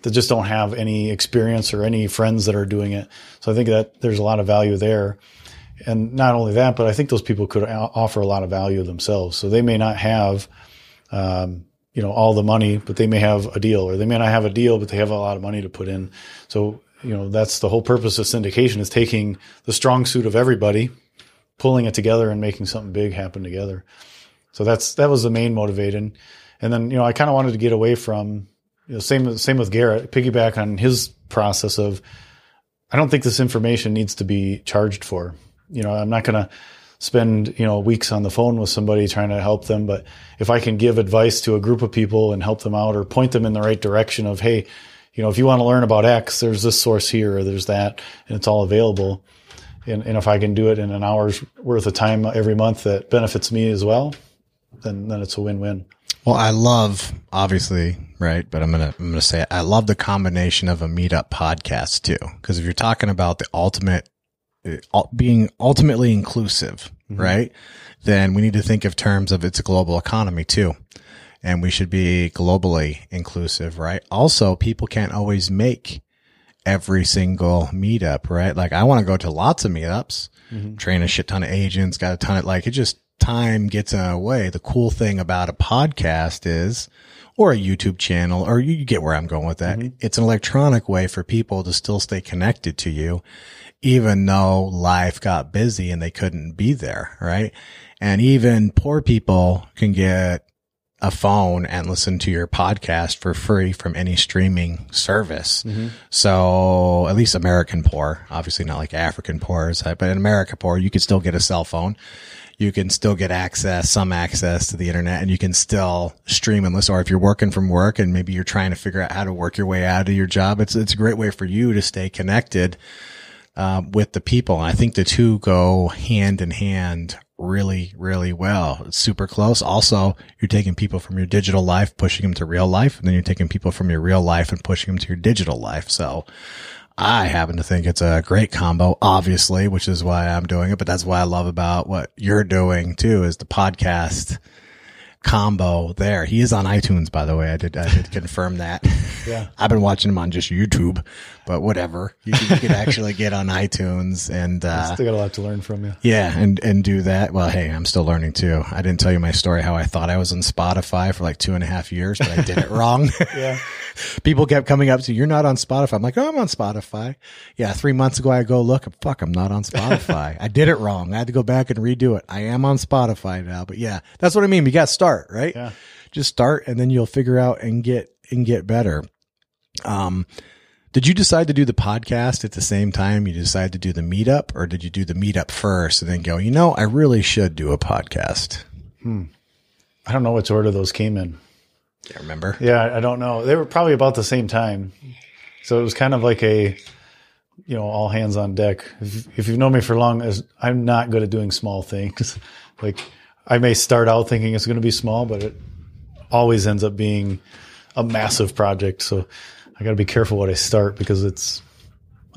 that just don't have any experience or any friends that are doing it. So I think that there's a lot of value there. And not only that, but I think those people could offer a lot of value themselves. So they may not have, um, you know, all the money, but they may have a deal, or they may not have a deal, but they have a lot of money to put in. So, you know, that's the whole purpose of syndication is taking the strong suit of everybody, pulling it together and making something big happen together. So that's, that was the main motivating. And then, you know, I kind of wanted to get away from, you know, same, same with Garrett, piggyback on his process of, I don't think this information needs to be charged for. You know, I'm not going to spend, you know, weeks on the phone with somebody trying to help them. But if I can give advice to a group of people and help them out or point them in the right direction of, Hey, you know, if you want to learn about X, there's this source here or there's that and it's all available. And, and if I can do it in an hour's worth of time every month that benefits me as well, then, then it's a win-win. Well, I love obviously, right? But I'm gonna I'm gonna say it. I love the combination of a meetup podcast too, because if you're talking about the ultimate being ultimately inclusive, mm-hmm. right? Then we need to think of terms of it's a global economy too, and we should be globally inclusive, right? Also, people can't always make every single meetup, right? Like I want to go to lots of meetups, mm-hmm. train a shit ton of agents, got a ton of like it just time gets in our way. The cool thing about a podcast is, or a YouTube channel, or you get where I'm going with that. Mm-hmm. It's an electronic way for people to still stay connected to you, even though life got busy and they couldn't be there. Right. And even poor people can get a phone and listen to your podcast for free from any streaming service. Mm-hmm. So at least American poor, obviously not like African poor, but in America poor, you can still get a cell phone you can still get access, some access to the internet and you can still stream and listen. Or if you're working from work and maybe you're trying to figure out how to work your way out of your job, it's, it's a great way for you to stay connected, uh, with the people. I think the two go hand in hand really, really well. It's super close. Also, you're taking people from your digital life, pushing them to real life, and then you're taking people from your real life and pushing them to your digital life. So I happen to think it's a great combo, obviously, which is why I'm doing it. But that's what I love about what you're doing too, is the podcast combo there. He is on iTunes, by the way. I did, I did confirm that. Yeah. I've been watching him on just YouTube, but whatever. You, you could actually get on iTunes and, uh, still got a lot to learn from you. Yeah. And, and do that. Well, hey, I'm still learning too. I didn't tell you my story, how I thought I was on Spotify for like two and a half years, but I did it wrong. yeah. People kept coming up to, you're not on Spotify. I'm like, oh, I'm on Spotify. Yeah. Three months ago, I go, look, fuck, I'm not on Spotify. I did it wrong. I had to go back and redo it. I am on Spotify now, but yeah, that's what I mean. We got to start, right? Yeah. Just start and then you'll figure out and get, and get better. Um, did you decide to do the podcast at the same time you decided to do the meetup or did you do the meetup first and then go, you know, I really should do a podcast? Hmm. I don't know which order those came in. Can't remember. Yeah, I don't know. They were probably about the same time. So it was kind of like a, you know, all hands on deck. If, if you've known me for long, as I'm not good at doing small things. like I may start out thinking it's going to be small, but it always ends up being a massive project. So I got to be careful what I start because it's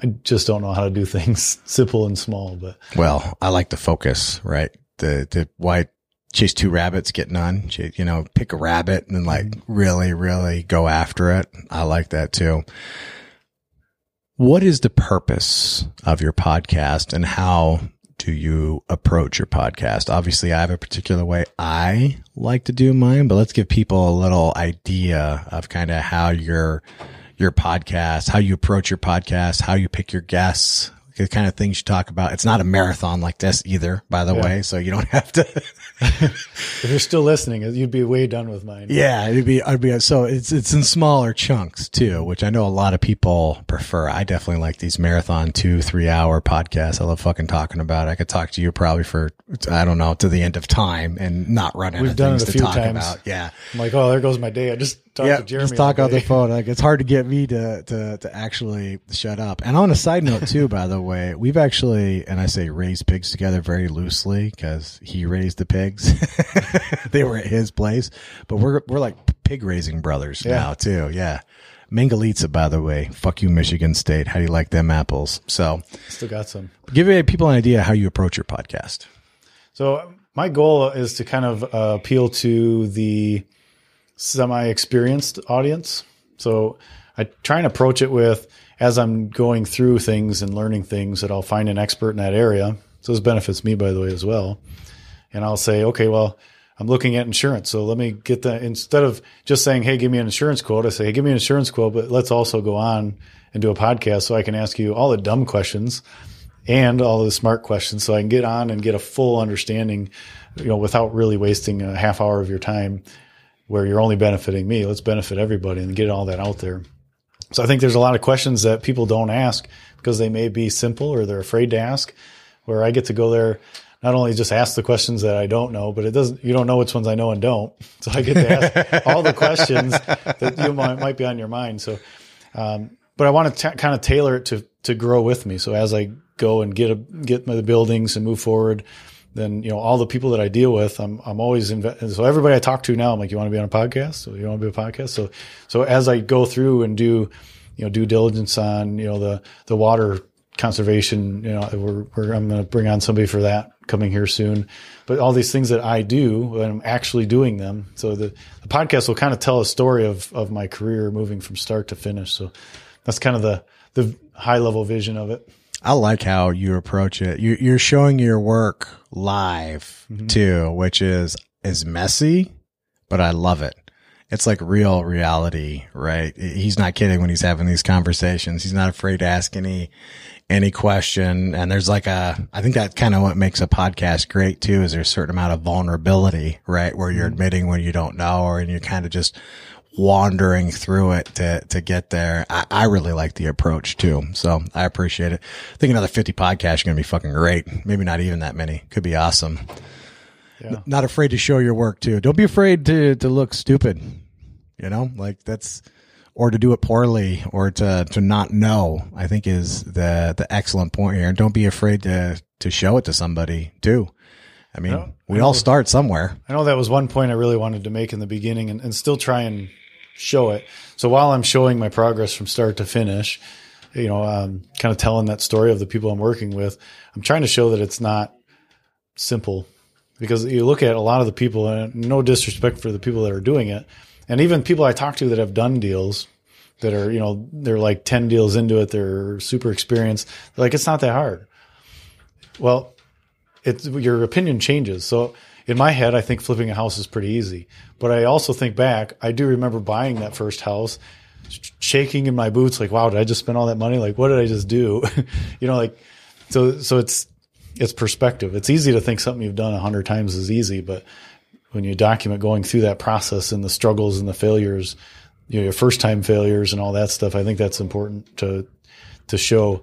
I just don't know how to do things simple and small. But well, I like the focus, right? The the why chase two rabbits, get none. You know, pick a rabbit and then like mm-hmm. really, really go after it. I like that too. What is the purpose of your podcast and how do you approach your podcast? Obviously, I have a particular way I like to do mine, but let's give people a little idea of kind of how you're your podcast, how you approach your podcast, how you pick your guests, the kind of things you talk about. It's not a marathon like this either, by the yeah. way. So you don't have to. if you're still listening, you'd be way done with mine. Yeah, it'd be, I'd be, so it's, it's in smaller chunks too, which I know a lot of people prefer. I definitely like these marathon two, three hour podcasts. I love fucking talking about it. I could talk to you probably for, I don't know, to the end of time and not run out We've of done things it a few times. about. Yeah. I'm like, oh, there goes my day. I just talk yeah, to Jeremy. Just talk on the phone. Like it's hard to get me to, to, to actually shut up. And on a side note too, by the way, we've actually, and I say raised pigs together very loosely because he raised the pigs. they were at his place, but we're, we're like pig raising brothers yeah. now too. Yeah. Mangalitsa, by the way. Fuck you, Michigan State. How do you like them apples? So still got some. Give people an idea how you approach your podcast. So my goal is to kind of uh, appeal to the semi experienced audience. So I try and approach it with as I'm going through things and learning things that I'll find an expert in that area. So this benefits me, by the way, as well. And I'll say, okay, well, I'm looking at insurance. So let me get that instead of just saying, Hey, give me an insurance quote. I say, Hey, give me an insurance quote, but let's also go on and do a podcast so I can ask you all the dumb questions and all the smart questions so I can get on and get a full understanding, you know, without really wasting a half hour of your time where you're only benefiting me. Let's benefit everybody and get all that out there. So I think there's a lot of questions that people don't ask because they may be simple or they're afraid to ask. Where I get to go there, not only just ask the questions that I don't know, but it doesn't. You don't know which ones I know and don't. So I get to ask all the questions that you might, might be on your mind. So, um, but I want to kind of tailor it to to grow with me. So as I go and get a, get my buildings and move forward, then you know all the people that I deal with, I'm I'm always inve- so everybody I talk to now, I'm like, you want to be on a podcast? So you want to be a podcast? So so as I go through and do you know due diligence on you know the the water conservation, you know, we're, we're I'm going to bring on somebody for that coming here soon. But all these things that I do, I'm actually doing them. So the, the podcast will kind of tell a story of of my career moving from start to finish. So that's kind of the the high level vision of it. I like how you approach it. You, you're showing your work live Mm-hmm. too, which is is messy, but I love it. It's like real reality, right? He's not kidding when he's having these conversations. He's not afraid to ask any any question. And there's like a, I think that kind of what makes a podcast great too, is there's a certain amount of vulnerability, right? Where you're admitting when you don't know, or and you're kind of just wandering through it to, to get there. I, I really like the approach too. So I appreciate it. I think another 50 podcasts are going to be fucking great. Maybe not even that many. Could be awesome. Yeah. Not afraid to show your work too. Don't be afraid to, to look stupid. You know, like that's, or to do it poorly or to, to not know, I think is the, the excellent point here. And don't be afraid to, to show it to somebody too. I mean, Yeah. we all start somewhere. I know that was one point I really wanted to make in the beginning and, and still try and show it. So while I'm showing my progress from start to finish, you know, um, kind of telling that story of the people I'm working with, I'm trying to show that it's not simple because you look at a lot of the people and no disrespect for the people that are doing it. And even people I talk to that have done deals that are, you know, they're like 10 deals into it. They're super experienced. They're like, it's not that hard. Well, it's your opinion changes. So in my head, I think flipping a house is pretty easy. But I also think back, I do remember buying that first house, shaking in my boots, like, wow, did I just spend all that money? Like, what did I just do? you know, like, so, so it's, it's perspective. It's easy to think something you've done a hundred times is easy, but when you document going through that process and the struggles and the failures, you know, your first time failures and all that stuff, I think that's important to, to show.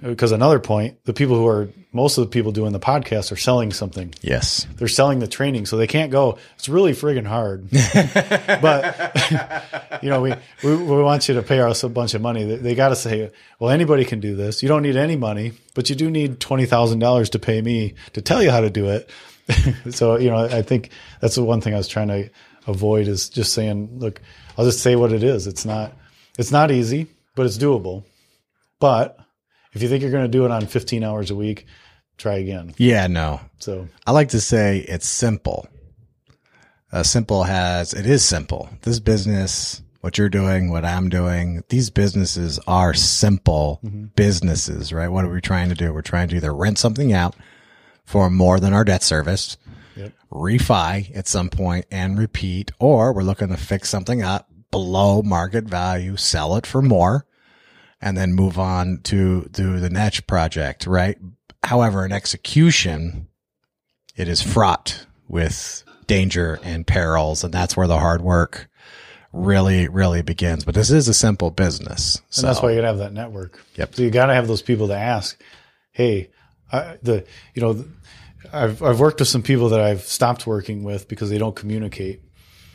Because another point, the people who are most of the people doing the podcast are selling something. Yes. They're selling the training, so they can't go. It's really friggin' hard. but you know, we, we we want you to pay us a bunch of money. They, they got to say, well, anybody can do this. You don't need any money, but you do need twenty thousand dollars to pay me to tell you how to do it. so you know, I think that's the one thing I was trying to avoid is just saying, look, I'll just say what it is. It's not it's not easy, but it's doable. But if you think you're going to do it on 15 hours a week, try again. Yeah, no. So I like to say it's simple. Uh, simple has, it is simple. This business, what you're doing, what I'm doing, these businesses are simple businesses, right? What are we trying to do? We're trying to either rent something out for more than our debt service, Yep. refi at some point and repeat, or we're looking to fix something up below market value, sell it for more, and then move on to, to the next project, right? However, in execution, it is fraught with danger and perils, and that's where the hard work really, really begins. But this is a simple business. So And that's why you gotta have that network. Yep. So you gotta have those people to ask, hey, I, the you know, I've I've worked with some people that I've stopped working with because they don't communicate.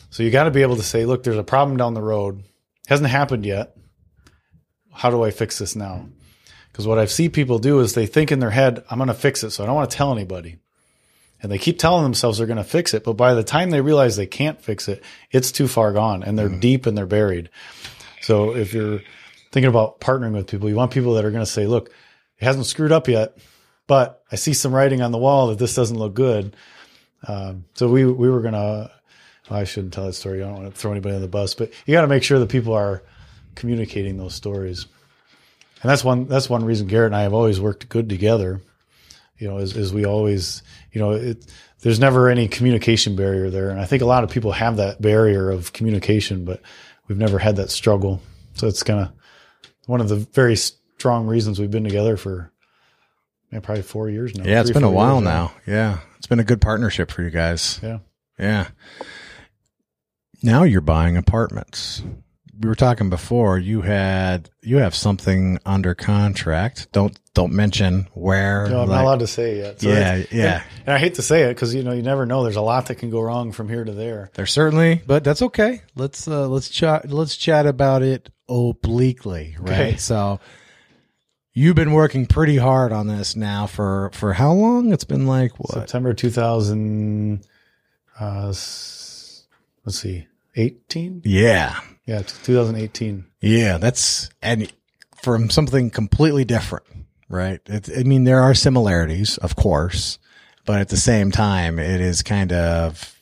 So you got to be able to say, look, there's a problem down the road, hasn't happened yet. How do I fix this now? Because what I've seen people do is they think in their head, I'm going to fix it, so I don't want to tell anybody. And they keep telling themselves they're going to fix it, but by the time they realize they can't fix it, it's too far gone and they're deep and they're buried. So if you're thinking about partnering with people, you want people that are going to say, look, it hasn't screwed up yet, but I see some writing on the wall that this doesn't look good. Um, so we, we were going to, I shouldn't tell that story. I don't want to throw anybody on the bus, but you got to make sure that people are communicating those stories. And that's one, that's one reason Garrett and I have always worked good together. You know, is, is we always, you know, it, there's never any communication barrier there. And I think a lot of people have that barrier of communication, but we've never had that struggle. So it's kind of one of the very strong reasons we've been together for man, probably four years now. yeah, it's been a while years now. Yeah, it's been a good partnership for you guys. Yeah. Yeah. Now you're buying apartments. We were talking before. You had you have something under contract. Don't don't mention where. No, I'm like- not allowed to say it yet. So Yeah, yeah. And, and I hate to say it because you know you never know. There's a lot that can go wrong from here to there. There's certainly, but that's okay. Let's uh, let's chat. Let's chat about it obliquely, right? Okay. So, you've been working pretty hard on this now for for how long? It's been like what? September 2000. Uh, let's see, 18. Yeah, Yeah, t- 2018. yeah. That's and from something completely different, right? It, I mean, there are similarities, of course, but at the same time, it is kind of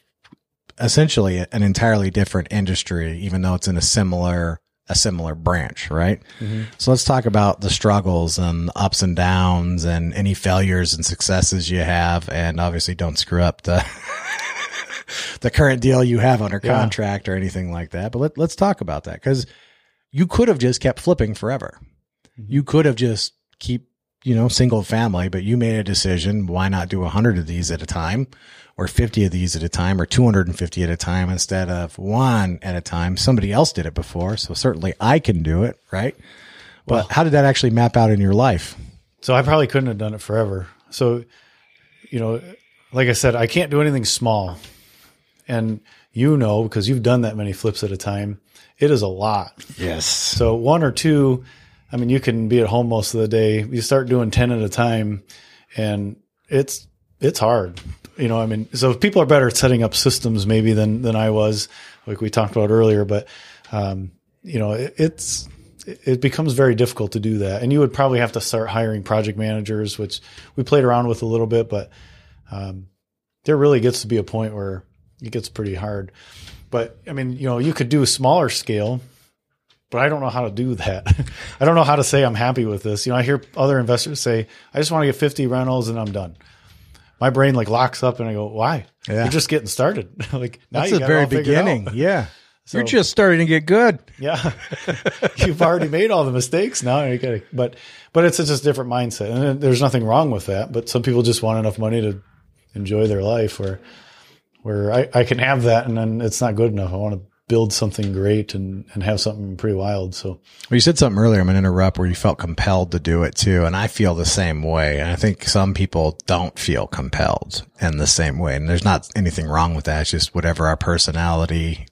essentially an entirely different industry, even though it's in a similar a similar branch, right? Mm-hmm. So let's talk about the struggles and the ups and downs and any failures and successes you have, and obviously don't screw up the the current deal you have under Yeah. contract or anything like that. But let, let's talk about that because you could have just kept flipping forever. Mm-hmm. You could have just keep you know single family, but you made a decision. Why not do a hundred of these at a time? Or 50 of these at a time or 250 at a time instead of one at a time. Somebody else did it before. So certainly I can do it. Right. But how did that actually map out in your life? So I probably couldn't have done it forever. So, you know, like I said, I can't do anything small. And you know, because you've done that many flips at a time, it is a lot. Yes. So one or two, I mean, you can be at home most of the day. You start doing 10 at a time and it's, it's hard. You know, I mean, so people are better at setting up systems maybe than, than I was, like we talked about earlier, but, um, you know, it, it's, it becomes very difficult to do that. And you would probably have to start hiring project managers, which we played around with a little bit, but, um, there really gets to be a point where it gets pretty hard. But I mean, you know, you could do a smaller scale, but I don't know how to do that. I don't know how to say I'm happy with this. You know, I hear other investors say, I just want to get 50 rentals and I'm done. My brain like locks up and I go, why? Yeah. You're just getting started. like now That's the very beginning. Yeah. You're just starting to get good. Yeah, you've already made all the mistakes now. You gotta, but but it's just a different mindset, and there's nothing wrong with that. But some people just want enough money to enjoy their life, where where I, I can have that, and then it's not good enough. I want to build something great and and have something pretty wild. So Well, you said something earlier. I'm going to interrupt where you felt compelled to do it too. And I feel the same way. And I think some people don't feel compelled in the same way. And there's not anything wrong with that. It's just whatever our personality,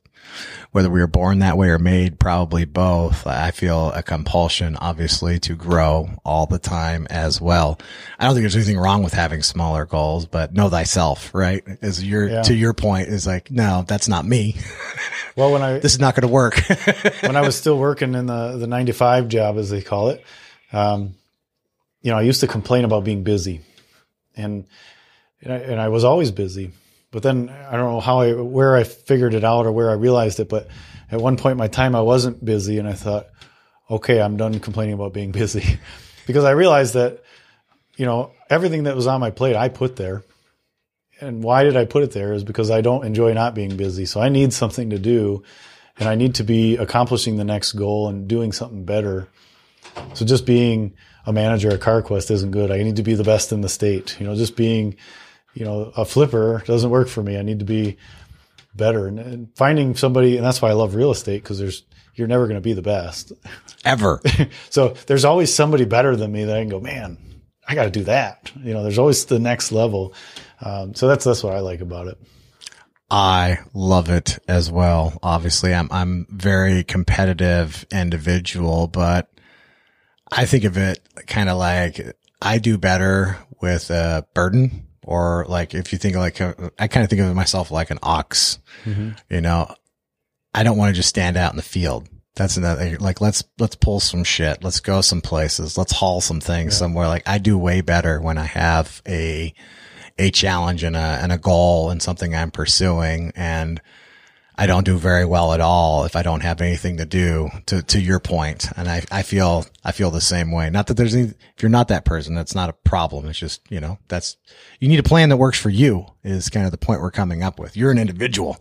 whether we were born that way or made, probably both. I feel a compulsion, obviously, to grow all the time as well. I don't think there's anything wrong with having smaller goals, but know thyself, right? Is your, Yeah. to your point is like, no, that's not me. well, when I this is not going to work. when I was still working in the the 95 job, as they call it, um, you know, I used to complain about being busy, and and I, and I was always busy. But then I don't know how I where I figured it out or where I realized it. But at one point in my time, I wasn't busy, and I thought, okay, I'm done complaining about being busy, because I realized that you know everything that was on my plate I put there. And why did I put it there? Is because I don't enjoy not being busy. So I need something to do and I need to be accomplishing the next goal and doing something better. So just being a manager at CarQuest isn't good. I need to be the best in the state. You know, just being, you know, a flipper doesn't work for me. I need to be better and, and finding somebody. And that's why I love real estate because there's, you're never going to be the best. Ever. So there's always somebody better than me that I can go, man, I got to do that. You know, there's always the next level. Um, so that's, that's what I like about it. I love it as well. Obviously, I'm I'm very competitive individual, but I think of it kind of like I do better with a burden or like if you think like a, I kind of think of myself like an ox. Mm-hmm. You know, I don't want to just stand out in the field. That's another like let's let's pull some shit. Let's go some places. Let's haul some things somewhere. Like I do way better when I have a a challenge and a and a goal and something I'm pursuing and I don't do very well at all if I don't have anything to do to to your point. And I I feel I feel the same way. Not that there's any if you're not that person that's not a problem. It's just you know that's you need a plan that works for you is kind of the point we're coming up with. You're an individual.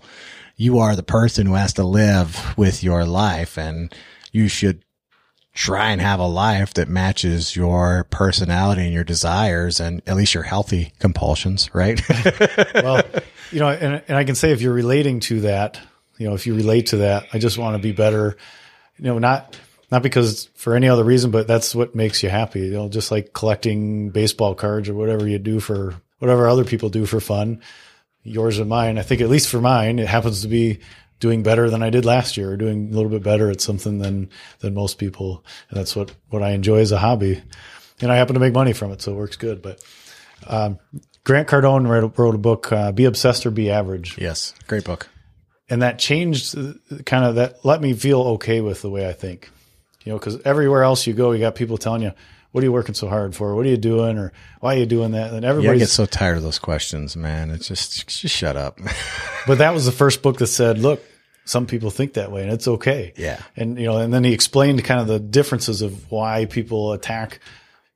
You are the person who has to live with your life and you should try and have a life that matches your personality and your desires and at least your healthy compulsions, right? well, you know, and, and I can say if you're relating to that, you know, if you relate to that, I just want to be better you know, not not because for any other reason, but that's what makes you happy. You know, just like collecting baseball cards or whatever you do for whatever other people do for fun, yours and mine. I think at least for mine, it happens to be doing better than I did last year, or doing a little bit better at something than than most people. And that's what what I enjoy as a hobby. And I happen to make money from it, so it works good. But um, Grant Cardone wrote, wrote a book, uh, "Be Obsessed or Be Average." Yes, great book. And that changed kind of that let me feel okay with the way I think. You know, because everywhere else you go, you got people telling you, "What are you working so hard for? What are you doing?" or "Why are you doing that?" And Yeah, I everybody's. get so tired of those questions, man. It's just just shut up. but that was the first book that said, "Look, some people think that way, and it's okay." Yeah. And you know, and then he explained kind of the differences of why people attack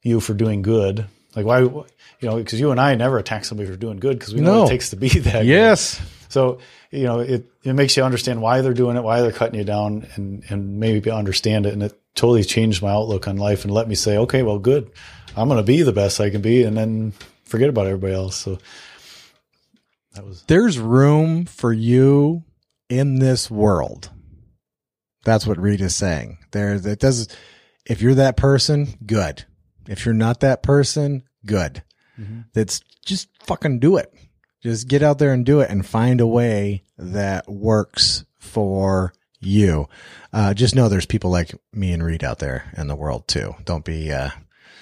you for doing good. Like why, you know, because you and I never attack somebody for doing good because we know No. what it takes to be that. good. yes. So, you know, it, it makes you understand why they're doing it, why they're cutting you down and, and maybe understand it. And it totally changed my outlook on life and let me say, okay, well, good. I'm going to be the best I can be and then forget about everybody else. So that was, There's room for you in this world. That's what Reed is saying. There, that does. If you're that person, good. If you're not that person, good. Mm-hmm. That's just fucking do it. Just get out there and do it and find a way that works for you. Uh, just know there's people like me and Reed out there in the world too. Don't be, uh,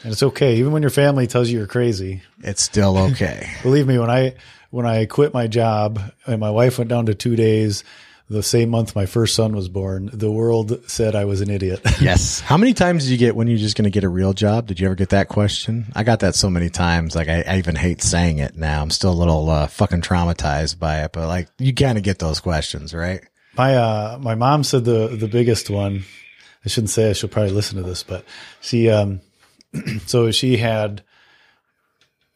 and it's okay. Even when your family tells you you're crazy, it's still okay. believe me, when I, when I quit my job and my wife went down to two days, the same month my first son was born, the world said I was an idiot. Yes. How many times did you get when you're just going to get a real job? Did you ever get that question? I got that so many times. Like I, I even hate saying it now. I'm still a little uh, fucking traumatized by it, but like you kind of get those questions, right? My uh my mom said the the biggest one. I shouldn't say it, she'll probably listen to this, but she um so she had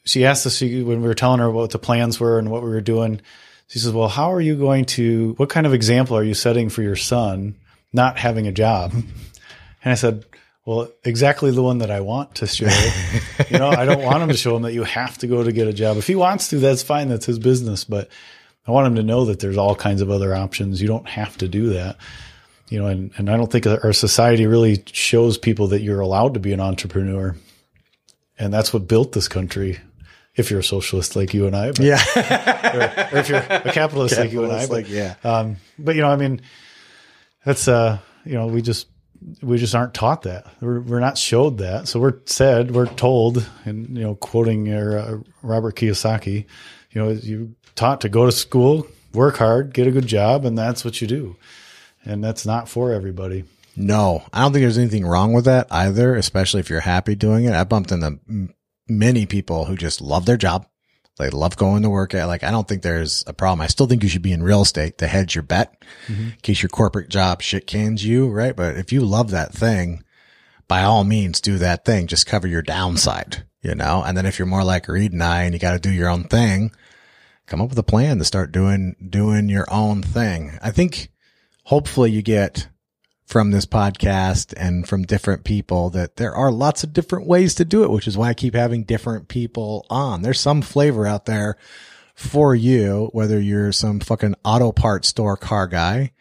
she asked us she, when we were telling her what the plans were and what we were doing. She says, "Well, how are you going to? What kind of example are you setting for your son not having a job?" And I said, "Well, exactly the one that I want to show. you know, I don't want him to show him that you have to go to get a job. If he wants to, that's fine. That's his business. But I want him to know that there's all kinds of other options. You don't have to do that. You know, and, and I don't think our society really shows people that you're allowed to be an entrepreneur. And that's what built this country. If you're a socialist like you and I, but, Yeah. or if you're a capitalist, like you and I, but, like, yeah. um, but you know, I mean, that's uh, you know, we just we just aren't taught that. We're we're not showed that. So we're said, we're told, and you know, quoting your, uh, Robert Kiyosaki, you know, you taught to go to school, work hard, get a good job, and that's what you do. And that's not for everybody. No, I don't think there's anything wrong with that either, especially if you're happy doing it. I bumped into many people who just love their job. They love going to work at, like, I don't think there's a problem. I still think you should be in real estate to hedge your bet mm-hmm. in case your corporate job shit cans you, right? But if you love that thing, by all means do that thing. Just cover your downside, you know? And then if you're more like Reed and I and you got to do your own thing, come up with a plan to start doing, doing your own thing. I think hopefully you get from this podcast and from different people that there are lots of different ways to do it, which is why I keep having different people on. There's some flavor out there for you, whether you're some fucking auto parts store car guy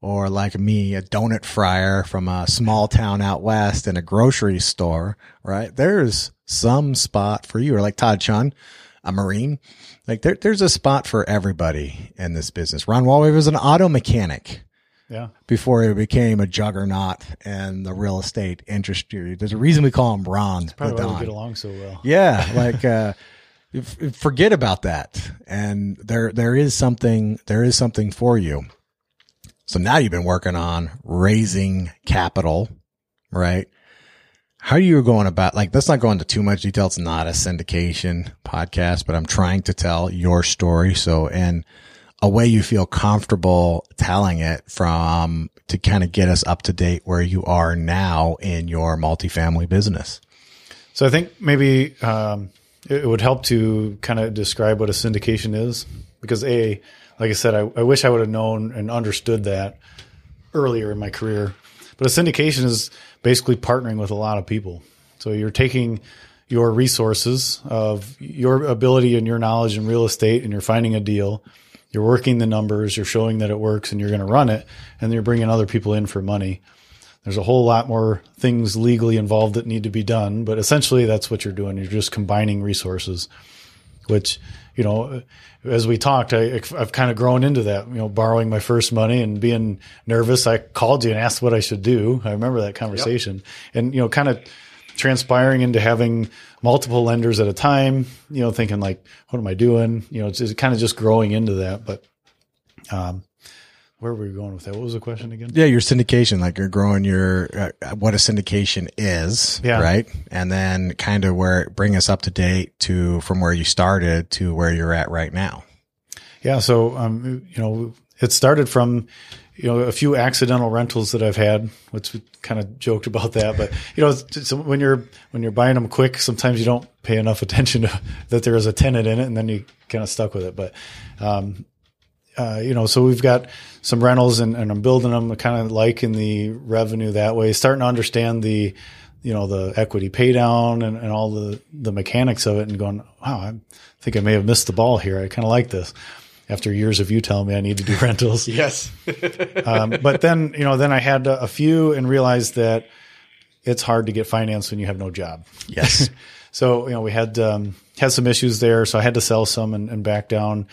or like me, a donut fryer from a small town out west in a grocery store, right? There's some spot for you or like Todd Chun, a Marine. Like there, there's a spot for everybody in this business. Ron Walway was an auto mechanic Yeah. before he became a juggernaut in the real estate industry. There's a reason we call him Ron the Probably why we get along so well. Yeah, like uh forget about that. And there there is something there is something for you. So now you've been working on raising capital, right? How are you going about like let's not go into too much detail. It's not a syndication podcast, but I'm trying to tell your story. So in a way you feel comfortable telling it from to kind of get us up to date where you are now in your multifamily business. So I think maybe um, it, would help to kind of describe what a syndication is, because a, like I said, I, I wish I would have known and understood that earlier in my career. But a syndication is basically partnering with a lot of people. So you're taking your resources of your ability and your knowledge in real estate, and you're finding a deal. You're working the numbers. You're showing that it works, and you're going to run it, and you're bringing other people in for money. there's a whole lot more things legally involved that need to be done, but essentially that's what you're doing. You're just combining resources, which, you know, as we talked, I, I've kind of grown into that, you know, borrowing my first money and being nervous. I called you and asked what I should do. I remember that conversation yep. and, you know, kind of transpiring into having multiple lenders at a time, you know, thinking like, what am I doing? You know, it's, it's kind of just growing into that. But, um, where were we going with that? What was the question again? Yeah, your syndication, like you're growing your uh, what a syndication is, yeah. right? And then kind of where bring us up to date to from where you started to where you're at right now. Yeah, so um, you know, it started from you know a few accidental rentals that I've had, which we kind of joked about that. But you know, when you're when you're buying them quick, sometimes you don't pay enough attention to that there is a tenant in it, and then you kind of stuck with it. But um, uh, you know, so we've got some rentals and, and I'm building them kind of liking the revenue that way, starting to understand the, you know, the equity pay down and, and all the, the mechanics of it and going, wow, I think I may have missed the ball here. I kind of like this after years of you telling me I need to do rentals. yes. um, but then, you know, then I had a few and realized that it's hard to get finance when you have no job. Yes. so, you know, we had, um, had some issues there. So I had to sell some and, and back down.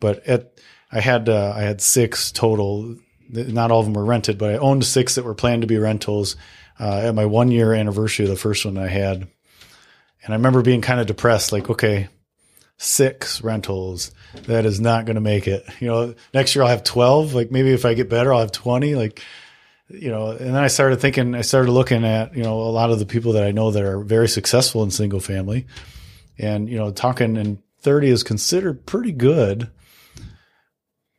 But at, I had uh, I had six total. Not all of them were rented, but I owned six that were planned to be rentals. Uh, at my one year anniversary, of the first one I had, and I remember being kind of depressed. Like, okay, six rentals. That is not going to make it. You know, next year I'll have twelve. Like maybe if I get better, I'll have twenty. Like, you know, and then I started thinking. I started looking at you know a lot of the people that I know that are very successful in single family, and you know, talking and thirty is considered pretty good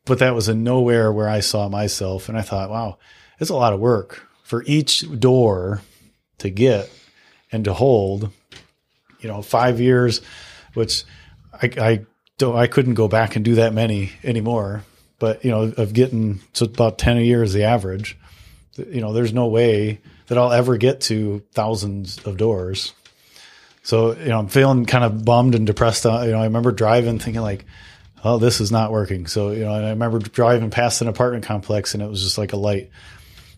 but that was in nowhere where I saw myself. And I thought, wow, it's a lot of work for each door to get and to hold, you know, five years, which I, I don't, I couldn't go back and do that many anymore. But, you know, of getting to about 10 a year is the average. You know, there's no way that I'll ever get to thousands of doors. So, you know, I'm feeling kind of bummed and depressed. Uh, you know, I remember driving thinking like, oh, this is not working. So, you know, and I remember driving past an apartment complex and it was just like a light.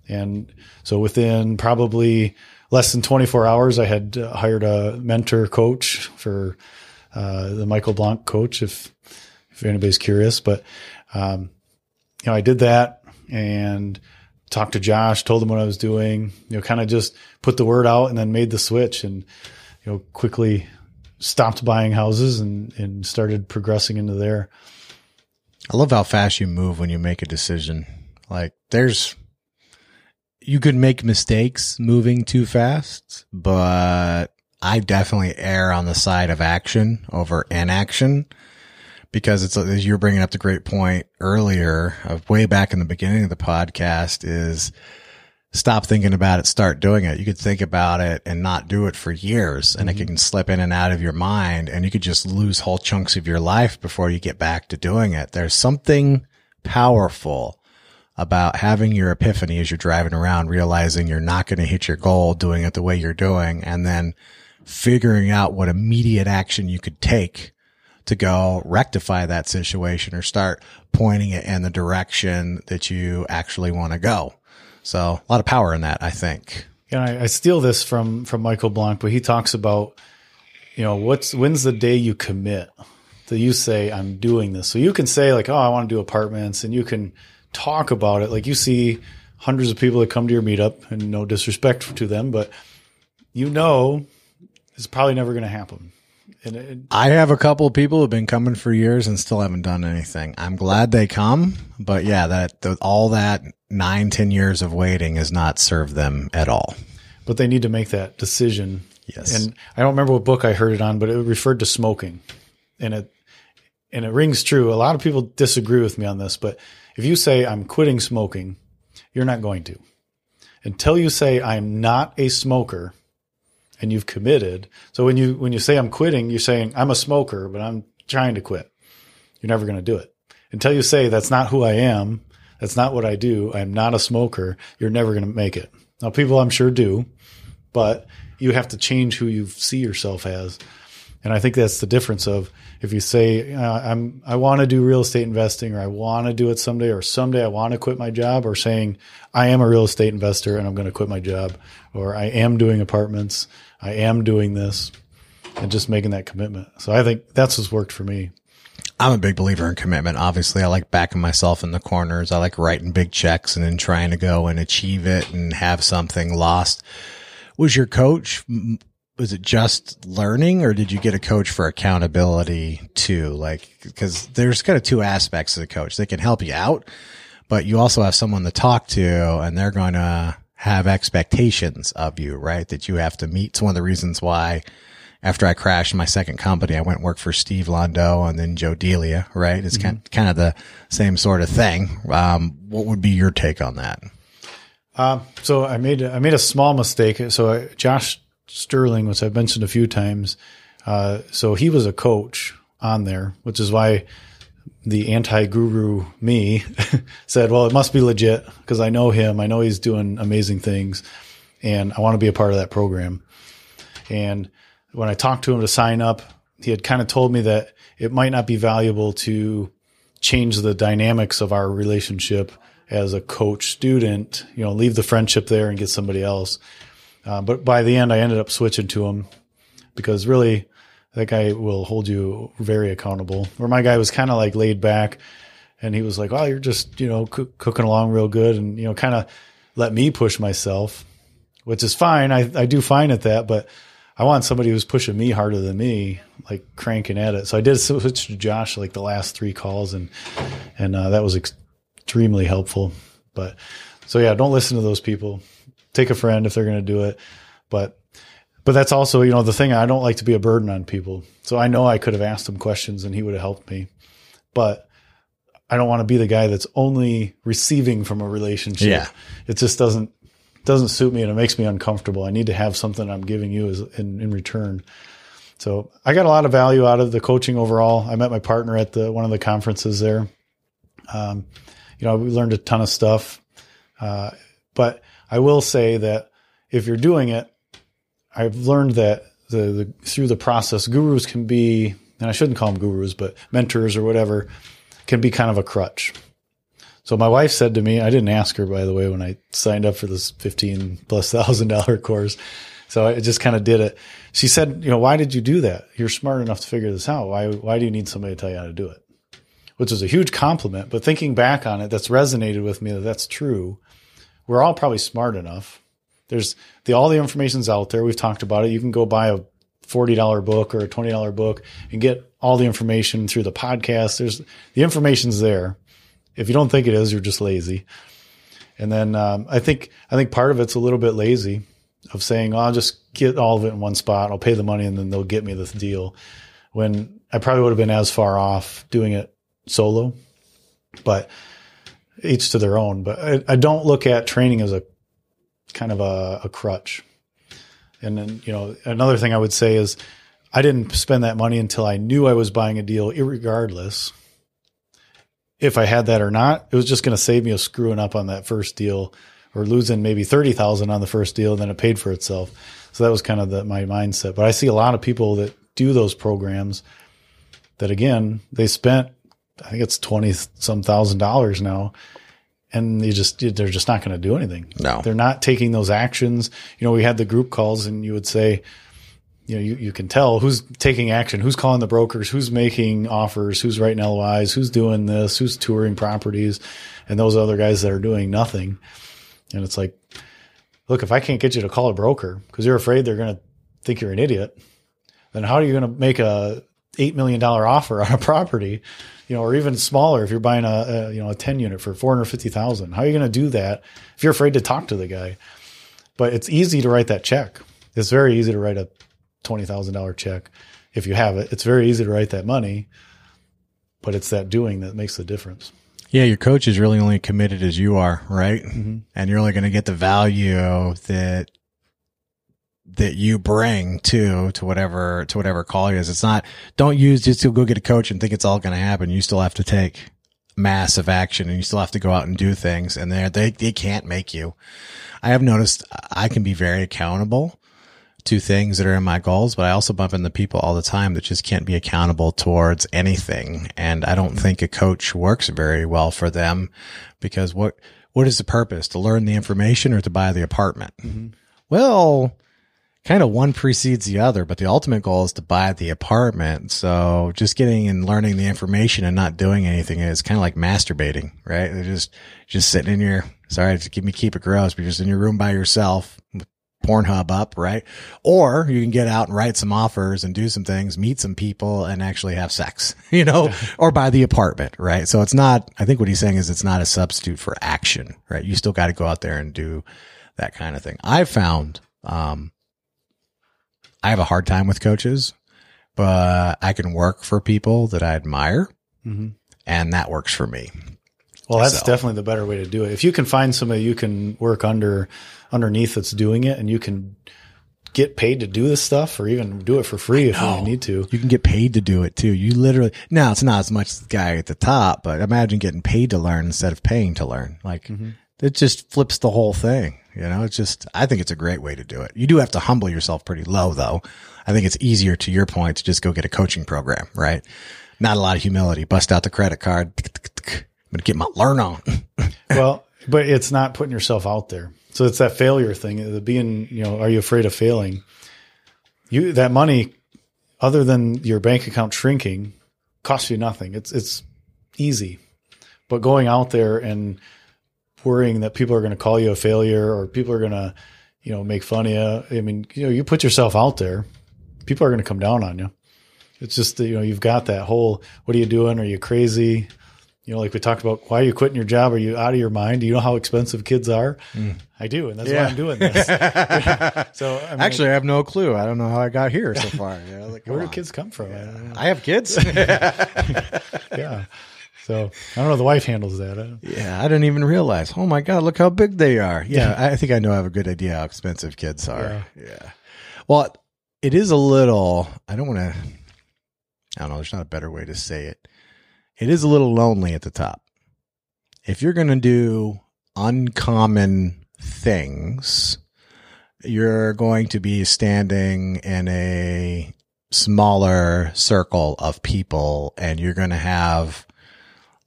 And so within probably less than 24 hours, I had uh, hired a mentor coach for uh, the Michael Blank coach, if, if anybody's curious. But, um, you know, I did that and talked to Josh, told him what I was doing, you know, kind of just put the word out and then made the switch and, you know, quickly stopped buying houses and, and started progressing into there. I love how fast you move when you make a decision. Like there's, you could make mistakes moving too fast, but I definitely err on the side of action over inaction because it's as you're bringing up the great point earlier of way back in the beginning of the podcast is stop thinking about it, start doing it. You could think about it and not do it for years and mm-hmm. it can slip in and out of your mind and you could just lose whole chunks of your life before you get back to doing it. There's something powerful about having your epiphany as you're driving around, realizing you're not going to hit your goal doing it the way you're doing and then figuring out what immediate action you could take to go rectify that situation or start pointing it in the direction that you actually want to go. So a lot of power in that, I think. Yeah, I, I steal this from from Michael Blank, but he talks about, you know, what's when's the day you commit that you say I'm doing this. So you can say like, oh, I want to do apartments, and you can talk about it. Like you see hundreds of people that come to your meetup, and no disrespect to them, but you know it's probably never going to happen. It, I have a couple of people who've been coming for years and still haven't done anything. I'm glad they come, but yeah, that the, all that nine, ten years of waiting has not served them at all. But they need to make that decision. Yes. And I don't remember what book I heard it on, but it referred to smoking, and it and it rings true. A lot of people disagree with me on this, but if you say I'm quitting smoking, you're not going to. Until you say I'm not a smoker, and you've committed. So when you when you say I'm quitting, you're saying I'm a smoker, but I'm trying to quit. You're never going to do it. Until you say that's not who I am, that's not what I do. I'm not a smoker. You're never going to make it. Now people I'm sure do, but you have to change who you see yourself as. And I think that's the difference of if you say uh, I'm I want to do real estate investing or I want to do it someday or someday I want to quit my job or saying I am a real estate investor and I'm going to quit my job or I am doing apartments, I am doing this and just making that commitment. So I think that's what's worked for me. I'm a big believer in commitment. Obviously, I like backing myself in the corners. I like writing big checks and then trying to go and achieve it and have something lost. Was your coach was it just learning or did you get a coach for accountability too? Like, cause there's kind of two aspects of the coach. They can help you out, but you also have someone to talk to and they're going to have expectations of you, right? That you have to meet. It's one of the reasons why after I crashed my second company, I went and worked for Steve Londo and then Joe Delia, right? It's mm-hmm. kind, kind of the same sort of thing. Um, what would be your take on that? Uh, so I made, I made a small mistake. So I, Josh Sterling, which I've mentioned a few times. Uh, so he was a coach on there, which is why the anti-guru me said, well, it must be legit because I know him. I know he's doing amazing things and I want to be a part of that program. And when I talked to him to sign up, he had kind of told me that it might not be valuable to change the dynamics of our relationship as a coach student, you know, leave the friendship there and get somebody else. Uh, but by the end, I ended up switching to him because really that guy will hold you very accountable. Where my guy was kind of like laid back and he was like, "Oh, you're just, you know, co- cooking along real good." And, you know, kind of let me push myself, which is fine. I, I do fine at that, but I want somebody who's pushing me harder than me, like cranking at it. So I did switch to Josh like the last three calls and, and, uh, that was extremely helpful. But so yeah, don't listen to those people take a friend if they're going to do it. But but that's also you know the thing. I don't like to be a burden on people. So I know I could have asked him questions and he would have helped me, but I don't want to be the guy that's only receiving from a relationship. Yeah. It just doesn't doesn't suit me and it makes me uncomfortable. I need to have something I'm giving you as in, in return. So I got a lot of value out of the coaching overall. I met my partner at the one of the conferences there. Um, you know, we learned a ton of stuff. Uh, but I will say that if you're doing it, I've learned that the, the through the process, gurus can be, and I shouldn't call them gurus, but mentors or whatever, can be kind of a crutch. So my wife said to me, I didn't ask her by the way when I signed up for this fifteen plus thousand dollar course. So I just kind of did it. She said, you know, why did you do that? You're smart enough to figure this out. Why why do you need somebody to tell you how to do it? Which was a huge compliment. But thinking back on it, that's resonated with me that that's true we're all probably smart enough. There's the all the information's out there. We've talked about it. You can go buy a forty dollar book or a twenty dollar book and get all the information through the podcast. There's the information's there. If you don't think it is, you're just lazy. And then um, I think I think part of it's a little bit lazy of saying, oh, I'll just get all of it in one spot. I'll pay the money and then they'll get me this deal. When I probably would have been as far off doing it solo. But each to their own. But I, I don't look at training as a kind of a, a crutch. And then, you know, another thing I would say is I didn't spend that money until I knew I was buying a deal, regardless if I had that or not. It was just going to save me a screwing up on that first deal or losing maybe 30,000 on the first deal. And then it paid for itself. So that was kind of the, my mindset. But I see a lot of people that do those programs that again, they spent I think it's 20 some thousand dollars now. And you just, they're just not going to do anything. No, they're not taking those actions. You know, we had the group calls and you would say, you know, you, you can tell who's taking action, who's calling the brokers, who's making offers, who's writing LOIs, who's doing this, who's touring properties, and those other guys that are doing nothing. And it's like, look, if I can't get you to call a broker because you're afraid they're going to think you're an idiot, then how are you going to make a $8 million offer on a property you know, or even smaller if you're buying a, a you know a 10 unit for 450,000. How are you going to do that if you're afraid to talk to the guy? But it's easy to write that check. It's very easy to write a $20,000 check if you have it. It's very easy to write that money, but it's that doing that makes the difference. Yeah, your coach is really only committed as you are, right? Mm-hmm. And you're only going to get the value that that you bring to to whatever to whatever call is. It's not don't use just to go get a coach and think it's all going to happen. You still have to take massive action and you still have to go out and do things and they they they can't make you. I have noticed I can be very accountable to things that are in my goals, but I also bump into people all the time that just can't be accountable towards anything. And I don't think a coach works very well for them because what, what is the purpose? To learn the information or to buy the apartment? Mm-hmm. Well, kind of one precedes the other, but the ultimate goal is to buy the apartment. So just getting and learning the information and not doing anything is kind of like masturbating, right? They're just, just sitting in your, sorry to keep me keep it gross, but just in your room by yourself, Pornhub up, right? Or you can get out and write some offers and do some things, meet some people and actually have sex, you know, or buy the apartment, right? So it's not, I think what he's saying is it's not a substitute for action, right? You still got to go out there and do that kind of thing. I've found, um, I have a hard time with coaches, but I can work for people that I admire mm-hmm. and that works for me. Well, that's so. definitely the better way to do it. If you can find somebody you can work under underneath that's doing it and you can get paid to do this stuff or even do it for free if you need to. You can get paid to do it too. You literally, now it's not as much as the guy at the top, but imagine getting paid to learn instead of paying to learn. Like mm-hmm. It just flips the whole thing. You know, it's just, I think it's a great way to do it. You do have to humble yourself pretty low though. I think it's easier to your point to just go get a coaching program, right? Not a lot of humility. Bust out the credit card. I'm going to get my learn on. well, but it's not putting yourself out there. So it's that failure thing, the being, you know, are you afraid of failing? You, that money, other than your bank account shrinking, costs you nothing. It's, it's easy. But going out there and worrying that people are going to call you a failure or people are going to, you know, make fun of you. I mean, you know, you put yourself out there, people are going to come down on you. It's just, that, you know, you've got that whole, what are you doing? Are you crazy? you know, like we talked about, why are you quitting your job? Are you out of your mind? Do you know how expensive kids are? Mm. I do, and that's yeah. why I'm doing this. so I mean, actually, I have no clue. I don't know how I got here so far. You know, like, where do kids come from? Yeah. I, I, have kids. yeah. So I don't know. The wife handles that. I yeah, I didn't even realize. Oh my god, look how big they are. Yeah, I think I know. I have a good idea how expensive kids are. Yeah. yeah. Well, it is a little. I don't want to. I don't know. There's not a better way to say it it is a little lonely at the top. If you're going to do uncommon things, you're going to be standing in a smaller circle of people and you're going to have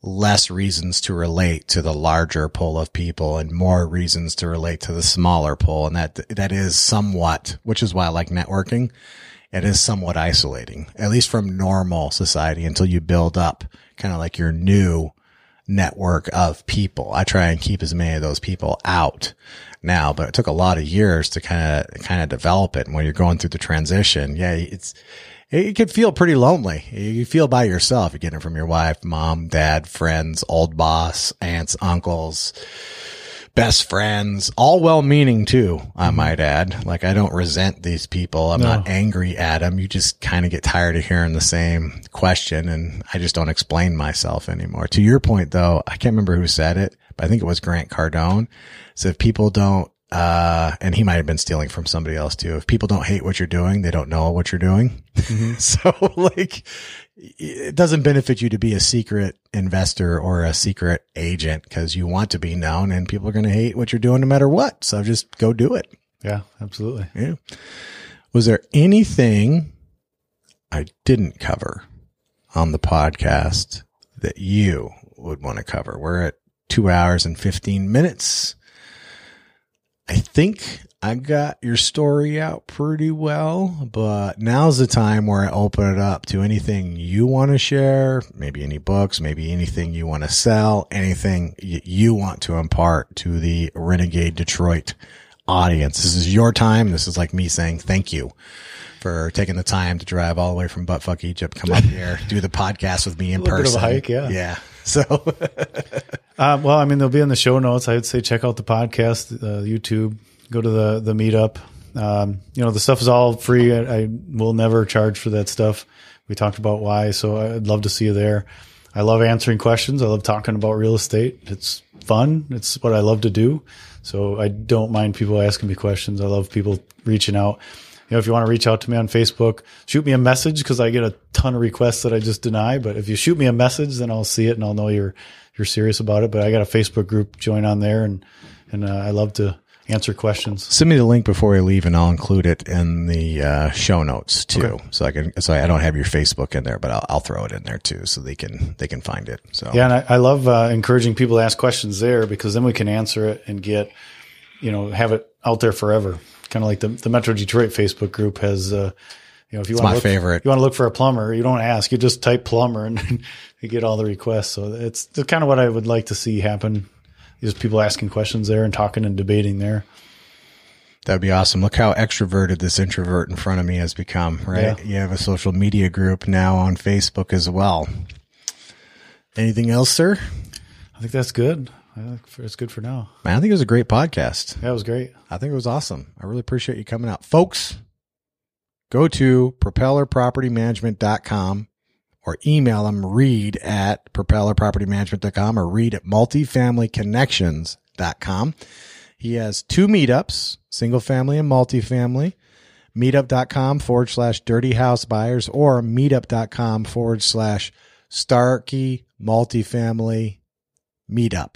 less reasons to relate to the larger pool of people and more reasons to relate to the smaller pool. And that, that is somewhat, which is why I like networking. It is somewhat isolating, at least from normal society until you build up kind of like your new network of people. I try and keep as many of those people out now, but it took a lot of years to kind of, kind of develop it. And when you're going through the transition, yeah, it's, it could feel pretty lonely. You feel by yourself. You get it from your wife, mom, dad, friends, old boss, aunts, uncles, best friends, all well meaning too, I mm-hmm. might add. Like I don't resent these people. I'm no. not angry at them. You just kind of get tired of hearing the same question and I just don't explain myself anymore. To your point though, I can't remember who said it, but I think it was Grant Cardone. So if people don't, uh, and he might have been stealing from somebody else too. If people don't hate what you're doing, they don't know what you're doing. Mm-hmm. so like it doesn't benefit you to be a secret investor or a secret agent because you want to be known and people are going to hate what you're doing no matter what. So just go do it. Yeah, absolutely. Yeah. Was there anything I didn't cover on the podcast that you would want to cover? We're at two hours and 15 minutes. I think I got your story out pretty well, but now's the time where I open it up to anything you want to share, maybe any books, maybe anything you want to sell, anything you want to impart to the Renegade Detroit audience. This is your time. This is like me saying thank you for taking the time to drive all the way from buttfuck Egypt, come up here, do the podcast with me in person. hike, yeah. Yeah. So, um, well, I mean, they'll be in the show notes. I would say check out the podcast, uh, YouTube, go to the the meetup. Um, you know, the stuff is all free. I, I, will never charge for that stuff. We talked about why, so I'd love to see you there. I love answering questions. I love talking about real estate. It's fun. It's what I love to do. So I don't mind people asking me questions. I love people reaching out. You know, if you want to reach out to me on Facebook, shoot me a message because I get a ton of requests that I just deny. But if you shoot me a message, then I'll see it and I'll know you're you're serious about it. But I got a Facebook group. Join on there, and and uh, I love to answer questions. Send me the link before we leave, and I'll include it in the uh, show notes too. Okay. So I can. So I don't have your Facebook in there, but I'll, I'll throw it in there too, so they can they can find it. So Yeah, and I, I love uh, encouraging people to ask questions there because then we can answer it and get, you know, have it out there forever. Kind of like the, the Metro Detroit Facebook group has, uh, you know, if you want my to look, favorite. you want to look for a plumber, you don't ask, you just type plumber and you get all the requests. So it's kind of what I would like to see happen. Just people asking questions there and talking and debating there. That'd be awesome. Look how extroverted this introvert in front of me has become, right? Yeah. You have a social media group now on Facebook as well. Anything else, sir? I think that's good. I think it's good for now. Man, I think it was a great podcast. That was great. I think it was awesome. I really appreciate you coming out. Folks, go to propellerpropertymanagement.com or email them reed at propellerpropertymanagement.com or reed at multifamilyconnections.com. He has two meetups, single family and multifamily. Meetup.com forward slash dirty house buyers or meetup.com forward slash Starkey multifamily meetup.